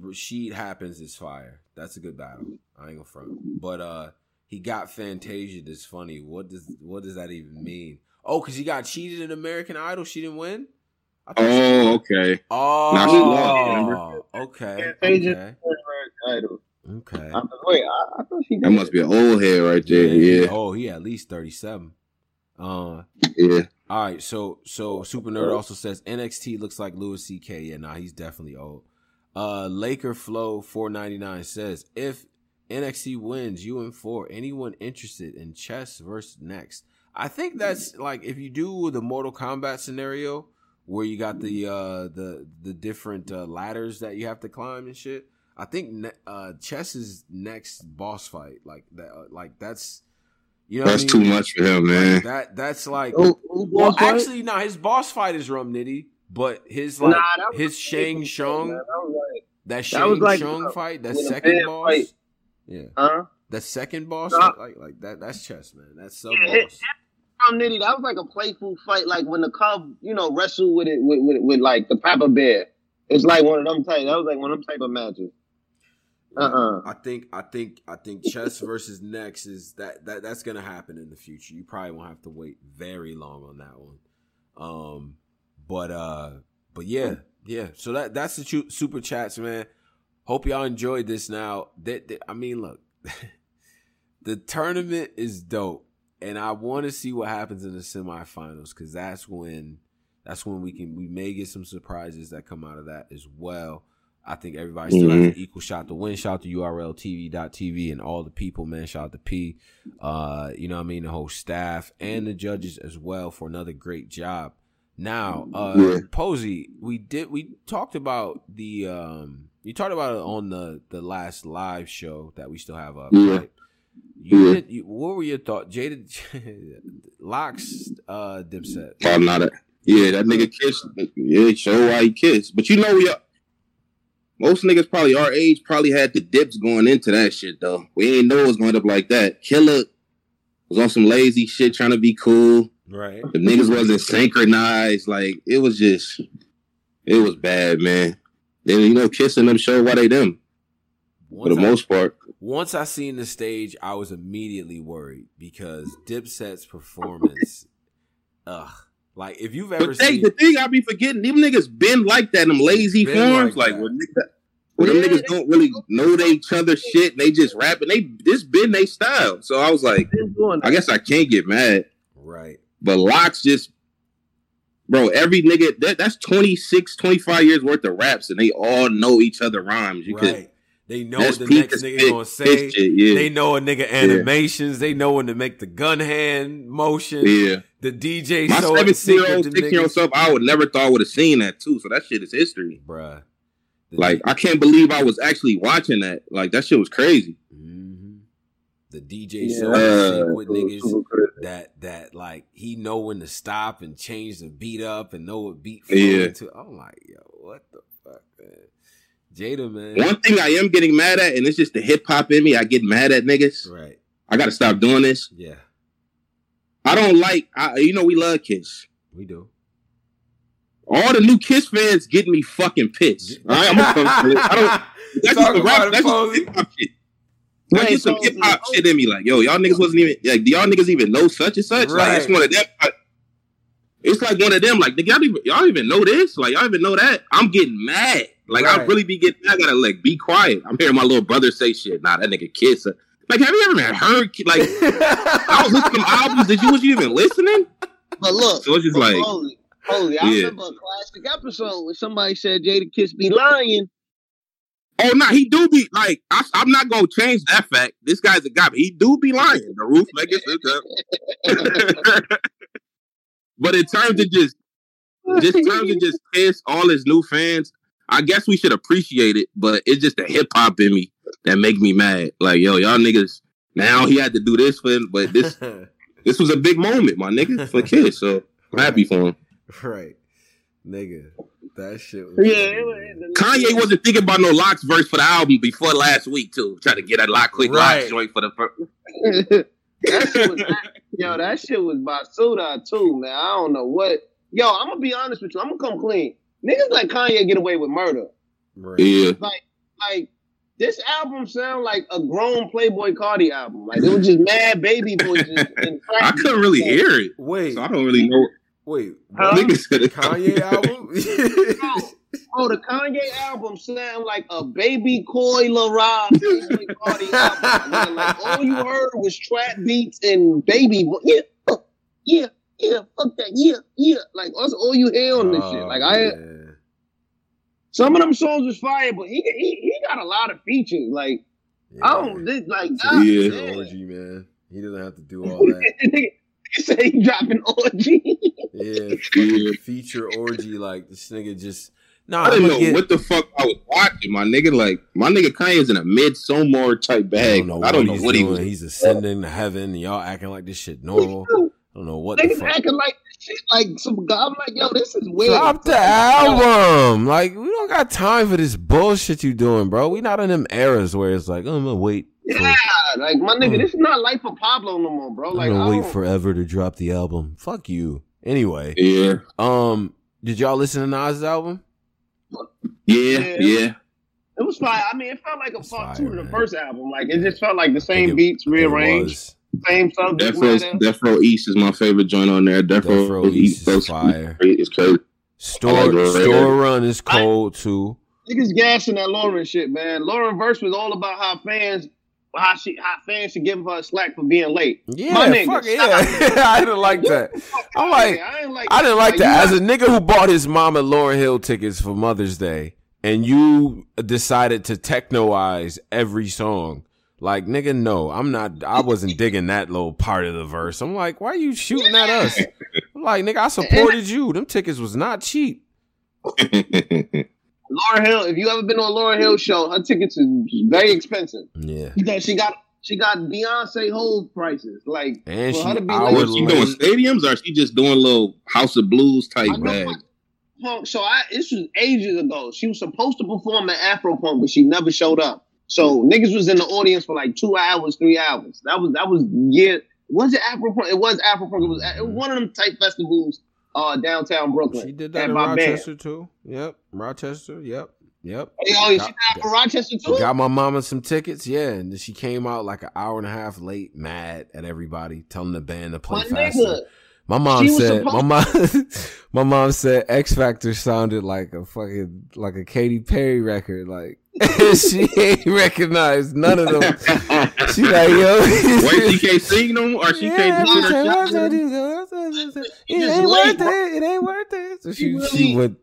Rashid happens is fire. That's a good battle. I ain't gonna front. But uh he got Fantasia. That's funny. What does what does that even mean? Oh, because he got cheated in American Idol. She didn't win. I she Oh, okay. Oh, Now she lost, okay, Fantasia. okay, Idol. okay. I, wait, I, I thought she did. That must be an old head right there. Yeah, Oh, he at least thirty seven. Uh, yeah. all right. So so Super Nerd also says NXT looks like Louis C.K. Yeah, nah, he's definitely old. Uh, Laker Flow four ninety nine says if NXT wins, you and four. Anyone interested in chess versus NXT? I think that's like if you do the Mortal Kombat scenario where you got the uh the the different uh, ladders that you have to climb and shit. I think ne- uh chess is next boss fight like that. Uh, like that's you know That's what I too much for him, Like, man. that that's like Who, who well, fight? actually, no. His boss fight is Rum Nitty, but his like Nah, his a Shang painful Shung, man. That like, that was like, Shung uh, fight, that second boss, fight. yeah, huh? that second boss, Nah. like like that. That's chess, man. That's sub Yeah, boss. Nitty, that was like a playful fight, like when the Cub, you know, wrestled with it with, with, with like the Papa Bear. It's like one of them type. That was like one of them type of matches. Uh-uh. I think I think I think chess versus NXT is that that that's gonna happen in the future. You probably won't have to wait very long on that one. Um, but uh, but yeah, yeah. So that that's the super chats, man. Hope y'all enjoyed this. Now that, that I mean, look, the tournament is dope, and I want to see what happens in the semifinals because that's when that's when we can we may get some surprises that come out of that as well. I think everybody still has an equal shot to win. Shout out to URLTV.tv and all the people, man. Shout out to P. Uh, you know what I mean? The whole staff and the judges as well for another great job. Now, uh Yeah. Posey, we did we talked about the um you talked about it on the the last live show that we still have up, Yeah. right? You Yeah. did you, what were your thoughts? Jaded Lox uh Dipset. I'm not a yeah. That nigga kiss. Yeah, show why he kissed. But you know we. Most niggas probably our age probably had the dips going into that shit though. We ain't know it was going up like that. Killer was on some lazy shit trying to be cool. Right. The niggas wasn't synchronized. Like it was just, it was bad, man. Then you know, kissing them show why they them for the I- most part. Once I seen the stage, I was immediately worried because Dipset's performance, ugh. Like if you've ever But they, seen, the thing I be forgetting, them niggas been like that, them lazy Been forms, like like, that. where, nigga, where them niggas don't really know they each other shit, and they just rapping. They this been they style, so I was like, I guess I can't get mad. right? But locks just, bro, every nigga that that's 26, 25 years worth of raps, and they all know each other rhymes. You could. They know what the next nigga pick- gonna say. shit, yeah. They know a nigga animations. They know when to make the gun hand motion. yeah. The DJ My in seventeen year old, with sixteen year old self, I would never thought I would have seen that too. So that shit is history. bruh. The Like I can't believe I was actually watching that. Like that shit was crazy. hmm The DJ Yeah, in uh, with niggas that that like he know when to stop and change the beat up and know what beat Yeah. to. I'm like, yo, what the fuck, man? Jada, man. One thing I am getting mad at, and it's just the hip hop in me. I get mad at niggas. Right. I got to stop doing this. Yeah, I don't like. I, you know, we love Kiss. we do. All the new Kiss fans get me fucking pissed. All right, I'm gonna come. I don't. That's just the rap. That's just hip hop shit. That's Wait, just some Posey, hip hop shit in me. Like, yo, y'all niggas wasn't even like, do y'all niggas even know such and such? Like, it's one of them. Like, it's like one of them. Like, nigga, y'all even, y'all even know this? Like, y'all even know that? I'm getting mad. Like, I Right. really be getting. I gotta like be quiet. I'm hearing my little brother say shit. Nah, that nigga Kiss. uh, Like, have you ever man, heard? Like, I was listening to albums. Did you was you even listening? But look, So it's just like, holy, holy, I Yeah. remember a classic episode where somebody said Jadakiss be lying. Oh no, he do be like I, I'm not gonna change that fact. This guy's a guy, but he do be lying. The roof up. but in terms of just just in terms of just piss all his new fans, I guess we should appreciate it. But it's just the hip hop in me that make me mad. Like yo, y'all niggas. Now he had to do this for him, but this this was a big moment, my nigga, for kids. So I'm happy for him. right, nigga. That shit. Was Yeah, it was- Kanye wasn't thinking about no Lox verse for the album before last week too. Trying to get a lock quick Right. Lox joint for the first. that shit was, yo, that shit was Basuda too, man. I don't know what. Yo, I'm gonna be honest with you. I'm gonna come clean. Niggas like Kanye get away with murder. Right. Yeah. Like, like this album sound like a grown Playboi Carti album. Like it was just mad baby voices. I couldn't really hear it, Wait, so I don't really know. Wait. Huh? what? Niggas said it. Kanye album? Oh, the Kanye album sound like a baby Coy LaRob Playboi album. Like all you heard was trap beats and baby vo- yeah, yeah, yeah, fuck that, yeah, yeah. Like that's all you hear on this shit. Oh, Like I, man. some of them songs was fire, but he he he got a lot of features. Like I don't this, like ah, Yeah. man. orgy, man. He doesn't have to do all that. Nigga say he dropping orgy. Yeah, Yeah. feature orgy like this nigga just. Nah, I didn't know get- what the fuck I was watching, my nigga. Like my nigga Kanye's in a midsommar type I bag. don't know I don't know he's what he was. He's ascending to heaven, y'all acting like this shit normal. I don't know what the Niggas fuck. acting like this shit like some guy. I'm like, yo, this is weird. Drop the album. Like we don't got time for this bullshit you doing, bro. We not in them eras where it's like oh, I'm gonna wait. For, Yeah, like my nigga, Mm. this is not life for Pablo no more, bro. Like, I'm gonna wait forever to drop the album. Fuck you. Anyway, Yeah, um, did y'all listen to Nas' album? yeah, Yeah. yeah. It was fire. I mean, it felt like a It's part fire, two of the first album. Like it just felt like the I think same it- beats I it rearranged, was. same subject Death Row, matter. Death Row East is my favorite joint on there. Death, Death Row, Row East East is is fire. It's crazy. Store like Store Run is cold too. Niggas gassing that Lauryn shit, man. Lauryn verse was all about how fans, how she, how fans should give her a slack for being late. Yeah, My nigga, fuck yeah. I didn't like that. I'm like, I ain't like, I didn't like that. As a nigga who bought his mama Lauryn Hill tickets for Mother's Day, and you decided to technoize every song. Like, nigga, no, I'm not. I wasn't digging that little part of the verse. I'm like, why are you shooting at us? I'm like, nigga, I supported you. Them tickets was not cheap. Lauryn Hill. If you ever been on a Lauryn Hill show, her tickets is very expensive Yeah, because she got she got Beyonce hold prices. Like and for she her to be hour late, Was she doing stadiums or is she just doing little House of Blues type bag? Punk. So I this was ages ago. She was supposed to perform at Afro Punk, but she never showed up. So niggas was in the audience for like two hours, three hours. That was that was yeah. Was it Afro Punk? It was Afro Punk. It was, it was mm-hmm. one of them type festivals uh downtown Brooklyn. She did that at in my band. Rochester too. Yep, Rochester. Yep, yep. Hey, oh, she Got- died for Rochester too. Got my mama some tickets, yeah, and then she came out like an hour and a half late, mad at everybody, telling the band to play My faster. nigga. My mom She said, my mom, my mom said Ex-Factor sounded like a fucking like a Katy Perry record, like she ain't recognized none of them. She like yo, Wait, she can't sing no more, or she Yeah, can't every do her time I shot? said you go, it ain't worth it. It ain't worth it. So she She she really- went.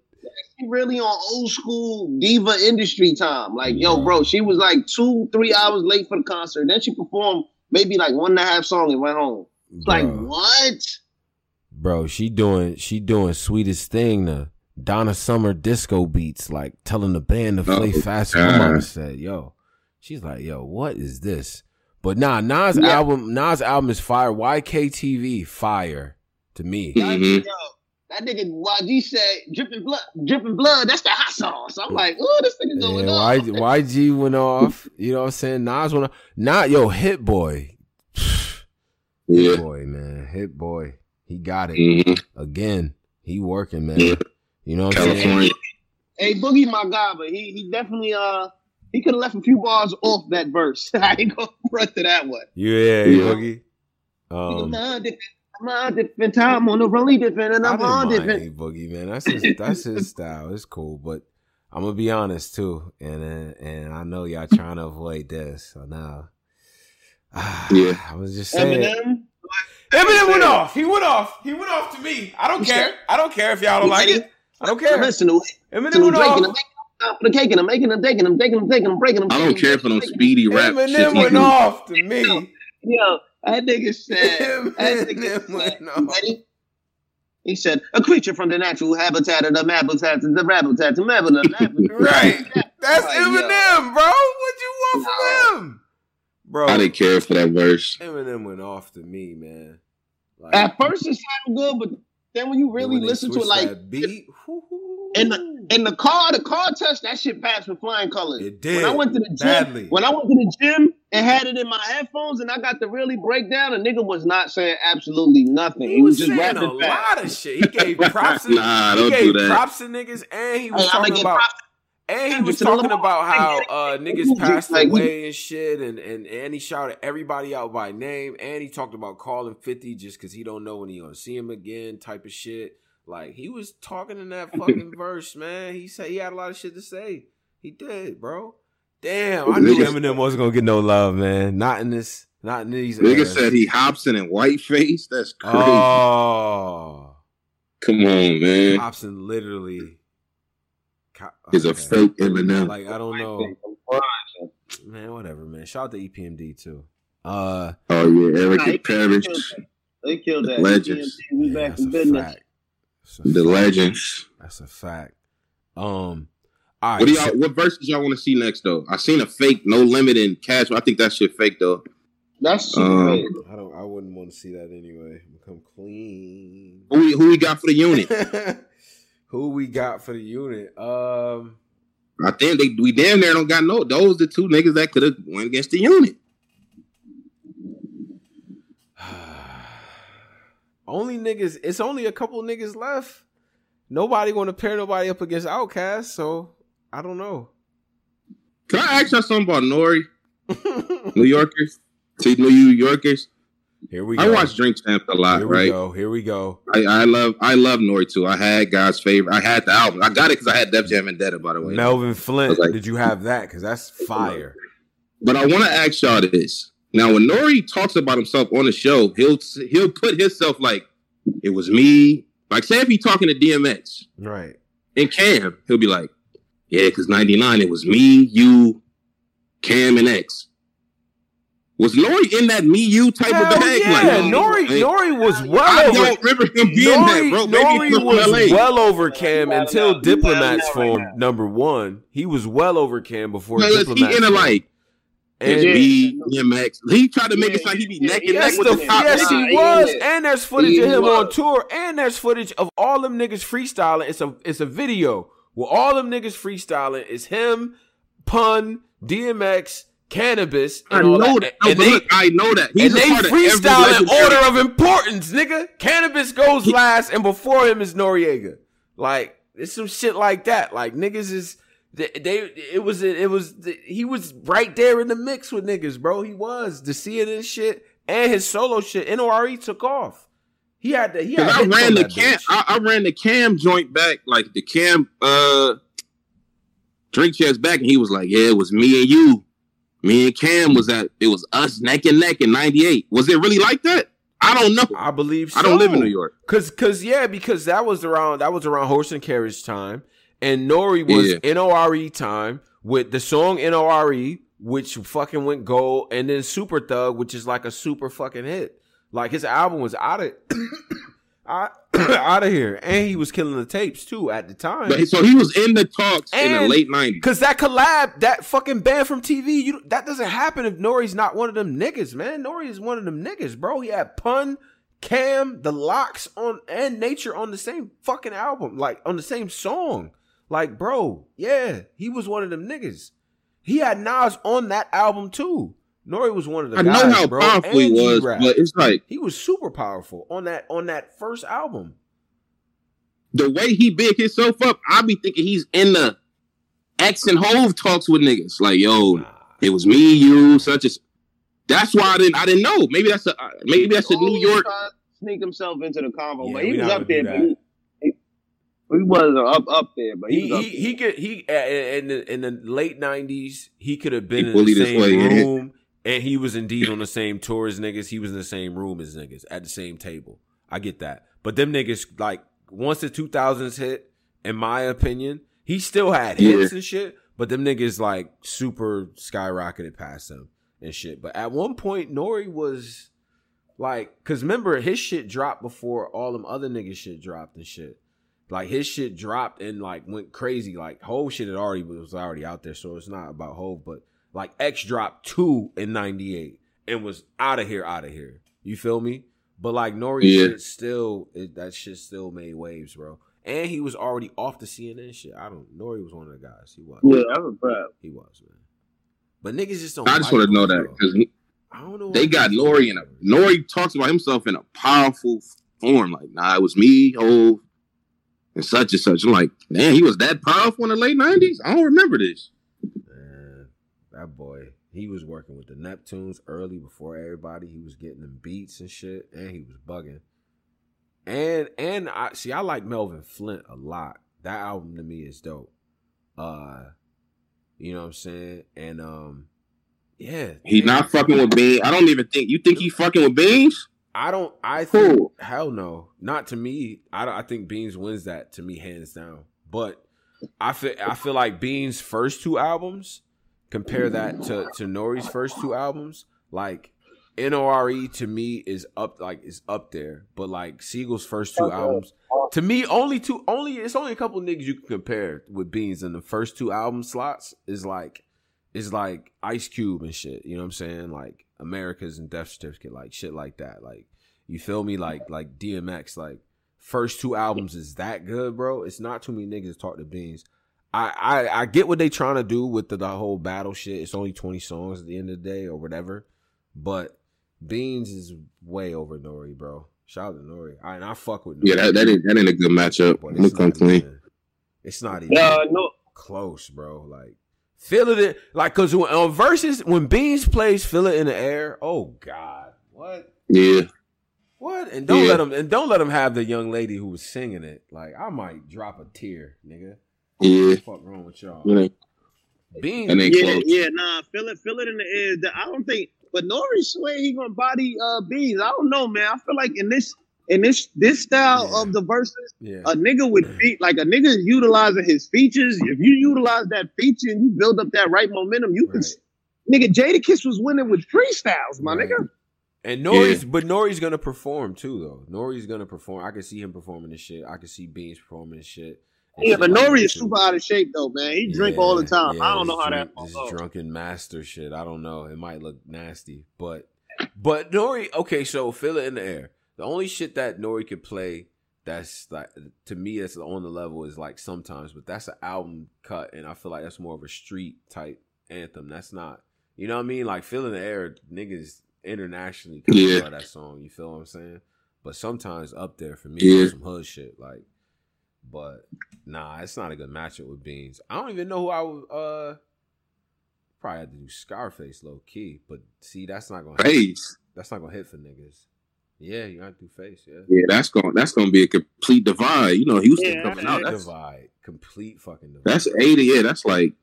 She really on old school diva industry time. Like, yo, bro, she was like two, three hours late for the concert. Then she performed maybe like one and a half song and went home. It's like, what? Bro, she doing she doing sweetest thing the Donna Summer disco beats, like telling the band to play Oh, faster. My mama said, "Yo," she's like, "Yo, what is this?" But nah, Nas Yeah. album, Nas album is fire. YKTV fire to me. Mhm. That nigga YG said dripping blood, dripping blood. That's the hot sauce. I'm like, oh, this nigga Yeah, going y, on. YG went off. You know what I'm saying? Nas went off. Not yo, Hit Boy. Yeah. Hit Boy, man. Hit Boy. He got it Mhm. again. He working, man. Yeah. You know what I'm saying? California. Hey, Boogie, my guy, but he he definitely uh he could have left a few bars off that verse. I ain't gonna front to that one. Yeah, Yeah. Boogie. Um, I'm on different, I'm on time on the rolling different, and I I'm didn't on mind different. A Boogie, man. That's his, that's his style. It's cool, but I'm gonna be honest too, and uh, and I know y'all trying to avoid this, so now. Yeah. I was just saying. Eminem, Eminem went off. He went off. He went off to me. I don't care. I don't care if y'all don't like it. I don't care. listen to Eminem went Drake and I'm off. making the cake and I'm making them, taking them, taking them, taking them, breaking them. I don't care for them speedy rap shit. Eminem he went off to me. Yo, that nigga said, that nigga Eminem said, went you off. He said, a creature from the natural habitat of the habitat to the habitat to habitat. Right. That's Like, yo. Eminem, bro. What you want from him? Bro, I didn't care for that verse. Eminem went off to me, man. Like, At first it sounded good, but then when you really when listen to it, like that beat, whoo-hoo. in the in the car, the car test, that shit passed with flying colors. It did, When I went to the gym, badly. when I went to the gym and had it in my headphones, and I got to really break down, the nigga was not saying absolutely nothing. he was just saying rapping a fast. lot of shit. He gave props. to, Nah, he don't gave do that. props to niggas, and he was Hey, talking about. props And he was talking about how uh, niggas passed like, away and shit, and, and and he shouted everybody out by name, and he talked about calling Fifty just because he don't know when he gonna see him again, type of shit. Like he was talking in that fucking verse, man. He said he had a lot of shit to say. He did, bro. Damn, I knew Niggas- Eminem wasn't gonna get no love, man. Not in this, not in these. Nigga eras. said he Hopsin and Whiteface. That's crazy. Oh, Come on, man. Hopsin literally co- Is a fake Eminem. Like I don't know, man. Whatever, man. Shout out to EPMD too. Uh, Oh yeah, Eric Nah, Parrish, They killed that. Legends. We yeah, back in business. fact. That's a the fact. legends. That's a fact. Um, all right. What do y'all? What verses y'all want to see next though? I seen a fake No Limit and Cash. I think that shit fake though. That's Um, fake. I don't. I wouldn't want to see that anyway. Come clean. Who we, who we got for the unit? Who we got for the unit? Um, I think they we damn near don't got no. Those the two niggas that could have went against the unit. Only niggas. It's only a couple niggas left. Nobody want to pair nobody up against OutKast, so I don't know. Can I ask y'all something about Nori? New Yorkers, see New Yorkers. Here we I watch Drink Champs a lot, Here we right? go. Here we go. I, I love I love Nori too. I had God's favorite. I had the album. I got it because I had Def Jam and Vendetta, by the way. Melvin Flynt, like- did you have that? Because that's fire. But I want to ask y'all this. Now, when Nori talks about himself on the show, he'll he'll put himself like it was me. Like, say if he talking to DMX Right. and Cam, he'll be like, "Yeah, because '99 it was me, you, Cam, and X." Was Nori in that me you type Hell of bag? yeah, Like, Nori, like, Nori was well I over. don't remember him being that, bro. Maybe Nori was LA. well over Cam until Diplomats nah, nah, formed. Number one, he was well over Cam before Like, he in a like DMX. He tried to make Yeah, it sound he be neck and Yes, neck with the, the top. yes, he he was, is. and there's footage of him on tour, and there's footage of all them niggas freestyling. It's a it's a video where all them niggas freestyling is him, Pun, DMX, Canibus, I and all know that. that. No, And they, look, I know that. He's and a they freestyle in order of importance, nigga. Canibus goes last, and before him is Noreaga. Like it's some shit like that. Like niggas is they. they it was it was he was right there in the mix with niggas, bro. He was the CNN shit and his solo shit. Nore took off. He had the he had I ran the cam. I, I ran the cam joint back, like the cam, uh, drink chairs back, and he was like, "Yeah, it was me and you, me and Cam was at, it was us neck and neck in '98. Was it really like that? I don't know. I believe so. I don't live in New York. Cause, cause yeah, because that was around that was around horse and carriage time, and Nori was Yeah. N O R E time with the song N O R E, which fucking went gold, and then Super Thug, which is like a super fucking hit. Like his album was out of out of here, and he was killing the tapes too at the time. But so he was in the talks in the late '90s. Cause that collab, that fucking Banned from TV, you that doesn't happen if Nori's not one of them niggas, man. Nori is one of them niggas, bro. He had Pun, Cam, the Lox on and Nature on the same fucking album, like on the same song. Like, bro, yeah, he was one of them niggas. He had Nas on that album too. Nori was one of the I guys, know how bro. powerful he was, G-Rap. but it's like he was super powerful on that on that first album. the way he big himself up. I be thinking he's in the X and Hove talks with niggas. Like, yo, it was me, you, such as. That's why I didn't. I didn't know. Maybe that's a. uh, Maybe that's a New York. sneak himself into the convo, Yeah, but he was up there. do But he, he, he wasn't up up there, but he, he was up he, there. he could he uh, in the in the late nineties he could have been He in the same way in. room and he was indeed on the same tour as niggas. He was in the same room as niggas at the same table. I get that, but them niggas like once the two thousands hit, in my opinion, he still had hits Yeah. and shit. But them niggas like super skyrocketed past him and shit. But at one point, Nori was like, cause remember his shit dropped before all them other niggas shit dropped and shit. Like his shit dropped and like went crazy. Like whole shit had already was already out there, so it's not about Hove, but like X dropped two in '98 and was out of here, out of here. You feel me? But like Nori Yeah. shit still, it, that shit still made waves, bro. And he was already off the CNN shit. I don't. Nori was one of the guys. He was. yeah, that was bad. He was, man. But niggas just don't. I just like want to know that because I don't know. they got Nori in a. Nori talks about himself in a powerful form. Like, nah, it was me, Hove, and such and such. I'm like, man, he was that powerful in the late '90s. I don't remember this. Man, that boy, he was working with the Neptunes early before everybody. He was getting them beats and shit, and he was bugging. And and I see, I like Melvin Flynt a lot. That album to me is dope. Uh, you know what I'm saying? And um, yeah, He man, not fucking with Beans. I don't even think you think he fucking with Beans. I don't. I think Who? hell no, not to me. I don't, I think Beans wins that to me hands down. But I feel I feel like Beans' first two albums compare that to to Nori's first two albums. Like Nore to me is up like is up there, but like Sigel's first two albums to me only two only it's only a couple niggas you can compare with Beans in the first two album slots is like is like Ice Cube and shit. You know what I'm saying? Like America's and Death Certificate, like shit like that. Like you feel me? Like like DMX, like first two albums is that good, bro. It's not too many niggas talk to Beans. I, I I get what they trying to do with the, the whole battle shit. It's only 20 songs at the end of the day or whatever. But Beans is way over Nori, bro. Shout out to Nori. I, and I fuck with Nori. Yeah, that, that ain't that ain't a good matchup. but I'm gonna it's come not clean. even, it's not even Uh, no, close, bro. Like Feel it in, like cause when, on verses when Beans plays "Feel It in the Air," oh god, what? Yeah. What? And don't Yeah. let him and don't let him have the young lady who was singing it. Like I might drop a tear, nigga. Yeah. What the fuck wrong with y'all? That ain't- Beans, that Yeah, close. yeah, nah, feel it, feel it in the air. I don't think, but Nori swear he gonna body uh beans. I don't know, man. I feel like in this in this this style Yeah. of the verses, yeah, a nigga with feet like a nigga utilizing his features. If you utilize that feature and you build up that right momentum, you can. Right. Nigga, Jadakiss was winning with freestyles, my Right. nigga. And Nori's, but Nori's gonna perform too, though. Nori's gonna perform. I can see him performing this shit. I can see Beans performing this shit. And Yeah, but Nori that, is too. super out of shape though, man. He drink Yeah, all the time. yeah, I don't know how drunk- that. This drunken master shit. I don't know. It might look nasty, but but Nori. Okay, so feel it in the air. The only shit that Nori could play that's like to me that's on the level is like sometimes, but that's an album cut, and I feel like that's more of a street type anthem. That's not. You know what I mean? Like feeling the air, niggas internationally can Yeah. that song. You feel what I'm saying? But sometimes up there for me, Yeah. some hood shit like. But nah, it's not a good matchup with Beans. I don't even know who I would. Uh, probably have to do Scarface low key, but see, that's not gonna. Hit. That's not gonna hit for niggas. Yeah, you got to do face. Yeah, Yeah, that's going that's gonna be a complete divide. You know, Houston Yeah, coming yeah. out. That's divide, complete fucking divide. that's eighty. Yeah, that's like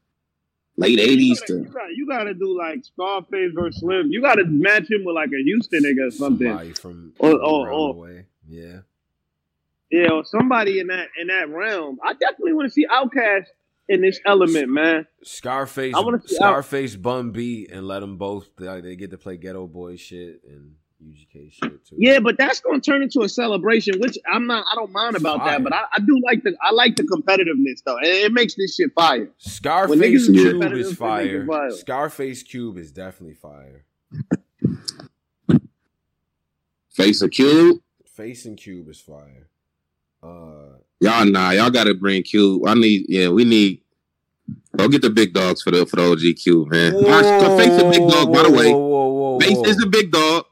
late eighties gotta, you, gotta, you gotta do like Scarface versus Slim. You gotta match him with like a Houston nigga or something. Somebody from Or- from or- or- the. Yeah, Yeah, or somebody in that in that realm. I definitely want to see OutKast in this element, man. Scarface, I wanna see- Scarface, Bun B, and let them both. They, they get to play Geto Boy shit and UGK shit too. Yeah, but that's gonna turn into a celebration, which I'm not. I don't mind about Fire. that, but I, I do like the I like the competitiveness though. It, it makes this shit fire. Scarface niggas is Cube competitive, is they make fire. it fire. Scarface Cube is definitely fire. face a cube. Face and Cube is fire. Uh, Y'all nah, y'all gotta bring Cube. I need yeah, we need go get the big dogs for the for the OG Cube, man. My- Face a big dog, by the way. Whoa, whoa, whoa, Face whoa. is a big dog.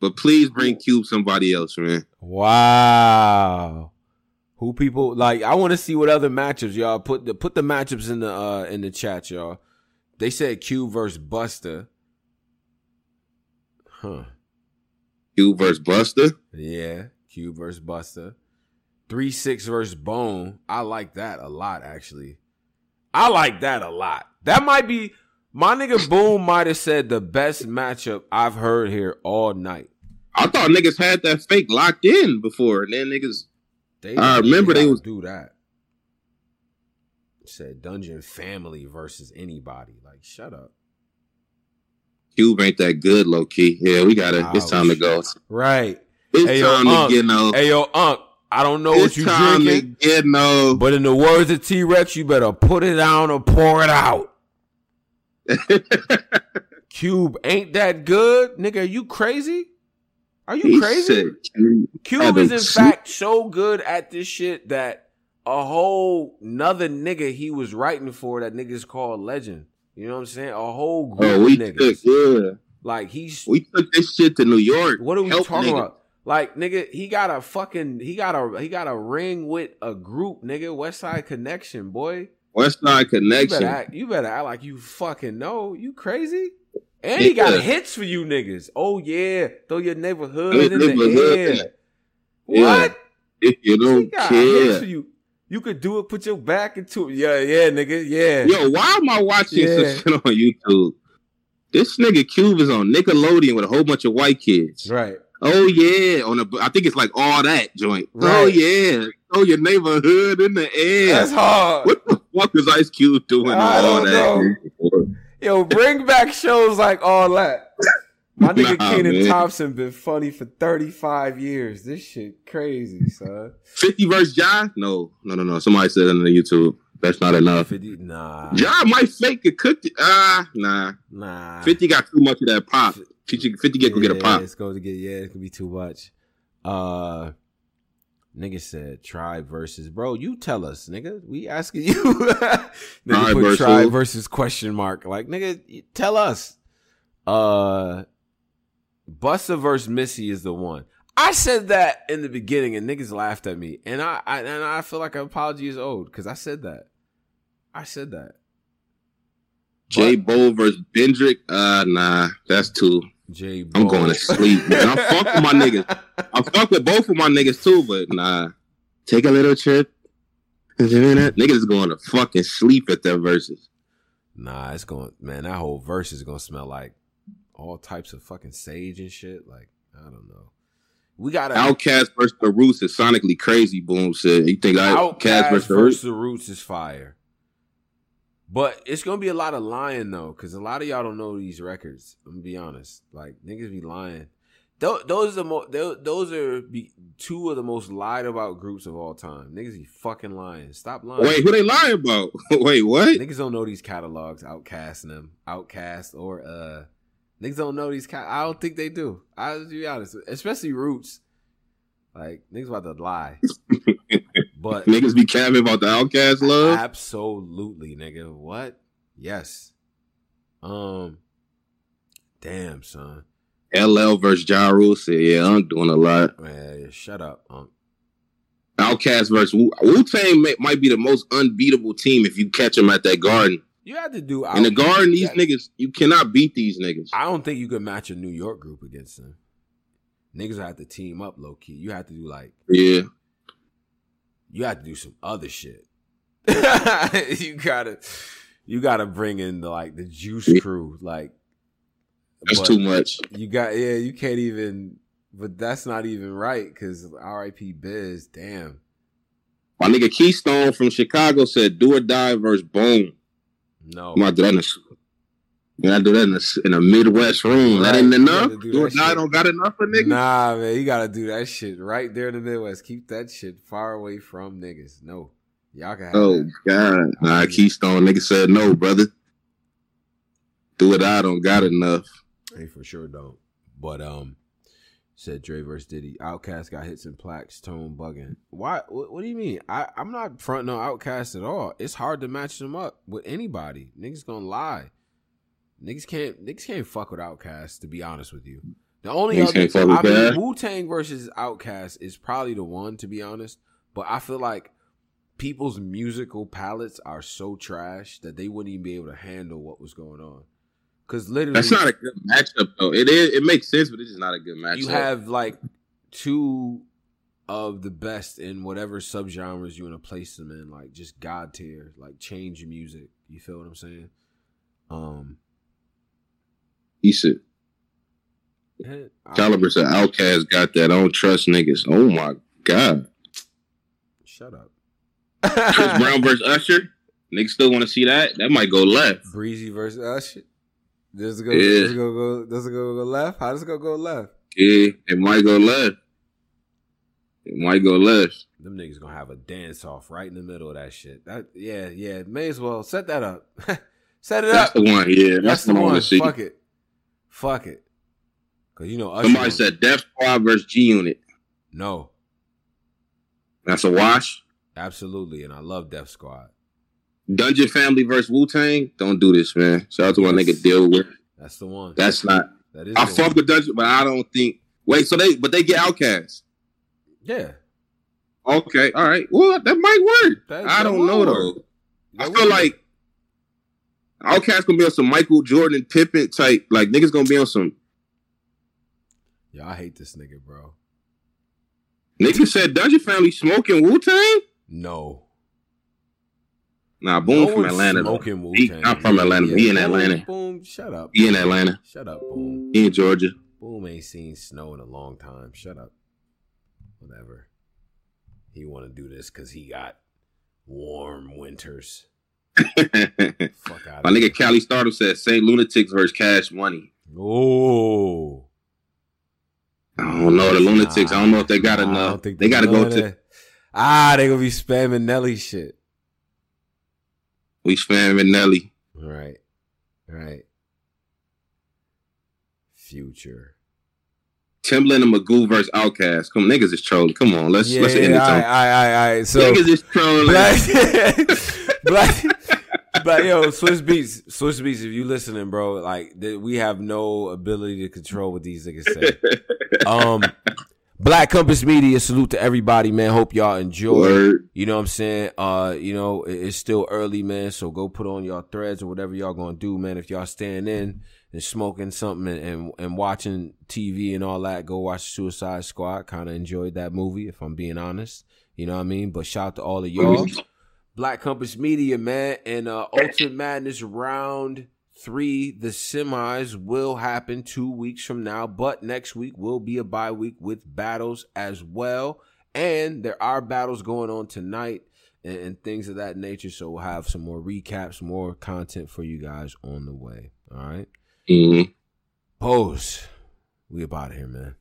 But please bring Cube somebody else, man. Wow. Who people like? I want to see what other matchups y'all put the put the matchups in the uh in the chat, y'all. They said Cube versus Buster. Huh. Cube versus Buster. Yeah, Cube versus Buster. Three six versus Bone. I like that a lot, actually. I like that a lot. That might be my nigga Boom might have said the best matchup I've heard here all night. I thought niggas had that fake locked in before, and then niggas They I remember they was- do that. Said Dungeon Family versus anybody. Like, shut up. Cube ain't that good, low key. Yeah, we gotta. It's time to go. Right. It's Hey, yo, time Unc. to get no. Hey yo, Unc. I don't know it's what you time drinking, to get no. but in the words of T Rex, you better put it down or pour it out. Cube ain't that good, nigga. Are you crazy? Are you He crazy? Cube is in fact so good at this shit that a whole another nigga he was writing for that niggas called legend. You know what I'm saying? A whole oh, group Oh, we of took, niggas. yeah, Like he's we took this shit to New York. what are we Help talking niggas. about? Like nigga, he got a fucking he got a he got a ring with a group, nigga. West Side Connection, boy. West Side You Connection. better act, you better act like you fucking know. You crazy? And he got hits for you niggas. Oh yeah, throw your neighborhood Throw in your the air. Yeah. What? If you don't got hits for care, you. You could do it. Put your back into it. Yeah, yeah, nigga. Yeah. yo, why am I watching Yeah. some shit on YouTube? This nigga Cube is on Nickelodeon with a whole bunch of white kids. Right. Oh yeah, on a I think it's like all that joint. Oh yeah, throw your neighborhood in the air. That's hard. What the fuck is Ice Cube doing I all don't that? Yo, bring back shows like all that. My nigga Nah, Kenan man. Thompson been funny for 35 years. This shit crazy, son. Fifty verse John? No, no, no, no. Somebody said on the YouTube. That's not enough. 50, nah. John might fake it, cook it. Ah, nah. Nah. Fifty got too much of that pop. 50, 50 get go get a pop. It's going to get, yeah, it's going to be too much. Uh, Nigga said tribe versus bro. You tell us, nigga. We asking you. nigga Tribe put versus tribe versus question mark. Like nigga, tell us. Uh, Busta versus Missy is the one. I said that in the beginning, and niggas laughed at me, and I, I and I feel like an apology is owed because I said that. I said that. J Bo versus Bendrick. Uh, nah, that's two. J. I'm going to sleep. Man. I fuck with my niggas. I fuck with both of my niggas too, but nah. Take a little trip. Niggas is going to fucking sleep at their verses. Nah, it's going. Man, that whole verse is gonna smell like all types of fucking sage and shit. Like I don't know. We got to OutKast versus the Roots is sonically crazy. Boom said. You think OutKast OutKast versus versus the Roots is fire. But it's gonna be a lot of lying though, because a lot of y'all don't know these records. I'm gonna be honest. Like niggas be lying. Tho- Those are the mo- tho- those are be- two of the most lied about groups of all time. Niggas be fucking lying. Stop lying. Wait, who they lying about? Wait, what? Niggas don't know these catalogs. Outcasting them, OutKast or uh, niggas don't know these. Ca- I don't think they do. I'll be honest, especially Roots. Like niggas about to lie, but Niggas be capping about the OutKast love. Absolutely, nigga. What? Yes. Um. Damn, son. LL versus Ja Rule said, yeah, I'm doing a lot. Man, shut up, Unc. OutKast versus Wu Wu Tang might be the most unbeatable team if you catch them at that garden. You had to do In the garden, these Yeah. niggas, you cannot beat these niggas. I don't think you could match a New York group against them. Niggas have to team up low key. You have to do like Yeah. You have to do some other shit. you gotta you gotta bring in the like the juice crew. Like That's too much. You got yeah, you can't even but that's not even right because R.I.P. Biz, damn. My nigga Keystone from Chicago said, do or die versus Boom. No. I'm about to do that in a, you gotta do that in a, in a Midwest room. That ain't enough. do Do, or that die shit. don't got enough for niggas. Nah, man, you gotta do that shit right there in the Midwest. Keep that shit far away from niggas. No. Y'all can have Oh that. God. Nah, Keystone nigga said no, brother. Do it. I don't got enough. They for sure don't. But um said Dre versus Diddy. OutKast got hits and plaques, tone bugging. Why what, what do you mean? I, I'm not fronting on OutKast at all. It's hard to match them up with anybody. Niggas gonna lie. Niggas can't niggas can't fuck with OutKast, to be honest with you. The only Niggas other can't fuck with I mean. Wu Tang versus OutKast is probably the one, to be honest. But I feel like people's musical palettes are so trash that they wouldn't even be able to handle what was going on. Cause literally That's not a good matchup though. It is. It makes sense, but it's just not a good matchup. you have like two of the best in whatever subgenres you want to place them in, like just god tier, like change your music. You feel what I'm saying? Um, He said. Caliber said OutKast got that. I don't trust niggas. Oh my god. shut up. Chris Brown versus Usher. Niggas still want to see that. That might go left. Breezy versus Usher. Does it go? Yeah. Does it go, go? Does it go, go left? How does it go? Go left? Yeah, it might go left. It might go left. Them niggas gonna have a dance off right in the middle of that shit. That yeah, yeah. May as well set that up. set it That's up. That's the one. Yeah, That's that's, the the one I see. Fuck it. Fuck it. Cause you know Usher Somebody said Def Squad versus G Unit. no. That's a wash. Absolutely, and I love Def Squad. Dungeon Family versus Wu Tang. Don't do this, man. Shout out to my Yes. nigga Deal with. That's the one. That's not. that is. I fuck with Dungeon, but I don't think. Wait, so they but they get OutKast. Yeah, Okay, all right. Well, that might work. That- I that don't know work. though. I feel will like OutKast gonna be on some Michael Jordan Pippen type. Like niggas gonna be on some. Yeah, I hate this nigga, bro. Nigga said Dungeon Family smoking Wu Tang. No. Nah, Boom no from Atlanta. Smoking Wu Tang. not from Atlanta. He in Atlanta. Boom, shut up. He in Atlanta. Shut up, boom. He in Georgia. Boom ain't seen snow in a long time. Shut up. Whatever. He want to do this because he got warm winters. Fuck My nigga Cali Stardom said Saint Lunatics versus Cash Money. Oh. I don't know the Lunatics. I don't know if they got Nah, enough. don't They got to go to. that. Ah, they gonna be spamming Nelly shit. We spamming Nelly. Right. Right. Future. Timbaland and Magoo versus Outkast. Come niggas is trolling. Come on, let's Yeah, let's end it. all right, all right, all right. So niggas is trolling. black, black, black, yo, Swizz Beatz, Swizz Beatz. If you listening, bro, like th- we have no ability to control what these niggas say. Um, Black Compass Media, salute to everybody, man. Hope y'all enjoy. Word. You know what I'm saying? Uh, you know, it- it's still early, man. So go put on y'all threads or whatever y'all gonna do, man. If y'all staying in and smoking something and, and, and watching TV and all that, go watch Suicide Squad. Kind of enjoyed that movie, if I'm being honest. You know what I mean? But shout out to all of y'all. Black Compass Media, man, and uh Ultimate Madness round three, the semis will happen two weeks from now, but next week will be a bye week with battles as well. And there are battles going on tonight and, and things of that nature. So we'll have some more recaps, more content for you guys on the way. All right. Mhm. Pose. We about here, man.